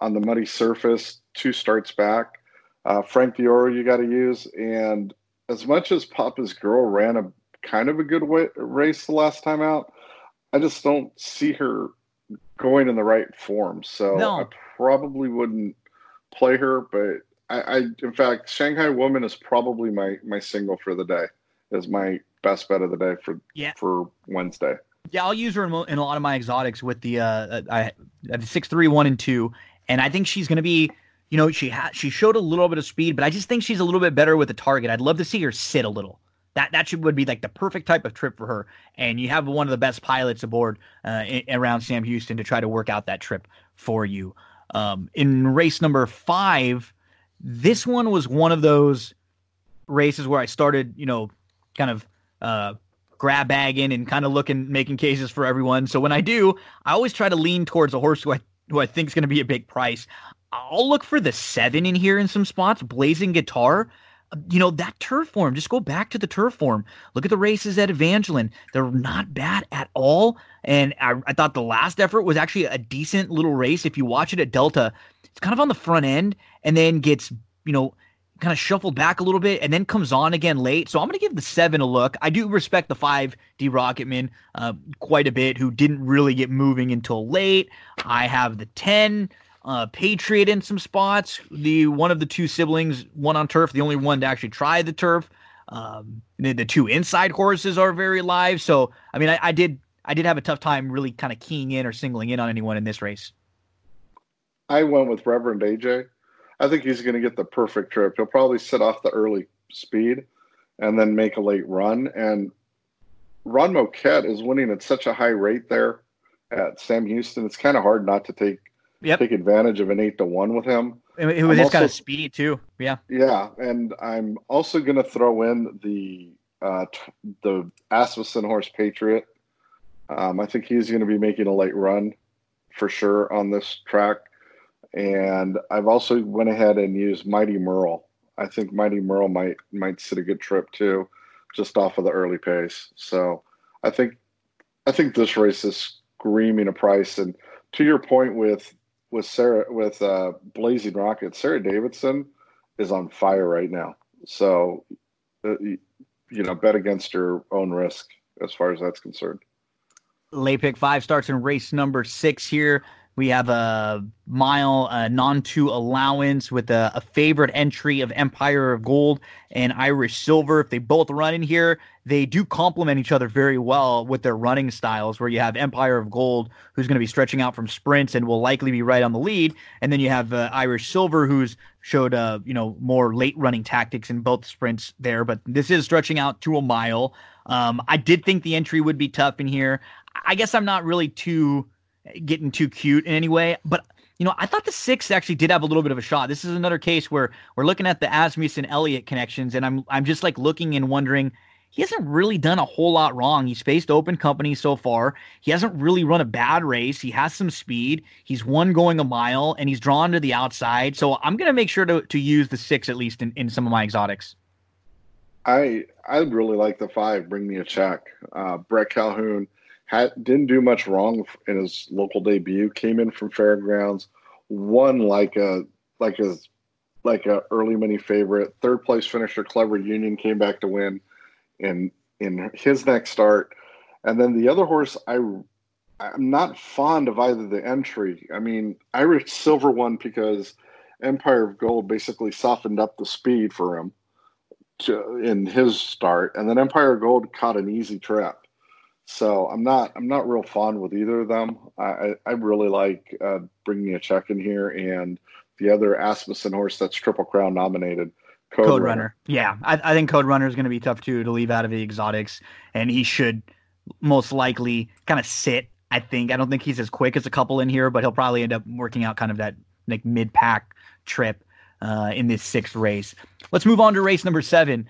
on the muddy surface, two starts back. Uh, Frank Dioro, you got to use, and as much as Papa's Girl ran a kind of a good way, race the last time out, I just don't see her going in the right form. So no. I probably wouldn't play her. But I, I, in fact, Shanghai Woman is probably my my single for the day. Is my best bet of the day for yeah. for Wednesday. Yeah, I'll use her in, in a lot of my exotics with the uh, I, I six three one and two, and I think she's going to be you know, she had she showed a little bit of speed, but I just think she's a little bit better with the target. I'd love to see her sit a little. That that should would be like the perfect type of trip for her. And you have one of the best pilots aboard uh, in, around Sam Houston to try to work out that trip for you. Um, in race number five, this one was one of those races where I started, you know, kind of uh, grab bagging and kind of looking, making cases for everyone. So when I do, I always try to lean towards a horse who I who I think is going to be a big price. I'll look for the seven in here in some spots. Blazing Guitar. You know, that turf form, just go back to the turf form. Look at the races at Evangeline. They're not bad at all. And I, I thought the last effort was actually a decent little race. If you watch it at Delta, it's kind of on the front end and then gets, you know, kind of shuffled back a little bit and then comes on again late. So I'm going to give the seven a look. I do respect the five D Rocketman uh, quite a bit, who didn't really get moving until late. I have the 10 uh, Patriot in some spots. The one of the two siblings, one on turf, the only one to actually try the turf. Um, the, the, two inside horses are very live. So I mean, I, I did I did have a tough time really kind of keying in or singling in on anyone in this race. I went with Reverend AJ. I think he's going to get the perfect trip. He'll probably set off the early speed and then make a late run. And Ron Moquett is winning at such a high rate there at Sam Houston. It's kind of hard not to take yep. take advantage of an eight to one with him. It was just kind of speedy too. Yeah. Yeah, and I'm also going to throw in the uh, t- the Asmussen horse Patriot. Um, I think he's going to be making a late run for sure on this track. And I've also went ahead and used Mighty Merle. I think Mighty Merle might might sit a good trip too, just off of the early pace. So I think I think this race is screaming a price. And to your point with with Sarah with uh, Blazing Rocket, Sarah Davidson is on fire right now. So uh, you know, bet against your own risk as far as that's concerned. Late pick five starts in race number six here. We have a mile non two allowance with a, a, favorite entry of Empire of Gold and Irish Silver. If they both run in here, they do complement each other very well with their running styles. Where you have Empire of Gold, who's going to be stretching out from sprints and will likely be right on the lead, and then you have uh, Irish Silver, who's showed uh, you know more late running tactics in both sprints there. But this is stretching out to a mile. Um, I did think the entry would be tough in here. I guess I'm not really too getting too cute in any way. But you know, I thought the six actually did have a little bit of a shot. This is another case where we're looking at the Asmussen Elliott connections, and I'm I'm just like looking and wondering. He hasn't really done a whole lot wrong. He's faced open company so far. He hasn't really run a bad race. He has some speed. He's won going a mile, and he's drawn to the outside. So I'm going to make sure to, to use the six at least in, in some of my exotics. I I really like the five. Bring me a check. Uh, Brett Calhoun had didn't do much wrong in his local debut. Came in from fairgrounds, won like a like a like a early mini favorite. Third place finisher, Clever Union came back to win in in his next start, and then the other horse I. I'm not fond of either the entry. I mean, Irish Silver won because Empire of Gold basically softened up the speed for him to, in his start, and then Empire of Gold caught an easy trip. So I'm not I'm not real fond with either of them. I I really like uh, bringing a check in here and the other Asmussen horse that's Triple Crown nominated. Code, Code Runner. Runner. Yeah, I, I think Code Runner is going to be tough too to leave out of the exotics, and he should most likely kind of sit. I think I don't think he's as quick as a couple in here, but he'll probably end up working out kind of that like mid pack trip uh, in this sixth race. Let's move on to race number seven.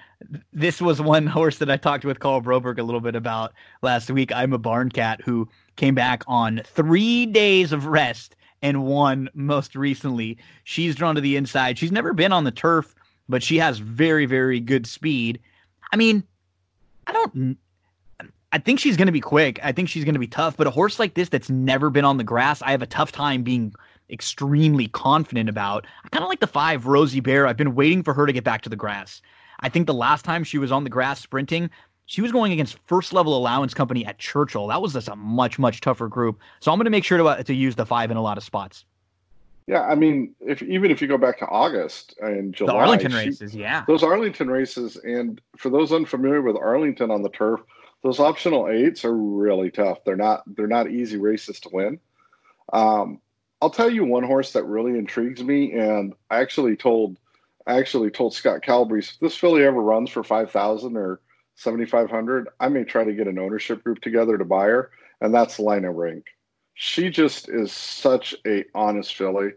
This was one horse that I talked with Karl Broberg a little bit about last week. I'm a barn cat who came back on three days of rest and won most recently. She's drawn to the inside. She's never been on the turf, but she has very, very good speed. I mean, I don't. I think she's going to be quick. I think she's going to be tough. But a horse like this that's never been on the grass, I have a tough time being extremely confident about. I kind of like the five, Rosie Bear. I've been waiting for her to get back to the grass. I think the last time she was on the grass sprinting, she was going against first level allowance company at Churchill. That was just a much, much tougher group. So I'm going to make sure to, uh, to use the five in a lot of spots. Yeah, I mean, if even if you go back to August and July, the Arlington she, races, yeah, those Arlington races, and for those unfamiliar with Arlington on the turf, those optional eights are really tough. They're not they're not easy races to win. Um, I'll tell you one horse that really intrigues me, and I actually told I actually told Scott Calabrese if this filly ever runs for five thousand or seventy five hundred, I may try to get an ownership group together to buy her, and that's Lina Rink. She just is such a honest filly,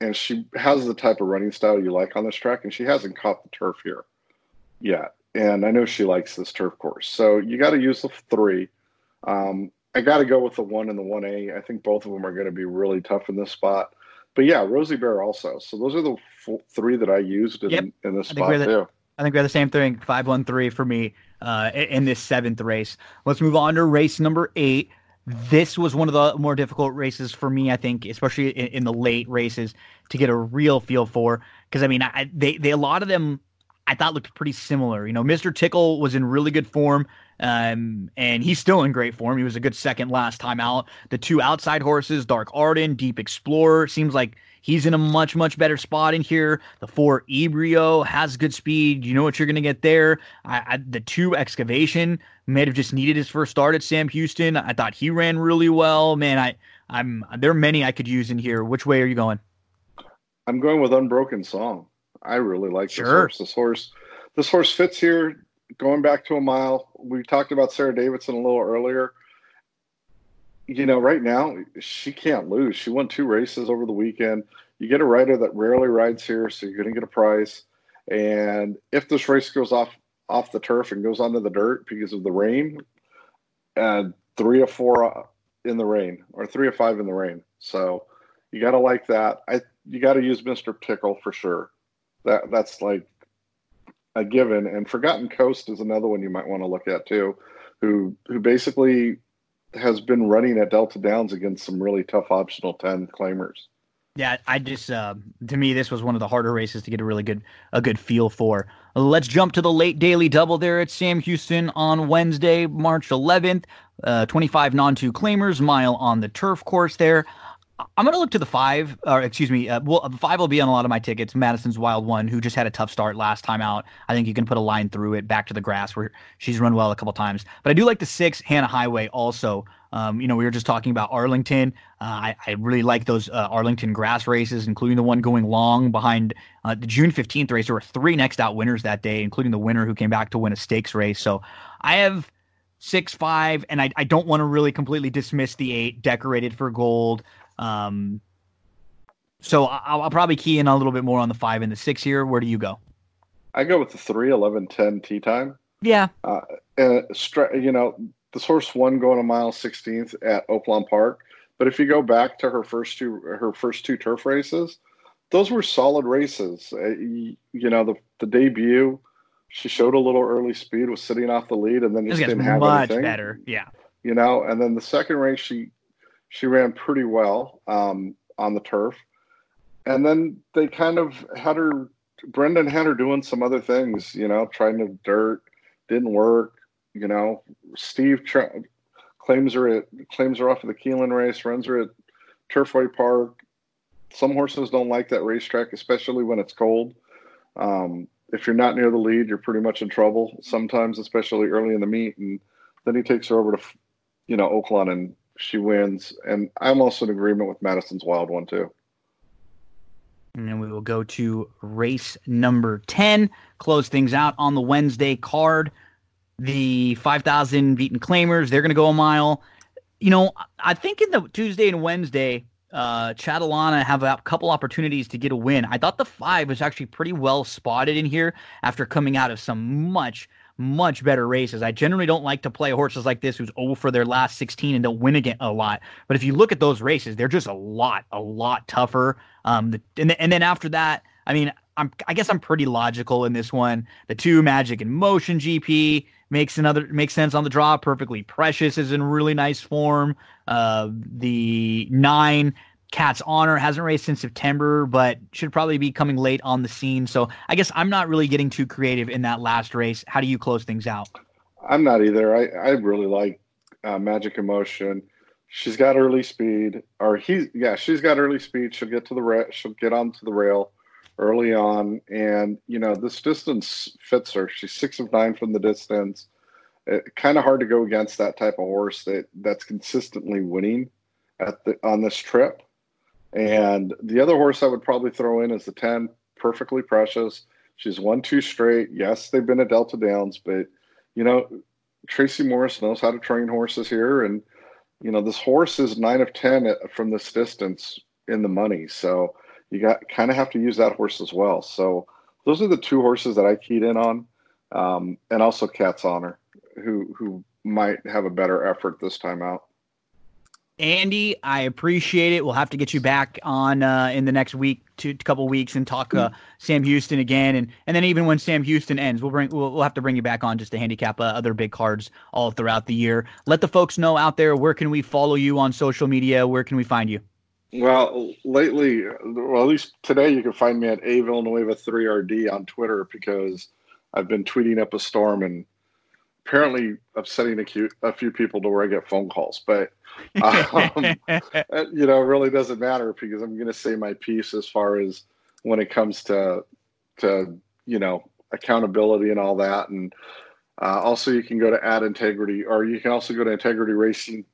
and she has the type of running style you like on this track, and she hasn't caught the turf here yet. And I know she likes this turf course, so you got to use the three. Um, I got to go with the one and the one A. I think both of them are going to be really tough in this spot. But yeah, Rosie Bear also. So those are the f- three that I used in, yep. in this spot the, too. I think we're the same thing. Five one three for me uh, in this seventh race. Let's move on to race number eight. This was one of the more difficult races for me, I think, especially in, in the late races, to get a real feel for. because I mean, I, they they a lot of them I thought looked pretty similar. You know, Mr. Tickle was in really good form. Um, and he's still in great form. He was a good second last time out. The two outside horses, Dark Arden, Deep Explorer, seems like he's in a much, much better spot in here. The four Ebrio has good speed. You know what you're going to get there. I, I, the two Excavation may have just needed his first start at Sam Houston. I thought he ran really well. Man, I, I'm there are many I could use in here. Which way are you going? I'm going with Unbroken Song. I really like sure. this horse. This horse, this horse fits here going back to a mile, we talked about Sarah Davidson a little earlier. You know, right now she can't lose. She won two races over the weekend. You get a rider that rarely rides here, so you're going to get a price. And if this race goes off off the turf and goes onto the dirt because of the rain, and three or four uh, in the rain, or three or five in the rain. So you got to like that. I you got to use Mister Tickle for sure. That that's like a given. And Forgotten Coast is another one you might want to look at too, who who basically has been running at Delta Downs against some really tough optional ten claimers. Yeah, I just uh, to me this was one of the harder races to get a really good a good feel for. Let's jump to the late daily double there at Sam Houston on Wednesday, March 11th. Uh, 25 non-two claimers, mile on the turf course there. I'm going to look to the five, or excuse me, uh, well, five will be on a lot of my tickets. Madison's Wild One, who just had a tough start last time out. I think you can put a line through it back to the grass where she's run well a couple times. But I do like the six, Hannah Highway, also. Um, you know, we were just talking about Arlington. Uh, I, I, really like those uh, Arlington grass races, including the one going long behind uh, the June 15th race. There were three next out winners that day, including the winner who came back to win a stakes race. So I have six, five, and I, I don't want to really completely dismiss the eight, decorated for gold. Um, so I'll, I'll, probably key in a little bit more on the five and the six here. Where do you go? I go with the three, 11, 10 tee time. Yeah. Uh, and, you know, this horse won going a mile 16th at Oaklawn Park. But if you go back to her first two, her first two turf races, those were solid races. Uh, you, you, know, the, the debut, she showed a little early speed, was sitting off the lead, and then just didn't have much anything. better. Yeah. You know, and then the second race, she she ran pretty well um, on the turf. And then they kind of had her, Brendan had her doing some other things, you know, trying to dirt, didn't work. You know, Steve tra- claims her at, claims her off of the Keeneland race, runs her at Turfway Park. Some horses don't like that racetrack, especially when it's cold. Um, if you're not near the lead, you're pretty much in trouble sometimes, especially early in the meet. And then he takes her over to, you know, Oaklawn and she wins. And I'm also in agreement with Madison's Wild one too. And then we will go to race number 10, close things out on the Wednesday card. The 5,000 beaten claimers, they're going to go a mile. You know, I think in the Tuesday and Wednesday, uh, Catalana have a couple opportunities to get a win. I thought the five was actually pretty well spotted in here after coming out of some much much better races. I generally don't like to play horses like this who's over for their last 16 and don't win again a lot. But if you look at those races, they're just a lot, a lot tougher. Um, the, and, and then after that, I mean, I'm, I guess I'm pretty logical in this one. The two Magic in Motion GP makes another makes sense on the draw. Perfectly Precious is in really nice form. Uh, the nine Cat's Honor hasn't raced since September, but should probably be coming late on the scene. So I guess I'm not really getting too creative in that last race. How do you close things out? I'm not either. I, I really like uh, Magic in Motion. She's got early speed, or he's yeah, she's got early speed. She'll get to the ra- she'll get onto the rail early on, and you know this distance fits her. She's six of nine from the distance. kind of hard to go against that type of horse that that's consistently winning at the on this trip. And the other horse I would probably throw in is the 10, Perfectly Precious. She's won two straight. Yes, they've been at Delta Downs, but, you know, Tracy Morris knows how to train horses here. And, you know, this horse is nine of 10 from this distance in the money. So you got kind of have to use that horse as well. So those are the two horses that I keyed in on. Um, and also Cat's Honor, who, who might have a better effort this time out. Andy, I appreciate it. We'll have to get you back on uh, in the next week, two couple weeks, and talk uh, Sam Houston again, and and then even when Sam Houston ends, we'll bring we'll, we'll have to bring you back on just to handicap uh, other big cards all throughout the year. Let the folks know out there where can we follow you on social media? Where can we find you? Well, lately, well, at least today, you can find me at a Villanueva 3RD on Twitter because I've been tweeting up a storm and apparently upsetting a, few, a few people to where I get phone calls. But, um, you know, it really doesn't matter because I'm going to say my piece as far as when it comes to, to you know, accountability and all that. And uh, also, you can go to Ad Integrity, or you can also go to Integrity Racing,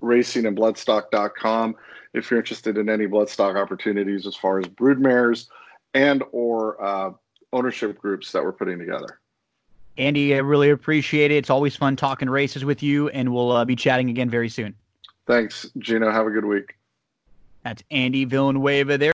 Racing and Bloodstock.com if you're interested in any bloodstock opportunities as far as broodmares and or uh, ownership groups that we're putting together. Andy, I really appreciate it. It's always fun talking races with you, and we'll uh, be chatting again very soon. Thanks, Gino. Have a good week. That's Andy Villanueva there.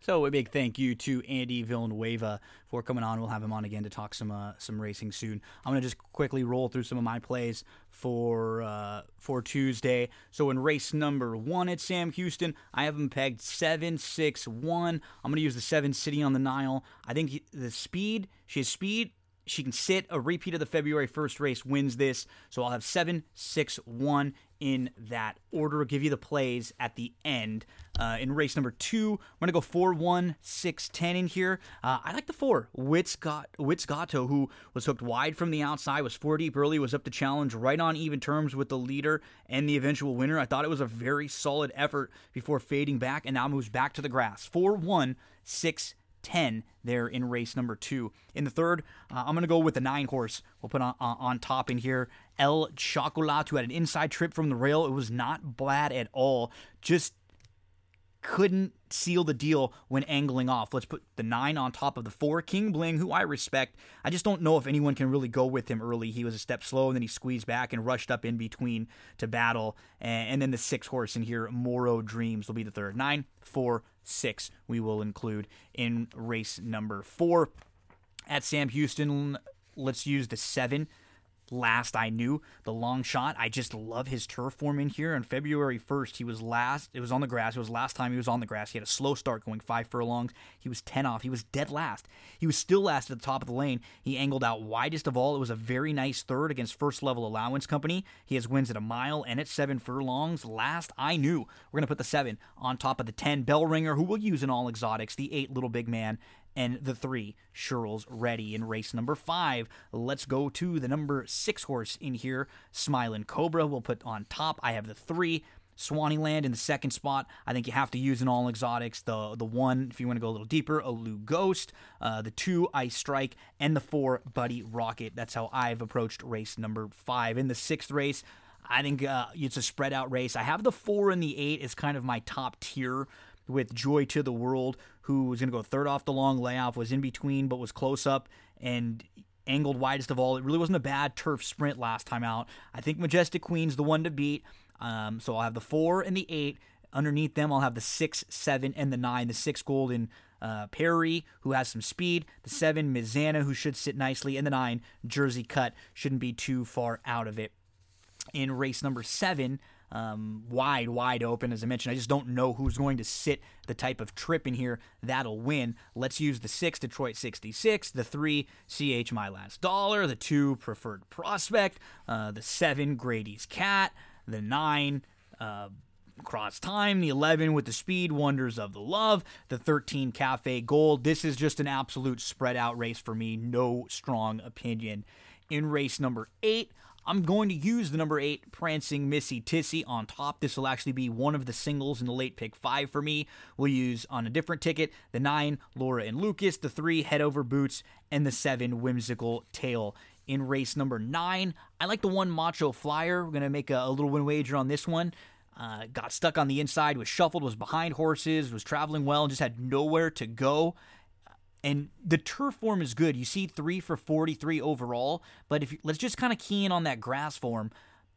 So a big thank you to Andy Villanueva for coming on. We'll have him on again to talk some uh, some racing soon. I'm gonna just quickly roll through some of my plays for uh, for Tuesday. So in race number one at Sam Houston, I have him pegged seven six one. I'm gonna use the seven City on the Nile. I think he, the speed. She has speed she can sit. A repeat of the February 1st race wins this. So I'll have 7 6 1 in that order. Give you the plays at the end. Uh, in race number two, we're going to go 4 1 6 10 in here. Uh, I like the four. Witz, got, Witz Gatto, who was hooked wide from the outside, was four deep early, was up to challenge right on even terms with the leader and the eventual winner. I thought it was a very solid effort before fading back and now moves back to the grass. 4 1 6 10 there in race number two. In the third, uh, I'm going to go with the nine horse. We'll put on, uh, on top in here El Chocolat, who had an inside trip from the rail. It was not bad at all. Just couldn't seal the deal when angling off. Let's put the nine on top of the four. King Bling, who I respect. I just don't know if anyone can really go with him early. He was a step slow, and then he squeezed back and rushed up in between to battle. And then the six horse in here, Moro Dreams, will be the third. Nine, four, six we will include in race number four. At Sam Houston, let's use the seven last I knew. The long shot, I just love his turf form in here. On February 1st, he was last. It was on the grass. It was last time he was on the grass. He had a slow start going five furlongs. He was 10 off. He was dead last. He was still last at the top of the lane. He angled out widest of all. It was a very nice third against First Level Allowance Company. He has wins at a mile and at seven furlongs. Last I knew, we're going to put the seven on top of the 10 Bell Ringer, who will use in all exotics, the eight Little Big Man, and the three Sherrills ready in race number five. Let's go to the number six horse in here, Smiling Cobra. We'll put on top. I have the three. Swaneeland in the second spot. I think you have to use an all exotics. The the one, if you want to go a little deeper, a Lou Ghost. Uh, the two, Ice Strike, and the four, Buddy Rocket. That's how I've approached race number five. In the sixth race, I think uh, it's a spread out race. I have the four and the eight as kind of my top tier with Joy to the World, who was going to go third off the long layoff, was in between but was close up and angled widest of all. It really wasn't a bad turf sprint last time out. I think Majestic Queen's the one to beat. Um, so I'll have the four and the eight. Underneath them, I'll have the six, seven, and the nine. The six golden uh, Perry, who has some speed. The seven, Mizana, who should sit nicely. And the nine, Jersey Cut, shouldn't be too far out of it. In race number seven, um, wide, wide open. As I mentioned, I just don't know who's going to sit the type of trip in here that'll win. Let's use the six, Detroit 66, the three, CH My Last Dollar, the two, Preferred Prospect, uh, the seven, Grady's Cat, the nine, uh, Cross Time, the 11 with the Speed, Wonders of the Love, the 13 Cafe Gold. This is just an absolute spread out race for me. No strong opinion. In race number eight, I'm going to use the number eight Prancing Missy Tissy on top. This will actually be one of the singles in the late pick five for me. We'll use on a different ticket the nine Laura and Lucas, the three Head Over Boots, and the seven Whimsical Tail. In race number nine, I like the one Macho Flyer. We're going to make a, a little win wager on this one. Uh, got stuck on the inside, was shuffled, was behind horses, was traveling well, and just had nowhere to go. And the turf form is good. You see three for 43 overall, but if you, let's just kind of key in on that grass form.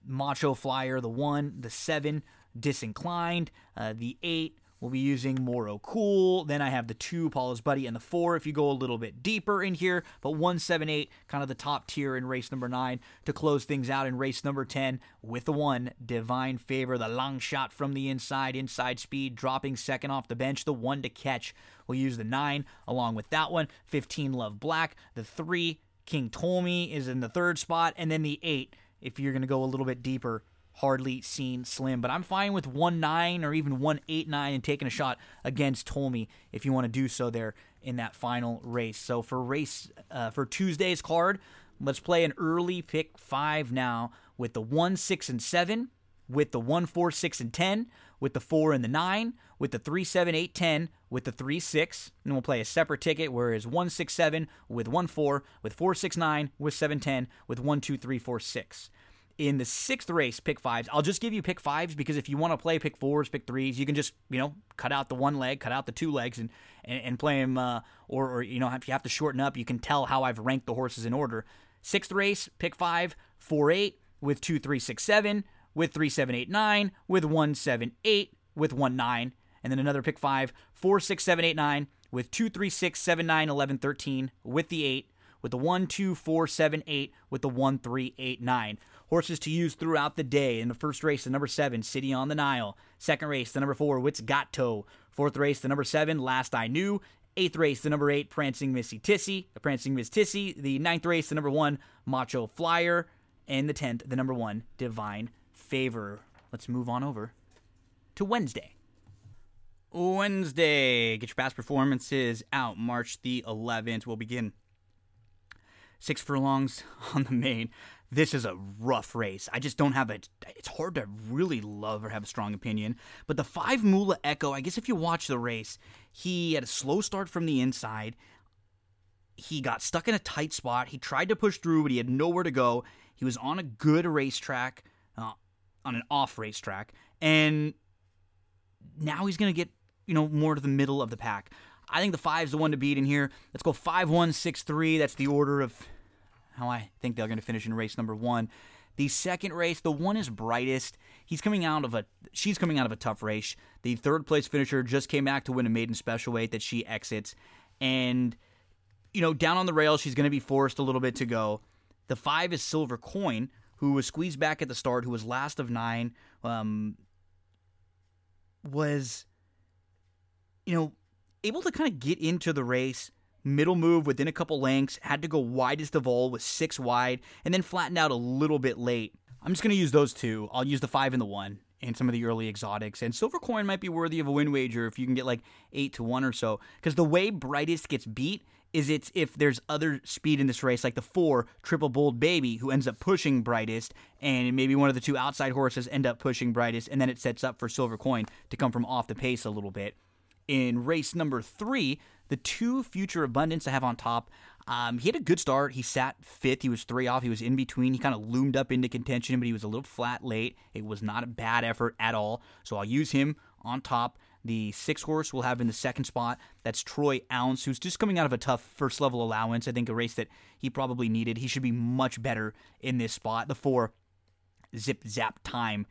Macho Flyer, the one, the seven, disinclined, uh, the eight, We'll be using Moro Cool. Then I have the two, Paula's Buddy, and the four if you go a little bit deeper in here. But 178, kind of the top tier in race number nine to close things out in race number 10 with the one, Divine Favor, the long shot from the inside, inside speed, dropping second off the bench, the one to catch. We'll use the nine along with that one. 15, Love Black. The three, King Ptolemy is in the third spot. And then the eight, if you're going to go a little bit deeper, hardly seen slim. But I'm fine with 1 9 or even 1 8 9 and taking a shot against Ptolemy if you want to do so there in that final race. So for race uh, for Tuesday's card, let's play an early pick five now with the 1 6 and 7, with the 1 4 6 and 10, with the 4 and the 9, with the 3 7 8 10, with the 3 6. And we'll play a separate ticket where it's 1 6 7 with 1 4, with 4 6 9, with 7 10, with 1 2 3 4 6 in the sixth race, pick fives. I'll just give you pick fives because if you want to play pick fours, pick threes, you can just you know cut out the one leg, cut out the two legs, and and, and play them. Uh, or or you know if you have to shorten up, you can tell how I've ranked the horses in order. Sixth race, pick five, four eight with two three six seven with three seven eight nine with one seven eight with one nine, and then another pick five, four six seven eight nine with two three six seven nine eleven thirteen with the eight with the one two four seven eight with the one three eight nine horses to use throughout the day. In the first race, the number seven, City on the Nile. Second race, the number four, Wits Gatto. Fourth race, the number seven, Last I Knew. Eighth race, the number eight, Prancing Missy Tissy. The Prancing Miss Tissy. The ninth race, the number one, Macho Flyer. And the tenth, the number one, Divine Favor. Let's move on over to Wednesday. Wednesday. Get your past performances out March the 11th. We'll begin six furlongs on the main this is a rough race. I just don't have it. It's hard to really love or have a strong opinion. But the five Mula Echo, I guess if you watch the race, he had a slow start from the inside. He got stuck in a tight spot. He tried to push through, but he had nowhere to go. He was on a good racetrack, uh, on an off racetrack, and now he's going to get you know more to the middle of the pack. I think the five's the one to beat in here. Let's go five one six three. That's the order of how I think they're going to finish in race number one. The second race, the one is brightest. He's coming out of a she's coming out of a tough race. The third place finisher just came back to win a maiden special weight that she exits. And you know, down on the rail, she's going to be forced a little bit to go. The five is Silver Coin, who was squeezed back at the start, who was last of nine, um, was, you know, able to kind of get into the race, middle move within a couple lengths, had to go widest of all with six wide, and then flattened out a little bit late. I'm just going to use those two. I'll use the five and the one in some of the early exotics. And Silver Coin might be worthy of a win wager if you can get like eight to one or so. Because the way Brightest gets beat is it's if there's other speed in this race, like the four Triple Bold Baby, who ends up pushing Brightest, and maybe one of the two outside horses end up pushing Brightest, and then it sets up for Silver Coin to come from off the pace a little bit. In race number three, the two future abundance I have on top. Um, he had a good start. He sat fifth. He was three off. He was in between. He kind of loomed up into contention, but he was a little flat late. It was not a bad effort at all. So I'll use him on top. The six horse we'll have in the second spot. That's Troy Ounce, who's just coming out of a tough first level allowance. I think a race that he probably needed. He should be much better in this spot. The four, Zip Zap Time.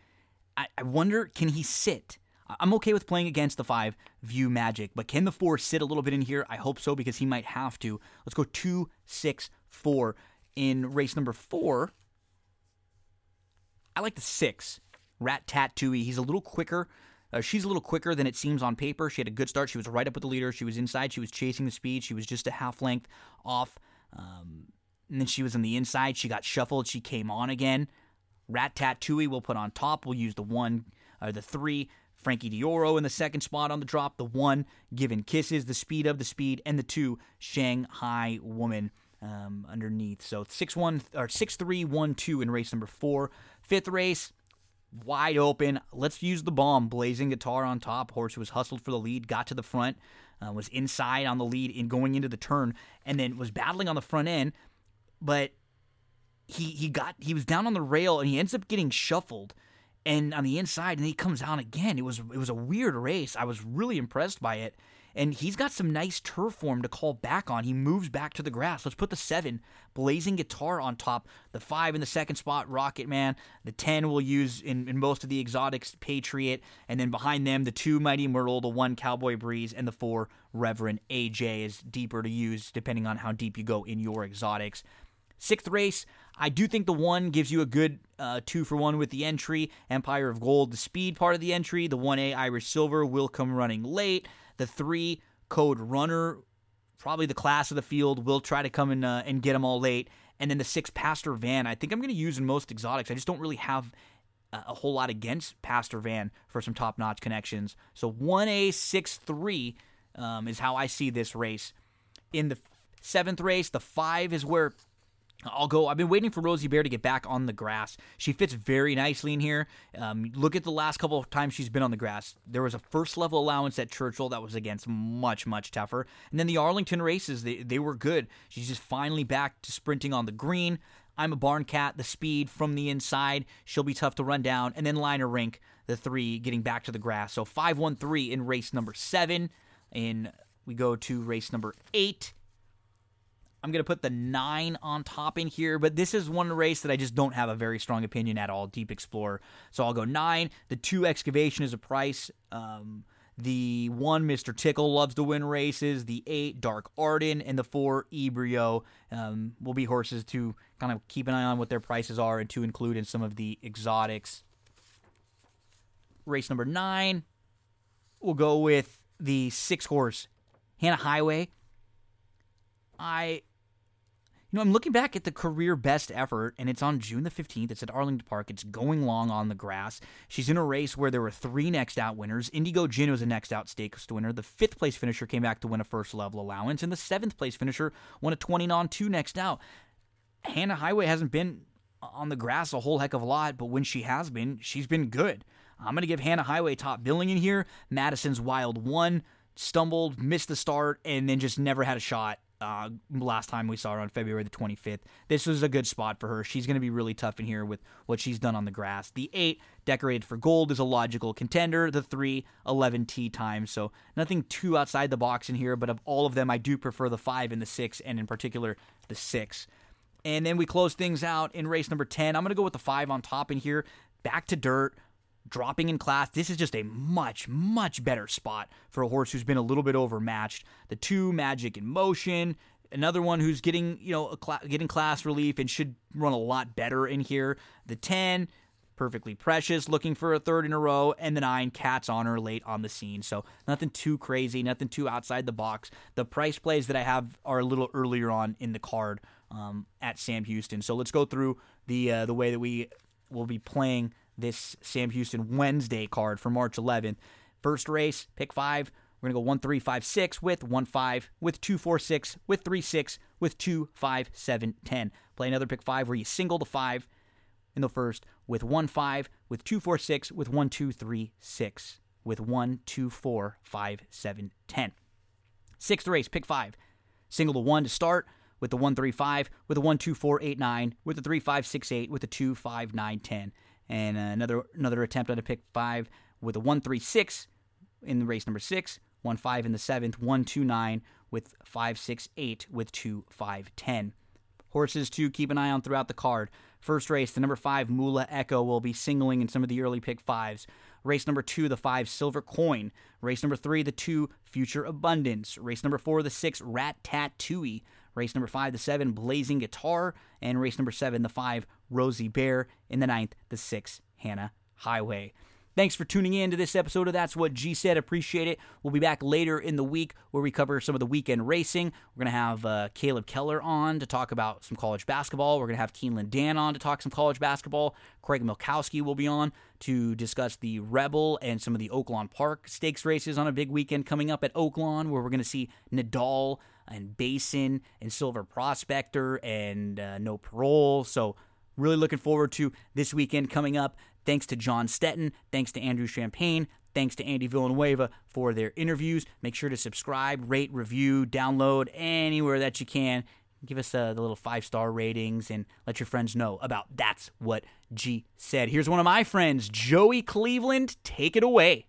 I, I wonder, can he sit? I'm okay with playing against the five View Magic, but can the four sit a little bit in here? I hope so because he might have to. Let's go two, six, four. In race number four, I like the six. Rat Tattooey. He's a little quicker. Uh, she's a little quicker than it seems on paper. She had a good start. She was right up with the leader. She was inside. She was chasing the speed. She was just a half length off. Um, and then she was on the inside. She got shuffled. She came on again. Rat Tattooey will put on top. We'll use the one or uh, the three. Frankie Dioro in the second spot on the drop, the one, Given Kisses, the speed of the speed, and the two, Shanghai Woman um, underneath. So 6 1 or 6 3 1 2 in race number four. Fifth race, wide open. Let's use the bomb. Blazing guitar on top. Horse was hustled for the lead, got to the front, uh, was inside on the lead in going into the turn, and then was battling on the front end, but he he got he was down on the rail and he ends up getting shuffled and on the inside, and he comes out again. It was it was a weird race. I was really impressed by it. And he's got some nice turf form to call back on. He moves back to the grass. Let's put the seven, blazing guitar on top. The five in the second spot, Rocket Man. The ten we'll use in, in most of the exotics, Patriot. And then behind them, the two Mighty Myrtle, the one Cowboy Breeze, and the four Reverend AJ is deeper to use depending on how deep you go in your exotics. Sixth race, I do think the one gives you a good uh, two for one with the entry. Empire of Gold, the speed part of the entry. The 1A Irish Silver will come running late. The three Code Runner, probably the class of the field, will try to come in, uh, and get them all late. And then the six Pastor Van, I think I'm going to use in most exotics. I just don't really have a whole lot against Pastor Van for some top notch connections. So 1A 6 3 um, is how I see this race. In the seventh race, the five is where I'll go. I've been waiting for Rosie Bear to get back on the grass. She fits very nicely in here. Um, look at the last couple of times she's been on the grass. There was a first level allowance at Churchill that was against much, much tougher. And then the Arlington races, they, they were good. She's just finally back to sprinting on the green. I'm a barn cat, the speed from the inside. She'll be tough to run down. And then Liner Rink, the three, getting back to the grass. So 5 1 3 in race number seven. And we go to race number eight. I'm going to put the nine on top in here, but this is one race that I just don't have a very strong opinion at all. Deep Explorer. So I'll go nine. The two Excavation is a price. Um, the one, Mr. Tickle, loves to win races. The eight, Dark Arden. And the four, Ebrio, um, will be horses to kind of keep an eye on what their prices are and to include in some of the exotics. Race number nine, we'll go with the six horse, Hannah Highway. I you know, I'm looking back at the career best effort, and it's on June the 15th. It's at Arlington Park. It's going long on the grass. She's in a race where there were three next out winners. Indigo Gin was a next out stakes winner. The fifth place finisher came back to win a first level allowance, and the seventh place finisher won a 20 on two next out. Hannah Highway hasn't been on the grass a whole heck of a lot, but when she has been, she's been good. I'm going to give Hannah Highway top billing in here. Madison's Wild one stumbled, missed the start, and then just never had a shot uh, last time we saw her on February the 25th. This was a good spot for her. She's going to be really tough in here with what she's done on the grass. The 8, decorated for gold, is a logical contender. The 3, 11 T times. So nothing too outside the box in here, but of all of them, I do prefer the 5 and the 6, and in particular, the 6. And then we close things out in race number 10. I'm going to go with the 5 on top in here. Back to dirt dropping in class. This is just a much, much better spot for a horse who's been a little bit overmatched. The two, Magic in Motion, another one who's getting, you know, cl- getting class relief and should run a lot better in here. The 10, Perfectly Precious, looking for a third in a row, and the 9, Cat's Honor late on the scene. So nothing too crazy, nothing too outside the box. The price plays that I have are a little earlier on in the card um, at Sam Houston. So let's go through the uh, the way that we will be playing this Sam Houston Wednesday card for March 11th. First race, pick five. We're going to go 1 3 5 6 with 1 5, with 2 4 6, with 3 6, with 2 5 7 10. Play another pick five where you single the five in the first with 1 5, with 2 4 6, with 1 2 3 6, with 1 2 4 5 7 10. Sixth race, pick five. Single the 1 to start with the 1 3 5, with the 1 2 4 8 9, with the 3 5 6 8, with the 2 5 9 10 and uh, another another attempt at a pick five with a one three six in race number six, one five in the seventh, one two nine with five six eight with two five ten. Horses to keep an eye on throughout the card. First race, the number five Mula Echo will be singling in some of the early pick fives. Race number two, the five Silver Coin. Race number three, the two Future Abundance. Race number four, the six Rat Tattooey. Race number five, the seven, Blazing Guitar. And race number seven, the five, Rosie Bear. In the ninth, the six, Hannah Highway. Thanks for tuning in to this episode of That's What G Said. Appreciate it. We'll be back later in the week where we cover some of the weekend racing. We're going to have uh, Caleb Keller on to talk about some college basketball. We're going to have Keeneland Dan on to talk some college basketball. Craig Milkowski will be on to discuss the Rebel and some of the Oaklawn Park stakes races on a big weekend coming up at Oaklawn where we're going to see Nadal and Basin and Silver Prospector and uh, No Parole. So, really looking forward to this weekend coming up. Thanks to John Stettin. Thanks to Andrew Champagne. Thanks to Andy Villanueva for their interviews. Make sure to subscribe, rate, review, download anywhere that you can. Give us uh, the little five star ratings and let your friends know about That's What G Said. Here's one of my friends, Joey Cleveland. Take it away.